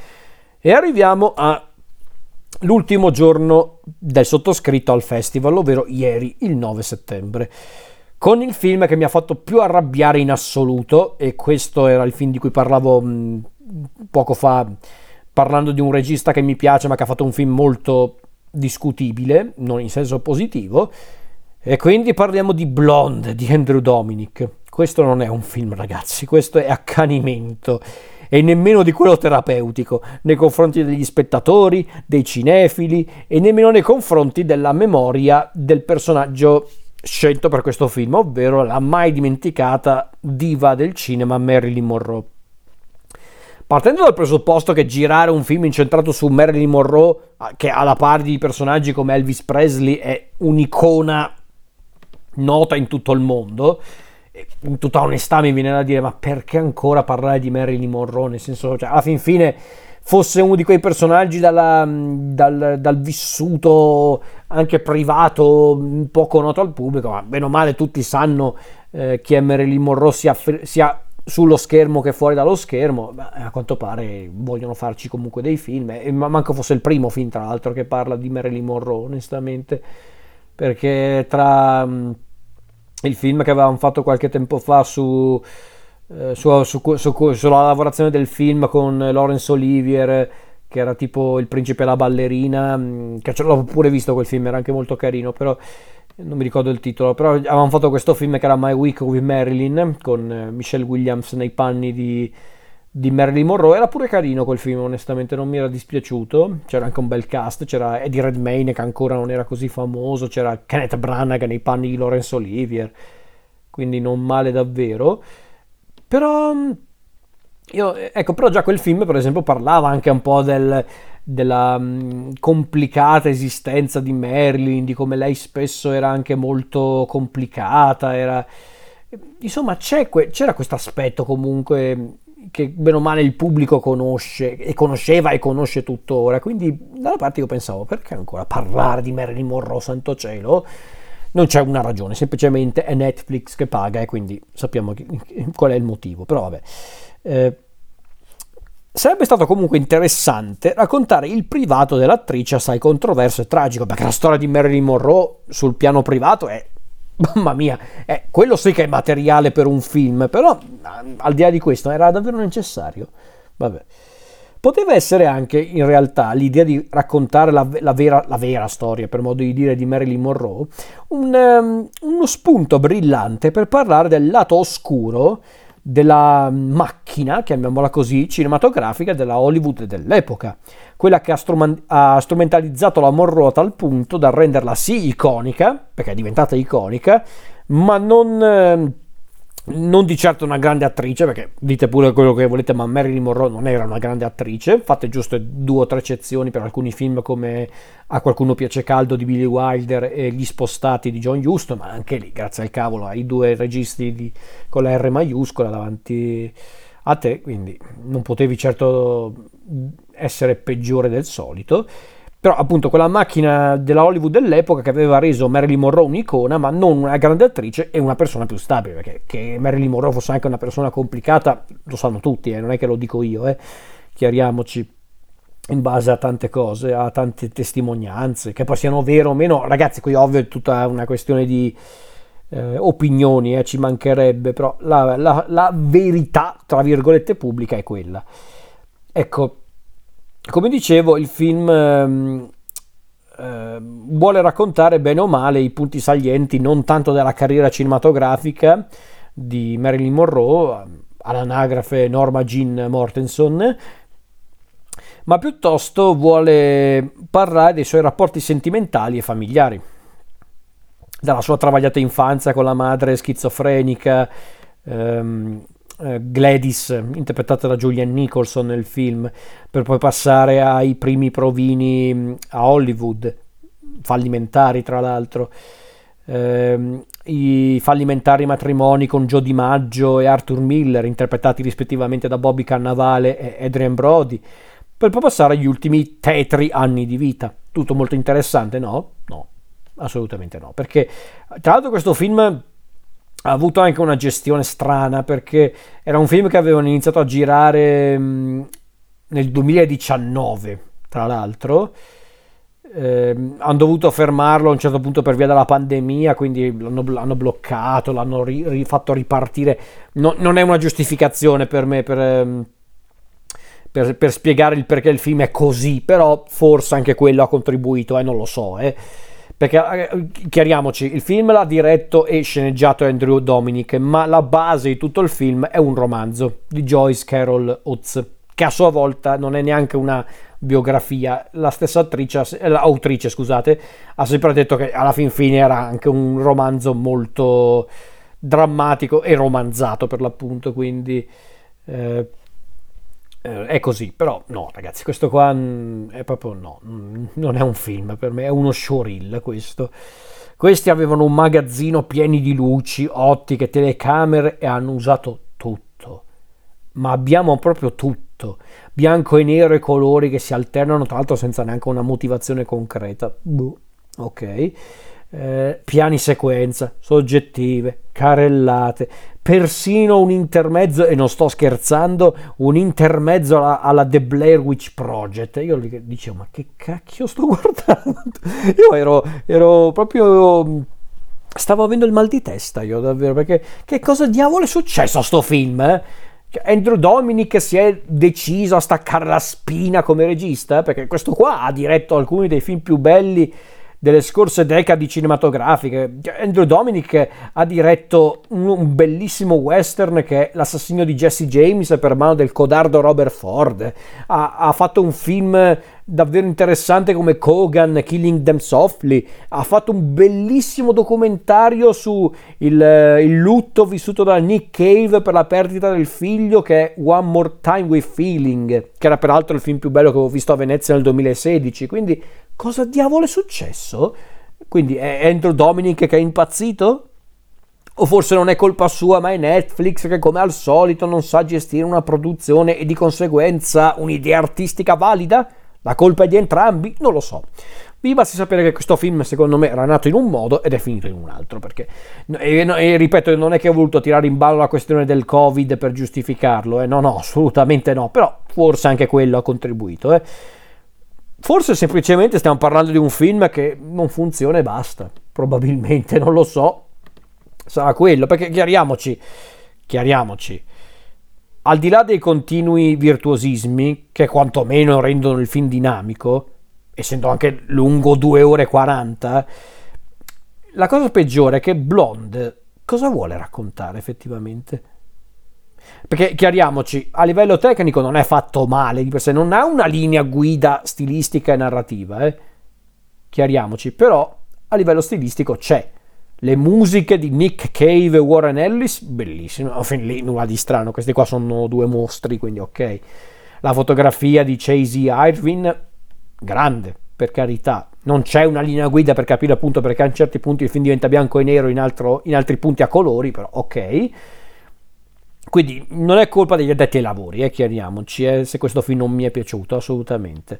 E arriviamo all'ultimo giorno del sottoscritto al festival, ovvero ieri, il 9 settembre con il film che mi ha fatto più arrabbiare in assoluto, e questo era il film di cui parlavo mm, poco fa, parlando di un regista che mi piace ma che ha fatto un film molto discutibile, non in senso positivo, e quindi parliamo di Blonde di Andrew Dominic. Questo non è un film, ragazzi, questo è accanimento e nemmeno di quello terapeutico nei confronti degli spettatori, dei cinefili e nemmeno nei confronti della memoria del personaggio scelto per questo film, ovvero la mai dimenticata diva del cinema Marilyn Monroe. Partendo dal presupposto che girare un film incentrato su Marilyn Monroe, che alla pari di personaggi come Elvis Presley è un'icona nota in tutto il mondo, in tutta onestà mi viene da dire ma perché ancora parlare di Marilyn Monroe? Nel senso, cioè, alla fin fine fosse uno di quei personaggi dalla, dal, dal, vissuto anche privato poco noto al pubblico, ma bene o male tutti sanno eh, chi è Marilyn Monroe sia, sia, sullo schermo che fuori dallo schermo, Beh, a quanto pare vogliono farci comunque dei film, e manco fosse il primo film tra l'altro che parla di Marilyn Monroe onestamente, perché tra um, il film che avevamo fatto qualche tempo fa su eh, su, su, su, sulla lavorazione del film con Laurence Olivier che era tipo il principe e la ballerina che l'ho pure visto quel film era anche molto carino però non mi ricordo il titolo però avevamo fatto questo film che era My Week with Marilyn con eh, Michelle Williams nei panni di, di Marilyn Monroe. Era pure carino quel film onestamente non mi era dispiaciuto. C'era anche un bel cast c'era Eddie Redmayne che ancora non era così famoso c'era Kenneth Branagh nei panni di Laurence Olivier quindi non male davvero. Però, mm, io, ecco, però già quel film, per esempio, parlava anche un po' del, della um, complicata esistenza di Marilyn, di come lei spesso era anche molto complicata, era... Insomma, que- c'era questo aspetto comunque che bene o male il pubblico conosce e conosceva e conosce tuttora. Quindi da una parte io pensavo perché ancora parlare di Marilyn Monroe, santo cielo? non c'è una ragione, semplicemente è Netflix che paga e quindi sappiamo qual è il motivo. Però vabbè. Eh, sarebbe stato comunque interessante raccontare il privato dell'attrice assai controverso e tragico, perché la storia di Marilyn Monroe sul piano privato è [laughs] mamma mia, eh, quello sì che è materiale per un film, però al di là di questo era davvero necessario. Vabbè. Poteva essere anche in realtà l'idea di raccontare la, la, vera, la vera, storia, per modo di dire, di Marilyn Monroe, un, um, uno spunto brillante per parlare del lato oscuro della macchina, chiamiamola così, cinematografica della Hollywood dell'epoca, quella che ha, strum- ha strumentalizzato la Monroe a tal punto da renderla sì iconica, perché è diventata iconica, ma non... Eh, non di certo una grande attrice, perché dite pure quello che volete, ma Marilyn Monroe non era una grande attrice. Fate giusto due o tre eccezioni per alcuni film come A qualcuno piace caldo di Billy Wilder e Gli spostati di John Huston, ma anche lì, grazie al cavolo, hai due registi di, con la R maiuscola davanti a te, quindi non potevi certo essere peggiore del solito. Però appunto quella macchina della Hollywood dell'epoca che aveva reso Marilyn Monroe un'icona, ma non una grande attrice e una persona più stabile, perché che Marilyn Monroe fosse anche una persona complicata, lo sanno tutti, eh, non è che lo dico io, eh. chiariamoci in base a tante cose, a tante testimonianze, che poi siano vere o meno, ragazzi, qui ovvio è tutta una questione di eh, opinioni, eh, ci mancherebbe, però la, la, la verità, tra virgolette, pubblica è quella. Ecco, come dicevo, il film ehm, eh, vuole raccontare bene o male i punti salienti non tanto della carriera cinematografica di Marilyn Monroe, all'anagrafe Norma Jean Mortenson, ma piuttosto vuole parlare dei suoi rapporti sentimentali e familiari, dalla sua travagliata infanzia con la madre schizofrenica, ehm, eh, Gladys, interpretata da Julian Nicholson nel film, per poi passare ai primi provini mm, a Hollywood, fallimentari tra l'altro. Eh, i fallimentari matrimoni con Joe DiMaggio e Arthur Miller, interpretati rispettivamente da Bobby Cannavale e Adrian Brody, per poi passare agli ultimi tetri anni di vita. Tutto molto interessante, no? No, assolutamente no, perché tra l'altro questo film ha avuto anche una gestione strana perché era un film che avevano iniziato a girare mh, nel 2019, tra l'altro. Eh, hanno dovuto fermarlo a un certo punto per via della pandemia, quindi l'hanno, l'hanno bloccato, l'hanno ri, ri, fatto ripartire. No, non è una giustificazione per me per, ehm, per, per, spiegare il perché il film è così, però forse anche quello ha contribuito, eh, non lo so. Eh. Perché eh, chiariamoci, il film l'ha diretto e sceneggiato Andrew Dominic, ma la base di tutto il film è un romanzo di Joyce Carol Oates, che a sua volta non è neanche una biografia. La stessa attrice, l'autrice, scusate, ha sempre detto che alla fin fine era anche un romanzo molto drammatico e romanzato per l'appunto, quindi eh, eh, è così, però no ragazzi, questo qua mm, è proprio no, mm, non è un film per me, è uno showreel questo. Questi avevano un magazzino pieno di luci, ottiche, telecamere e hanno usato tutto. Ma abbiamo proprio tutto. Bianco e nero e colori che si alternano, tra l'altro senza neanche una motivazione concreta. Buh, ok. Eh, piani sequenza, soggettive, carellate, persino un intermezzo, e non sto scherzando, un intermezzo alla, alla The Blair Witch Project. Io dicevo, ma che cacchio sto [laughs] guardando? Io ero, ero proprio stavo avendo il mal di testa io davvero perché che cosa diavolo è successo a sto film eh? Cioè, Andrew Dominic si è deciso a staccare la spina come regista perché questo qua ha diretto alcuni dei film più belli delle scorse decadi cinematografiche. Andrew Dominic ha diretto un, bellissimo western che è L'assassino di Jesse James per mano del codardo Robert Ford. Ha, ha fatto un film davvero interessante come Kogan Killing Them Softly. Ha fatto un bellissimo documentario su il, il lutto vissuto da Nick Cave per la perdita del figlio che è One More Time with Feeling, che era peraltro il film più bello che avevo visto a Venezia nel 2016. Quindi cosa diavolo è successo? Quindi è Andrew Dominic che è impazzito? O forse non è colpa sua, ma è Netflix che come al solito non sa gestire una produzione e di conseguenza un'idea artistica valida? La colpa è di entrambi? Non lo so. Vi basti sapere che questo film secondo me era nato in un modo ed è finito in un altro, perché, e, e ripeto, non è che ho voluto tirare in ballo la questione del Covid per giustificarlo, eh? no, no, assolutamente no, però forse anche quello ha contribuito. Eh? Forse semplicemente stiamo parlando di un film che non funziona e basta. Probabilmente, [laughs] non lo so. Sarà quello, perché chiariamoci, chiariamoci. Al di là dei continui virtuosismi, che quantomeno rendono il film dinamico, essendo anche lungo 2 ore e 40, la cosa peggiore è che Blonde cosa vuole raccontare effettivamente? Perché chiariamoci, a livello tecnico non è fatto male di per sé, non ha una linea guida stilistica e narrativa, eh? chiariamoci, però a livello stilistico c'è. Le musiche di Nick Cave e Warren Ellis, bellissime, fin lì nulla di strano, questi qua sono due mostri, quindi ok. La fotografia di Chasey Irvin, grande, per carità. Non c'è una linea guida per capire appunto perché a certi punti il film diventa bianco e nero, in, altro, in altri punti a colori, però ok. Quindi non è colpa degli addetti ai lavori, eh, chiariamoci, eh, se questo film non mi è piaciuto assolutamente.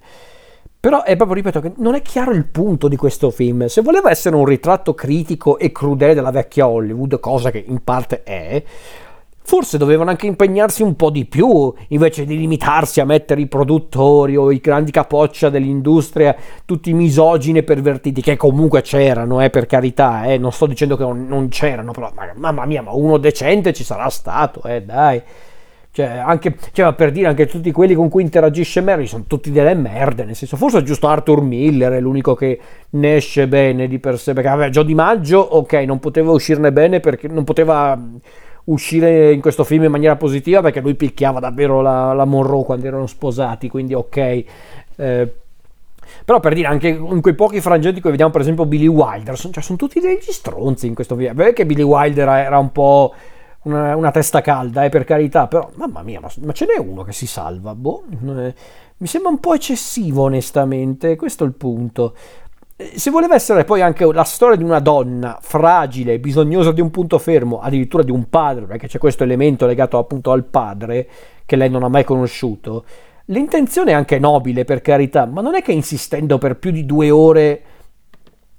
Però è proprio, ripeto, che non è chiaro il punto di questo film. Se voleva essere un ritratto critico e crudele della vecchia Hollywood, cosa che in parte è, Forse dovevano anche impegnarsi un po' di più, invece di limitarsi a mettere i produttori o i grandi capoccia dell'industria, tutti misogini e pervertiti, che comunque c'erano, eh, per carità, eh, non sto dicendo che non, c'erano, però ma, mamma mia, ma uno decente ci sarà stato, eh, dai. Cioè, anche, cioè, per dire, anche tutti quelli con cui interagisce Mary sono tutti delle merde, nel senso, forse è giusto Arthur Miller, è l'unico che ne esce bene di per sé, perché vabbè, Joe Di Maggio, ok, non poteva uscirne bene perché non poteva uscire in questo film in maniera positiva perché lui picchiava davvero la, la Monroe quando erano sposati, quindi ok. Eh, però per dire anche in quei pochi frangenti che vediamo per esempio Billy Wilder, sono, cioè, sono tutti degli stronzi in questo film. Vedi che Billy Wilder era un po' una, una testa calda, eh, per carità, però mamma mia, ma, ma, ce n'è uno che si salva, boh, eh, mi sembra un po' eccessivo onestamente, questo è il punto. Eh, se voleva essere poi anche la storia di una donna fragile, bisognosa di un punto fermo, addirittura di un padre, perché c'è questo elemento legato appunto al padre che lei non ha mai conosciuto, l'intenzione è anche nobile per carità, ma non è che insistendo per più di due ore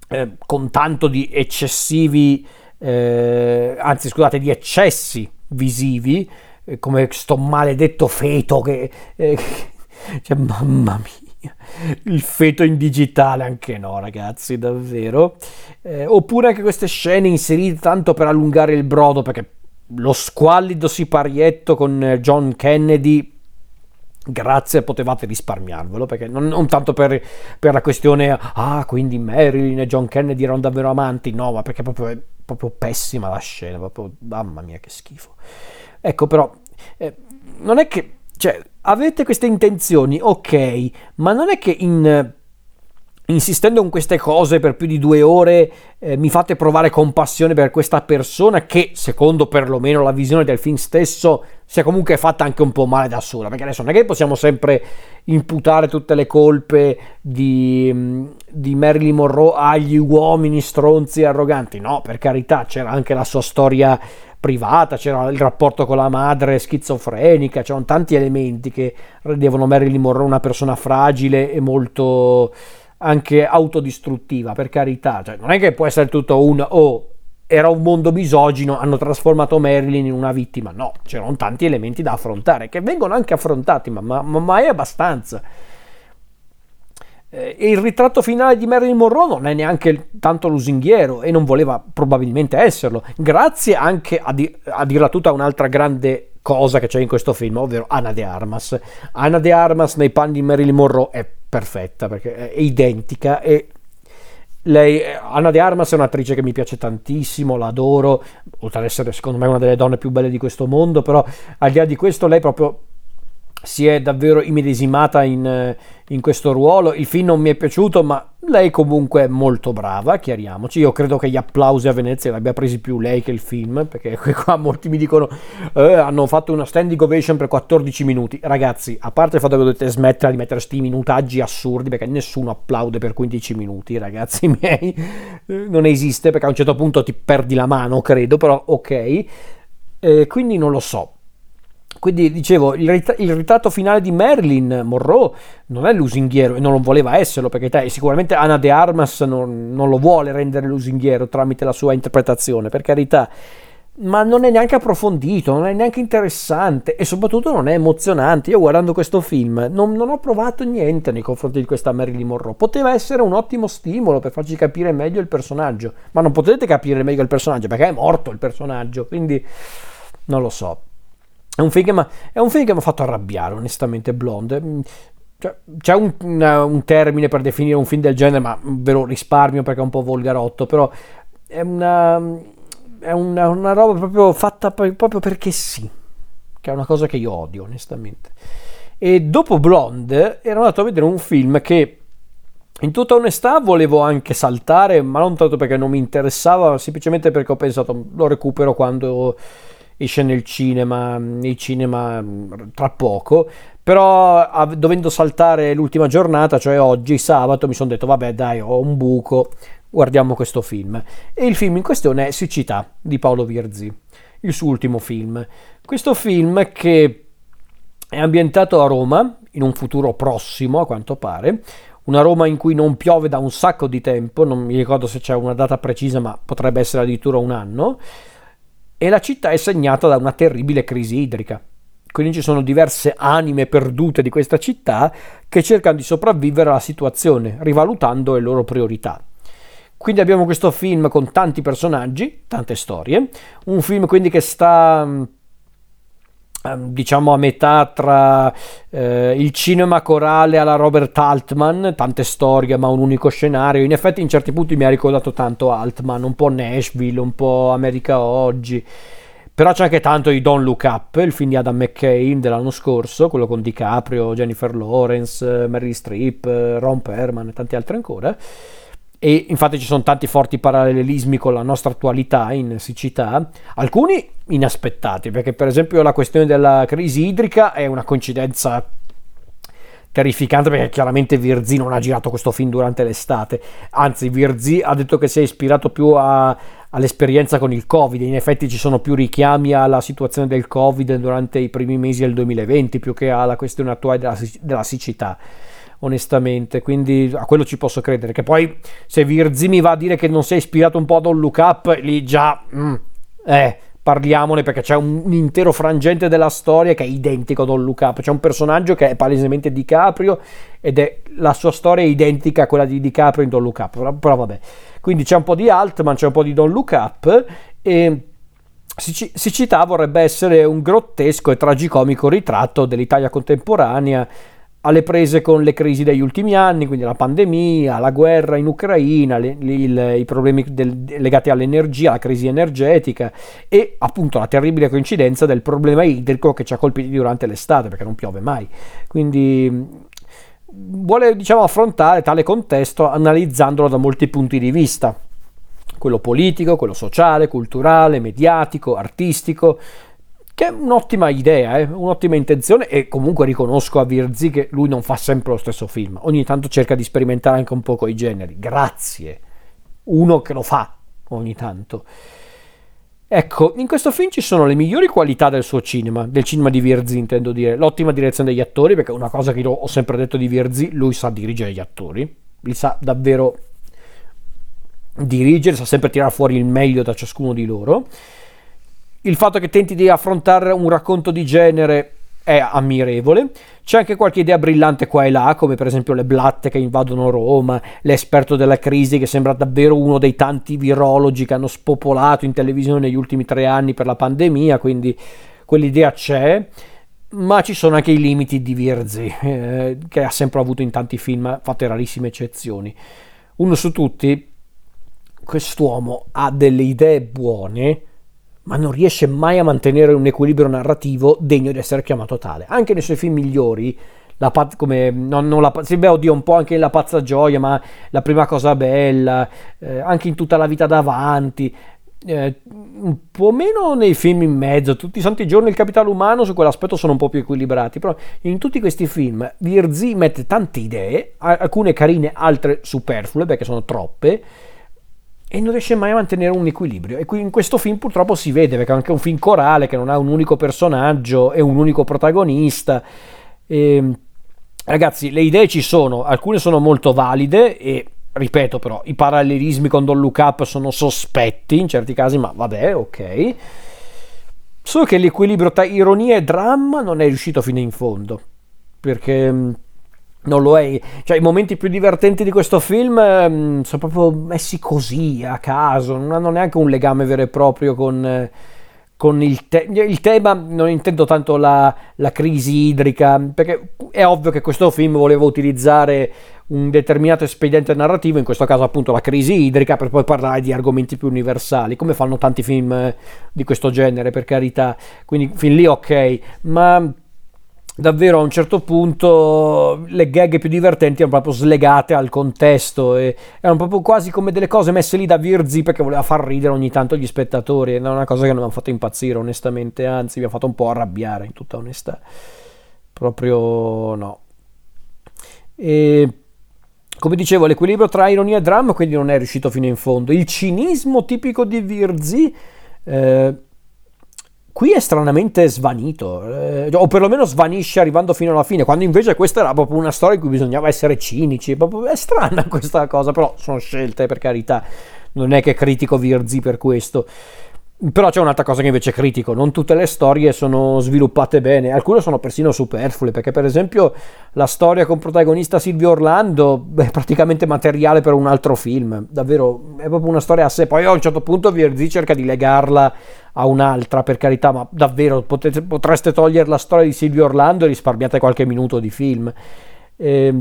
eh, con tanto di eccessivi, eh, anzi scusate, di eccessi visivi, eh, come sto maledetto feto che... Eh, [laughs] cioè, mamma mia [laughs] il feto in digitale, anche no, ragazzi, davvero. Eh, oppure anche queste scene inserite tanto per allungare il brodo, perché lo squallido siparietto con eh, John Kennedy. Grazie, potevate risparmiarvelo perché non, non tanto per, per, la questione, ah, quindi Marilyn e John Kennedy erano davvero amanti, no, ma perché proprio, è proprio pessima la scena, proprio, mamma mia, che schifo. Ecco, però, eh, non è che cioè, avete queste intenzioni, ok, ma non è che in, insistendo con queste cose per più di due ore eh, mi fate provare compassione per questa persona che, secondo perlomeno la visione del film stesso, si è comunque fatta anche un po' male da sola. Perché adesso non è che possiamo sempre imputare tutte le colpe di, di Marilyn Monroe agli uomini stronzi e arroganti. No, per carità, c'era anche la sua storia privata, c'era il rapporto con la madre schizofrenica, c'erano tanti elementi che rendevano Marilyn Monroe una persona fragile e molto anche autodistruttiva, per carità, cioè, non è che può essere tutto un oh, era un mondo misogino, hanno trasformato Marilyn in una vittima, no, c'erano tanti elementi da affrontare che vengono anche affrontati, ma, ma, ma abbastanza. Eh, e il ritratto finale di Marilyn Monroe non è neanche tanto lusinghiero e non voleva probabilmente esserlo, grazie anche a, di- a dirla tutta un'altra grande cosa che c'è in questo film, ovvero Anna de Armas. Anna de Armas nei panni di Marilyn Monroe è perfetta perché è identica e lei, Anna de Armas è un'attrice che mi piace tantissimo, l'adoro, oltre ad essere secondo me una delle donne più belle di questo mondo, però al di là di questo lei proprio si è davvero immedesimata in, in, questo ruolo. Il film non mi è piaciuto, ma lei comunque è molto brava, chiariamoci. Io credo che gli applausi a Venezia li abbia presi più lei che il film, [laughs] perché qua molti mi dicono eh, hanno fatto una standing ovation per 14 minuti. Ragazzi, a parte il fatto che dovete smettere di mettere questi minutaggi assurdi, perché nessuno applaude per 15 minuti, ragazzi [laughs] miei, non esiste, perché a un certo punto ti perdi la mano, credo, però ok. Eh, quindi non lo so quindi dicevo, il, rit- il, ritratto finale di Marilyn Monroe non è lusinghiero e non lo voleva esserlo perché te, sicuramente Anna de Armas non, non, lo vuole rendere lusinghiero tramite la sua interpretazione, per carità, ma non è neanche approfondito, non è neanche interessante e soprattutto non è emozionante. Io guardando questo film non, non ho provato niente nei confronti di questa Marilyn Monroe. Poteva essere un ottimo stimolo per farci capire meglio il personaggio, ma non potete capire meglio il personaggio perché è morto il personaggio, quindi non lo so. È un film che mi ha fatto arrabbiare, onestamente, Blonde. Mm, cioè, c'è un, un, termine per definire un film del genere, ma ve lo risparmio perché è un po' volgarotto, però è una, è una, una roba proprio fatta proprio perché sì, che è una cosa che io odio, onestamente. E dopo Blonde ero andato a vedere un film che in tutta onestà volevo anche saltare, ma non tanto perché non mi interessava, semplicemente perché ho pensato lo recupero quando esce nel cinema, nei cinema tra poco, però dovendo saltare l'ultima giornata, cioè oggi, sabato, mi sono detto vabbè dai, ho un buco, guardiamo questo film. E il film in questione è Siccità di Paolo Virzi, il suo ultimo film. Questo film che è ambientato a Roma, in un futuro prossimo a quanto pare, una Roma in cui non piove da un sacco di tempo, non mi ricordo se c'è una data precisa, ma potrebbe essere addirittura un anno, e la città è segnata da una terribile crisi idrica. Quindi ci sono diverse anime perdute di questa città che cercano di sopravvivere alla situazione, rivalutando le loro priorità. Quindi abbiamo questo film con tanti personaggi, tante storie, un film quindi che sta diciamo a metà tra eh, il cinema corale alla Robert Altman, tante storie ma un unico scenario. In effetti in certi punti mi ha ricordato tanto Altman, un po' Nashville, un po' America Oggi. Però c'è anche tanto di Don't Look Up, il film di Adam McCain dell'anno scorso, quello con DiCaprio, Jennifer Lawrence, Mary Streep, Ron Perman e tanti altri ancora e infatti ci sono tanti forti parallelismi con la nostra attualità in siccità, alcuni inaspettati, perché per esempio la questione della crisi idrica è una coincidenza terrificante perché chiaramente Virzi non ha girato questo film durante l'estate, anzi Virzi ha detto che si è ispirato più a, all'esperienza con il Covid, in effetti ci sono più richiami alla situazione del Covid durante i primi mesi del 2020 più che alla questione attuale della, della siccità onestamente, quindi a quello ci posso credere. Che poi se Virzi mi va a dire che non è ispirato un po' ad un look up, lì già, mm, eh, parliamone perché c'è un, un, intero frangente della storia che è identico un look up. C'è un personaggio che è palesemente DiCaprio ed è la sua storia è identica a quella di DiCaprio in Look Up. Però, però vabbè, quindi c'è un po' di Altman, c'è un po' di Look Up e. Siccità vorrebbe essere un grottesco e tragicomico ritratto dell'Italia contemporanea alle prese con le crisi degli ultimi anni, quindi la pandemia, la guerra in Ucraina, le, le, i problemi del, legati all'energia, la crisi energetica e appunto la terribile coincidenza del problema idrico che ci ha colpiti durante l'estate perché non piove mai. Quindi vuole diciamo affrontare tale contesto analizzandolo da molti punti di vista quello politico, quello sociale, culturale, mediatico, artistico, che è un'ottima idea, eh? un'ottima intenzione e comunque riconosco a Virzi che lui non fa sempre lo stesso film, ogni tanto cerca di sperimentare anche un po' con i generi, grazie, uno che lo fa ogni tanto. Ecco, in questo film ci sono le migliori qualità del suo cinema, del cinema di Virzi intendo dire, l'ottima direzione degli attori, perché una cosa che io ho sempre detto di Virzi, lui sa dirigere gli attori, li sa davvero dirigere, sa sempre tirare fuori il meglio da ciascuno di loro il fatto che tenti di affrontare un racconto di genere è ammirevole. C'è anche qualche idea brillante qua e là, come per esempio le blatte che invadono Roma, l'esperto della crisi che sembra davvero uno dei tanti virologi che hanno spopolato in televisione negli ultimi tre anni per la pandemia, quindi quell'idea c'è. Ma ci sono anche i limiti di Virzi, eh, che ha sempre avuto in tanti film, fatte rarissime eccezioni. Uno su tutti, quest'uomo ha delle idee buone, ma non riesce mai a mantenere un equilibrio narrativo degno di essere chiamato tale. Anche nei suoi film migliori, la paz- come, non, non la, sì, beh, oddio, un po' anche La pazza gioia, ma La prima cosa bella, eh, anche in Tutta la vita davanti, eh, un po' meno nei film in mezzo, tutti i santi giorni il capitale umano su quell'aspetto sono un po' più equilibrati, però in tutti questi film Virzi mette tante idee, alcune carine, altre superflue perché sono troppe, e non riesce mai a mantenere un equilibrio. E qui in questo film purtroppo si vede perché è anche un film corale che non ha un unico personaggio e un unico protagonista. E, ehm, ragazzi, le idee ci sono, alcune sono molto valide e ripeto però, i parallelismi con Don Look Up sono sospetti in certi casi, ma vabbè, ok. Solo che l'equilibrio tra ironia e dramma non è riuscito fino in fondo. Perché non lo è. Cioè, i momenti più divertenti di questo film eh, sono proprio messi così a caso, non hanno neanche un legame vero e proprio con, eh, con il, te- il, tema. Non intendo tanto la, la, crisi idrica, perché è ovvio che questo film voleva utilizzare un determinato espediente narrativo, in questo caso appunto la crisi idrica, per poi parlare di argomenti più universali, come fanno tanti film eh, di questo genere, per carità. Quindi fin lì ok, ma davvero a un certo punto le gag più divertenti erano proprio slegate al contesto e erano proprio quasi come delle cose messe lì da Virzi perché voleva far ridere ogni tanto gli spettatori ed è una cosa che non mi ha fatto impazzire onestamente anzi mi ha fatto un po' arrabbiare in tutta onestà. Proprio no. E come dicevo l'equilibrio tra ironia e dramma quindi non è riuscito fino in fondo. Il cinismo tipico di Virzi eh, qui è stranamente svanito, eh, o perlomeno svanisce arrivando fino alla fine, quando invece questa era proprio una storia in cui bisognava essere cinici, è strana [laughs] questa cosa, però sono scelte per carità, non è che critico Virzi per questo. Però c'è un'altra cosa che invece critico, non tutte le storie sono sviluppate bene, alcune sono persino superflue, perché per esempio la storia con protagonista Silvio Orlando è praticamente materiale per un altro film, davvero è proprio una storia a sé, poi a un certo punto Virzi cerca di legarla a un'altra, per carità, ma davvero potete, potreste togliere la storia di Silvio Orlando e risparmiate qualche minuto di film. Eh,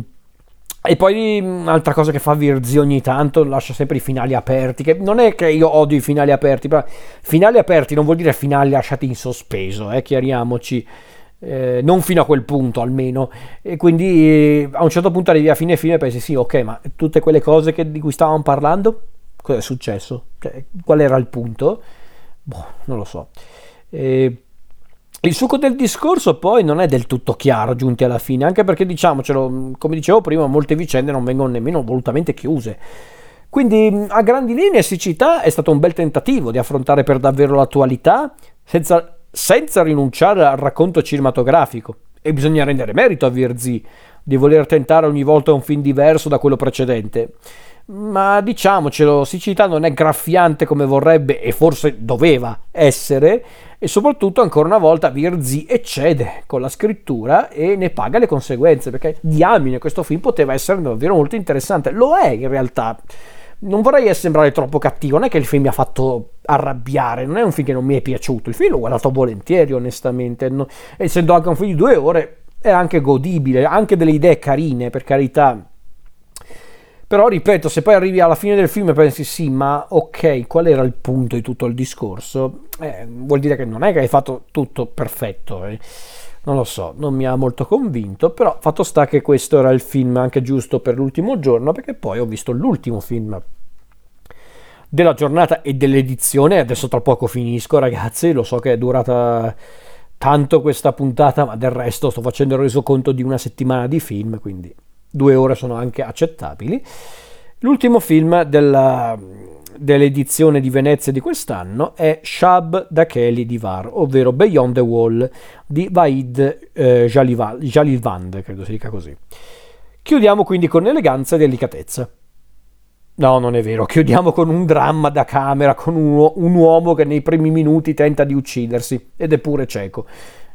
e poi un'altra cosa che fa Virzi ogni tanto lascia sempre i finali aperti, che non è che io odio i finali aperti, però finali aperti non vuol dire finali lasciati in sospeso, eh, chiariamoci. Eh, non fino a quel punto almeno e quindi eh, a un certo punto arrivi a fine film e pensi sì ok ma tutte quelle cose che, di cui stavamo parlando cosa è successo? Cioè, qual era il punto? Boh, non lo so eh, il succo del discorso poi non è del tutto chiaro giunti alla fine, anche perché diciamocelo, come dicevo prima, molte vicende non vengono nemmeno volutamente chiuse. Quindi a grandi linee Siccità è stato un bel tentativo di affrontare per davvero l'attualità senza, senza rinunciare al racconto cinematografico. E bisogna rendere merito a Virzi di voler tentare ogni volta un film diverso da quello precedente ma diciamocelo, Siccità non è graffiante come vorrebbe e forse doveva essere, e soprattutto ancora una volta Virzi eccede con la scrittura e ne paga le conseguenze, perché diamine questo film poteva essere davvero molto interessante, lo è in realtà. Non vorrei sembrare troppo cattivo, non è che il film mi ha fatto arrabbiare, non è un film che non mi è piaciuto, il film l'ho guardato volentieri onestamente, no? essendo anche un film di due ore è anche godibile, anche delle idee carine per carità però ripeto, se poi arrivi alla fine del film e pensi sì, ma ok, qual era il punto di tutto il discorso? Eh, vuol dire che non è che hai fatto tutto perfetto. Eh. Non lo so, non mi ha molto convinto, però fatto sta che questo era il film anche giusto per l'ultimo giorno, perché poi ho visto l'ultimo film della giornata e dell'edizione, adesso tra poco finisco ragazzi, lo so che è durata tanto questa puntata, ma del resto sto facendo il resoconto di una settimana di film, quindi due ore sono anche accettabili. L'ultimo film della, dell'edizione di Venezia di quest'anno è Shab Dakeli Divar, ovvero Beyond the Wall di Vaid eh, Jalilvand, credo si dica così. Chiudiamo quindi con eleganza e delicatezza. No, non è vero, chiudiamo con un dramma da camera, con un, un uomo che nei primi minuti tenta di uccidersi, ed è pure cieco,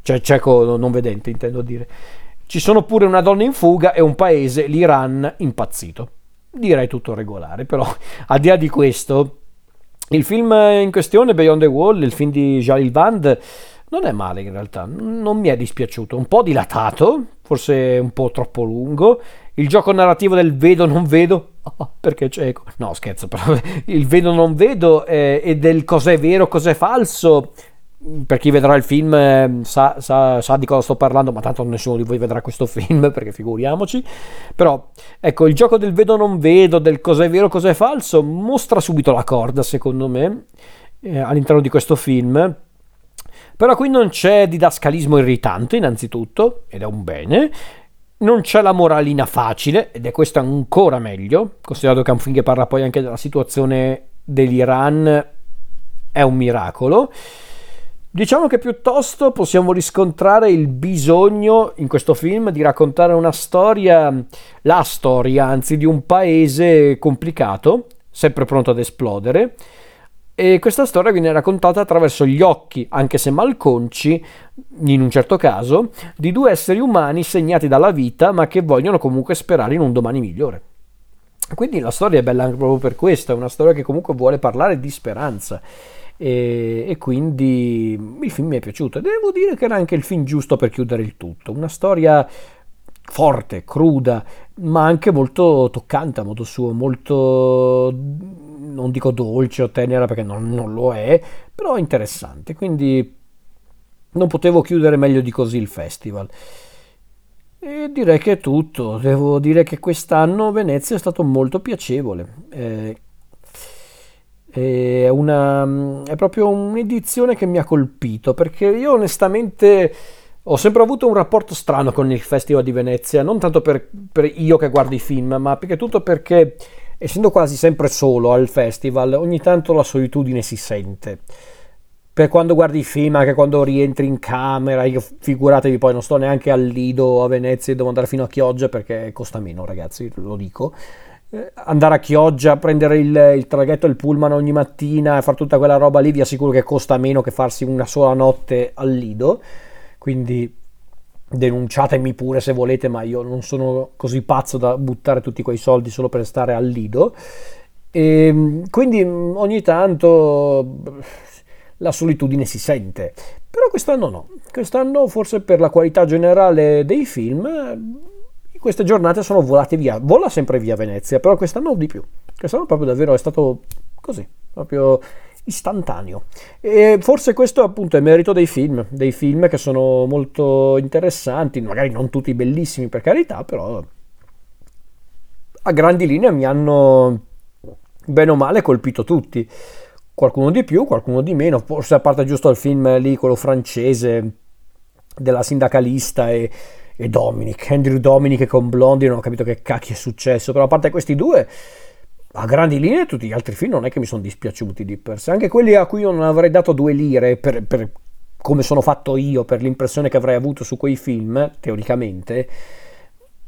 cioè cieco non vedente intendo dire. Ci sono pure una donna in fuga e un paese, l'Iran, impazzito. Direi tutto regolare, però [laughs] al di là di questo, il film in questione, Beyond the Wall, il film di Jalil Vand, non è male in realtà, non mi è dispiaciuto, un po' dilatato, forse un po' troppo lungo, il gioco narrativo del vedo non vedo, [laughs] perché cieco, no scherzo, però [laughs] il vedo non vedo eh, e del cos'è vero, cos'è falso, per chi vedrà il film eh, sa, sa, sa, di cosa sto parlando, ma tanto nessuno di voi vedrà questo film [laughs] perché figuriamoci. Però ecco, il gioco del vedo non vedo, del cos'è vero, cos'è falso, mostra subito la corda, secondo me, eh, all'interno di questo film. Però qui non c'è didascalismo irritante, innanzitutto, ed è un bene. Non c'è la moralina facile, ed è questo ancora meglio, considerato che è parla poi anche della situazione dell'Iran, è un miracolo. Diciamo che piuttosto possiamo riscontrare il bisogno in questo film di raccontare una storia, la storia anzi di un paese complicato, sempre pronto ad esplodere, e questa storia viene raccontata attraverso gli occhi, anche se malconci, in un certo caso, di due esseri umani segnati dalla vita ma che vogliono comunque sperare in un domani migliore. Quindi la storia è bella anche proprio per questo, è una storia che comunque vuole parlare di speranza. E, e, quindi il film mi è piaciuto. E devo dire che era anche il film giusto per chiudere il tutto, una storia forte, cruda, ma anche molto toccante a modo suo, molto non dico dolce o tenera perché non, non lo è, però interessante, quindi non potevo chiudere meglio di così il festival. E direi che è tutto, devo dire che quest'anno Venezia è stato molto piacevole. Eh, è, una, è proprio un'edizione che mi ha colpito perché io onestamente ho sempre avuto un rapporto strano con il Festival di Venezia, non tanto per, per io che guardo i film, ma più che tutto perché essendo quasi sempre solo al festival, ogni tanto la solitudine si sente. per quando guardi i film, anche quando rientri in camera, io figuratevi poi non sto neanche al Lido a Venezia, devo andare fino a Chioggia perché costa meno ragazzi, lo dico. Eh, andare a Chioggia, prendere il, il traghetto e il pullman ogni mattina e fare tutta quella roba lì, vi assicuro che costa meno che farsi una sola notte al Lido, quindi denunciatemi pure se volete, ma io non sono così pazzo da buttare tutti quei soldi solo per stare al Lido. E ehm, quindi ogni tanto la solitudine si sente. Però quest'anno no, quest'anno forse per la qualità generale dei film, queste giornate sono volate via, vola sempre via Venezia, però quest'anno di più. Quest'anno proprio davvero è stato così, proprio istantaneo. E forse questo appunto è merito dei film, dei film che sono molto interessanti, magari non tutti bellissimi per carità, però a grandi linee mi hanno bene o male colpito tutti qualcuno di più, qualcuno di meno, forse a parte giusto il film lì, quello francese della sindacalista e, e Dominic, Andrew Dominic con Blondie, non ho capito che cacchio è successo, però a parte questi due, a grandi linee tutti gli altri film non è che mi sono dispiaciuti di per sé, anche quelli a cui io non avrei dato due lire per, per come sono fatto io, per l'impressione che avrei avuto su quei film, teoricamente,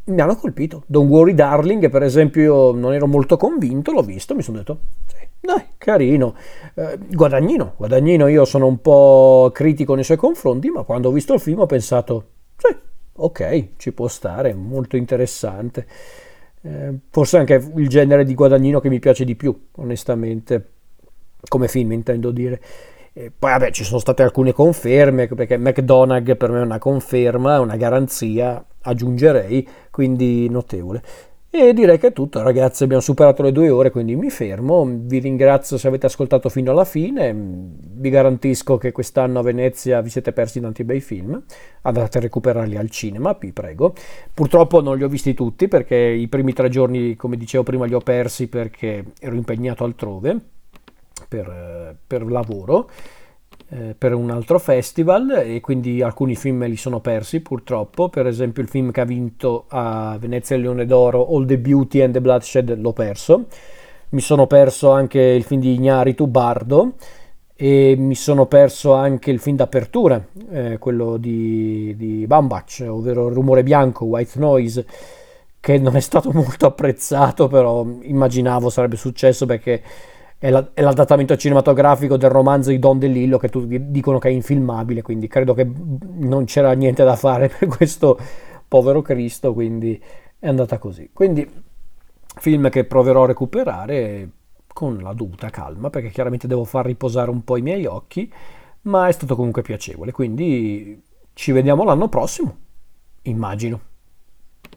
mi hanno colpito. Don't Worry Darling, per esempio, io non ero molto convinto, l'ho visto, mi sono detto, sì, dai, carino. Eh, guadagnino, guadagnino, io sono un po' critico nei suoi confronti, ma quando ho visto il film ho pensato, sì, ok, ci può stare, molto interessante. Eh, forse anche il genere di guadagnino che mi piace di più, onestamente, come film intendo dire. E poi vabbè ci sono state alcune conferme perché McDonagh per me è una conferma, una garanzia, aggiungerei, quindi notevole. E direi che è tutto, ragazzi. Abbiamo superato le due ore, quindi mi fermo. Vi ringrazio se avete ascoltato fino alla fine. Vi garantisco che quest'anno a Venezia vi siete persi tanti bei film. Andate a recuperarli al cinema, vi prego. Purtroppo non li ho visti tutti perché i primi tre giorni, come dicevo prima, li ho persi perché ero impegnato altrove per, per lavoro eh, per un altro festival e quindi alcuni film me li sono persi purtroppo, per esempio il film che ha vinto a Venezia il Leone d'Oro, All the Beauty and the Bloodshed, l'ho perso, mi sono perso anche il film di Ignaritu, Bardo, e mi sono perso anche il film d'apertura, eh, quello di, di Bambach, ovvero rumore bianco, White Noise, che non è stato [laughs] molto apprezzato, però immaginavo sarebbe successo perché è, la, è, l'adattamento cinematografico del romanzo di Don DeLillo che tutti dicono che è infilmabile, quindi credo che non c'era niente da fare [laughs] per questo povero Cristo, quindi è andata così. Quindi film che proverò a recuperare con la dovuta calma, perché chiaramente devo far riposare un po' i miei occhi, ma è stato comunque piacevole, quindi ci vediamo l'anno prossimo, immagino.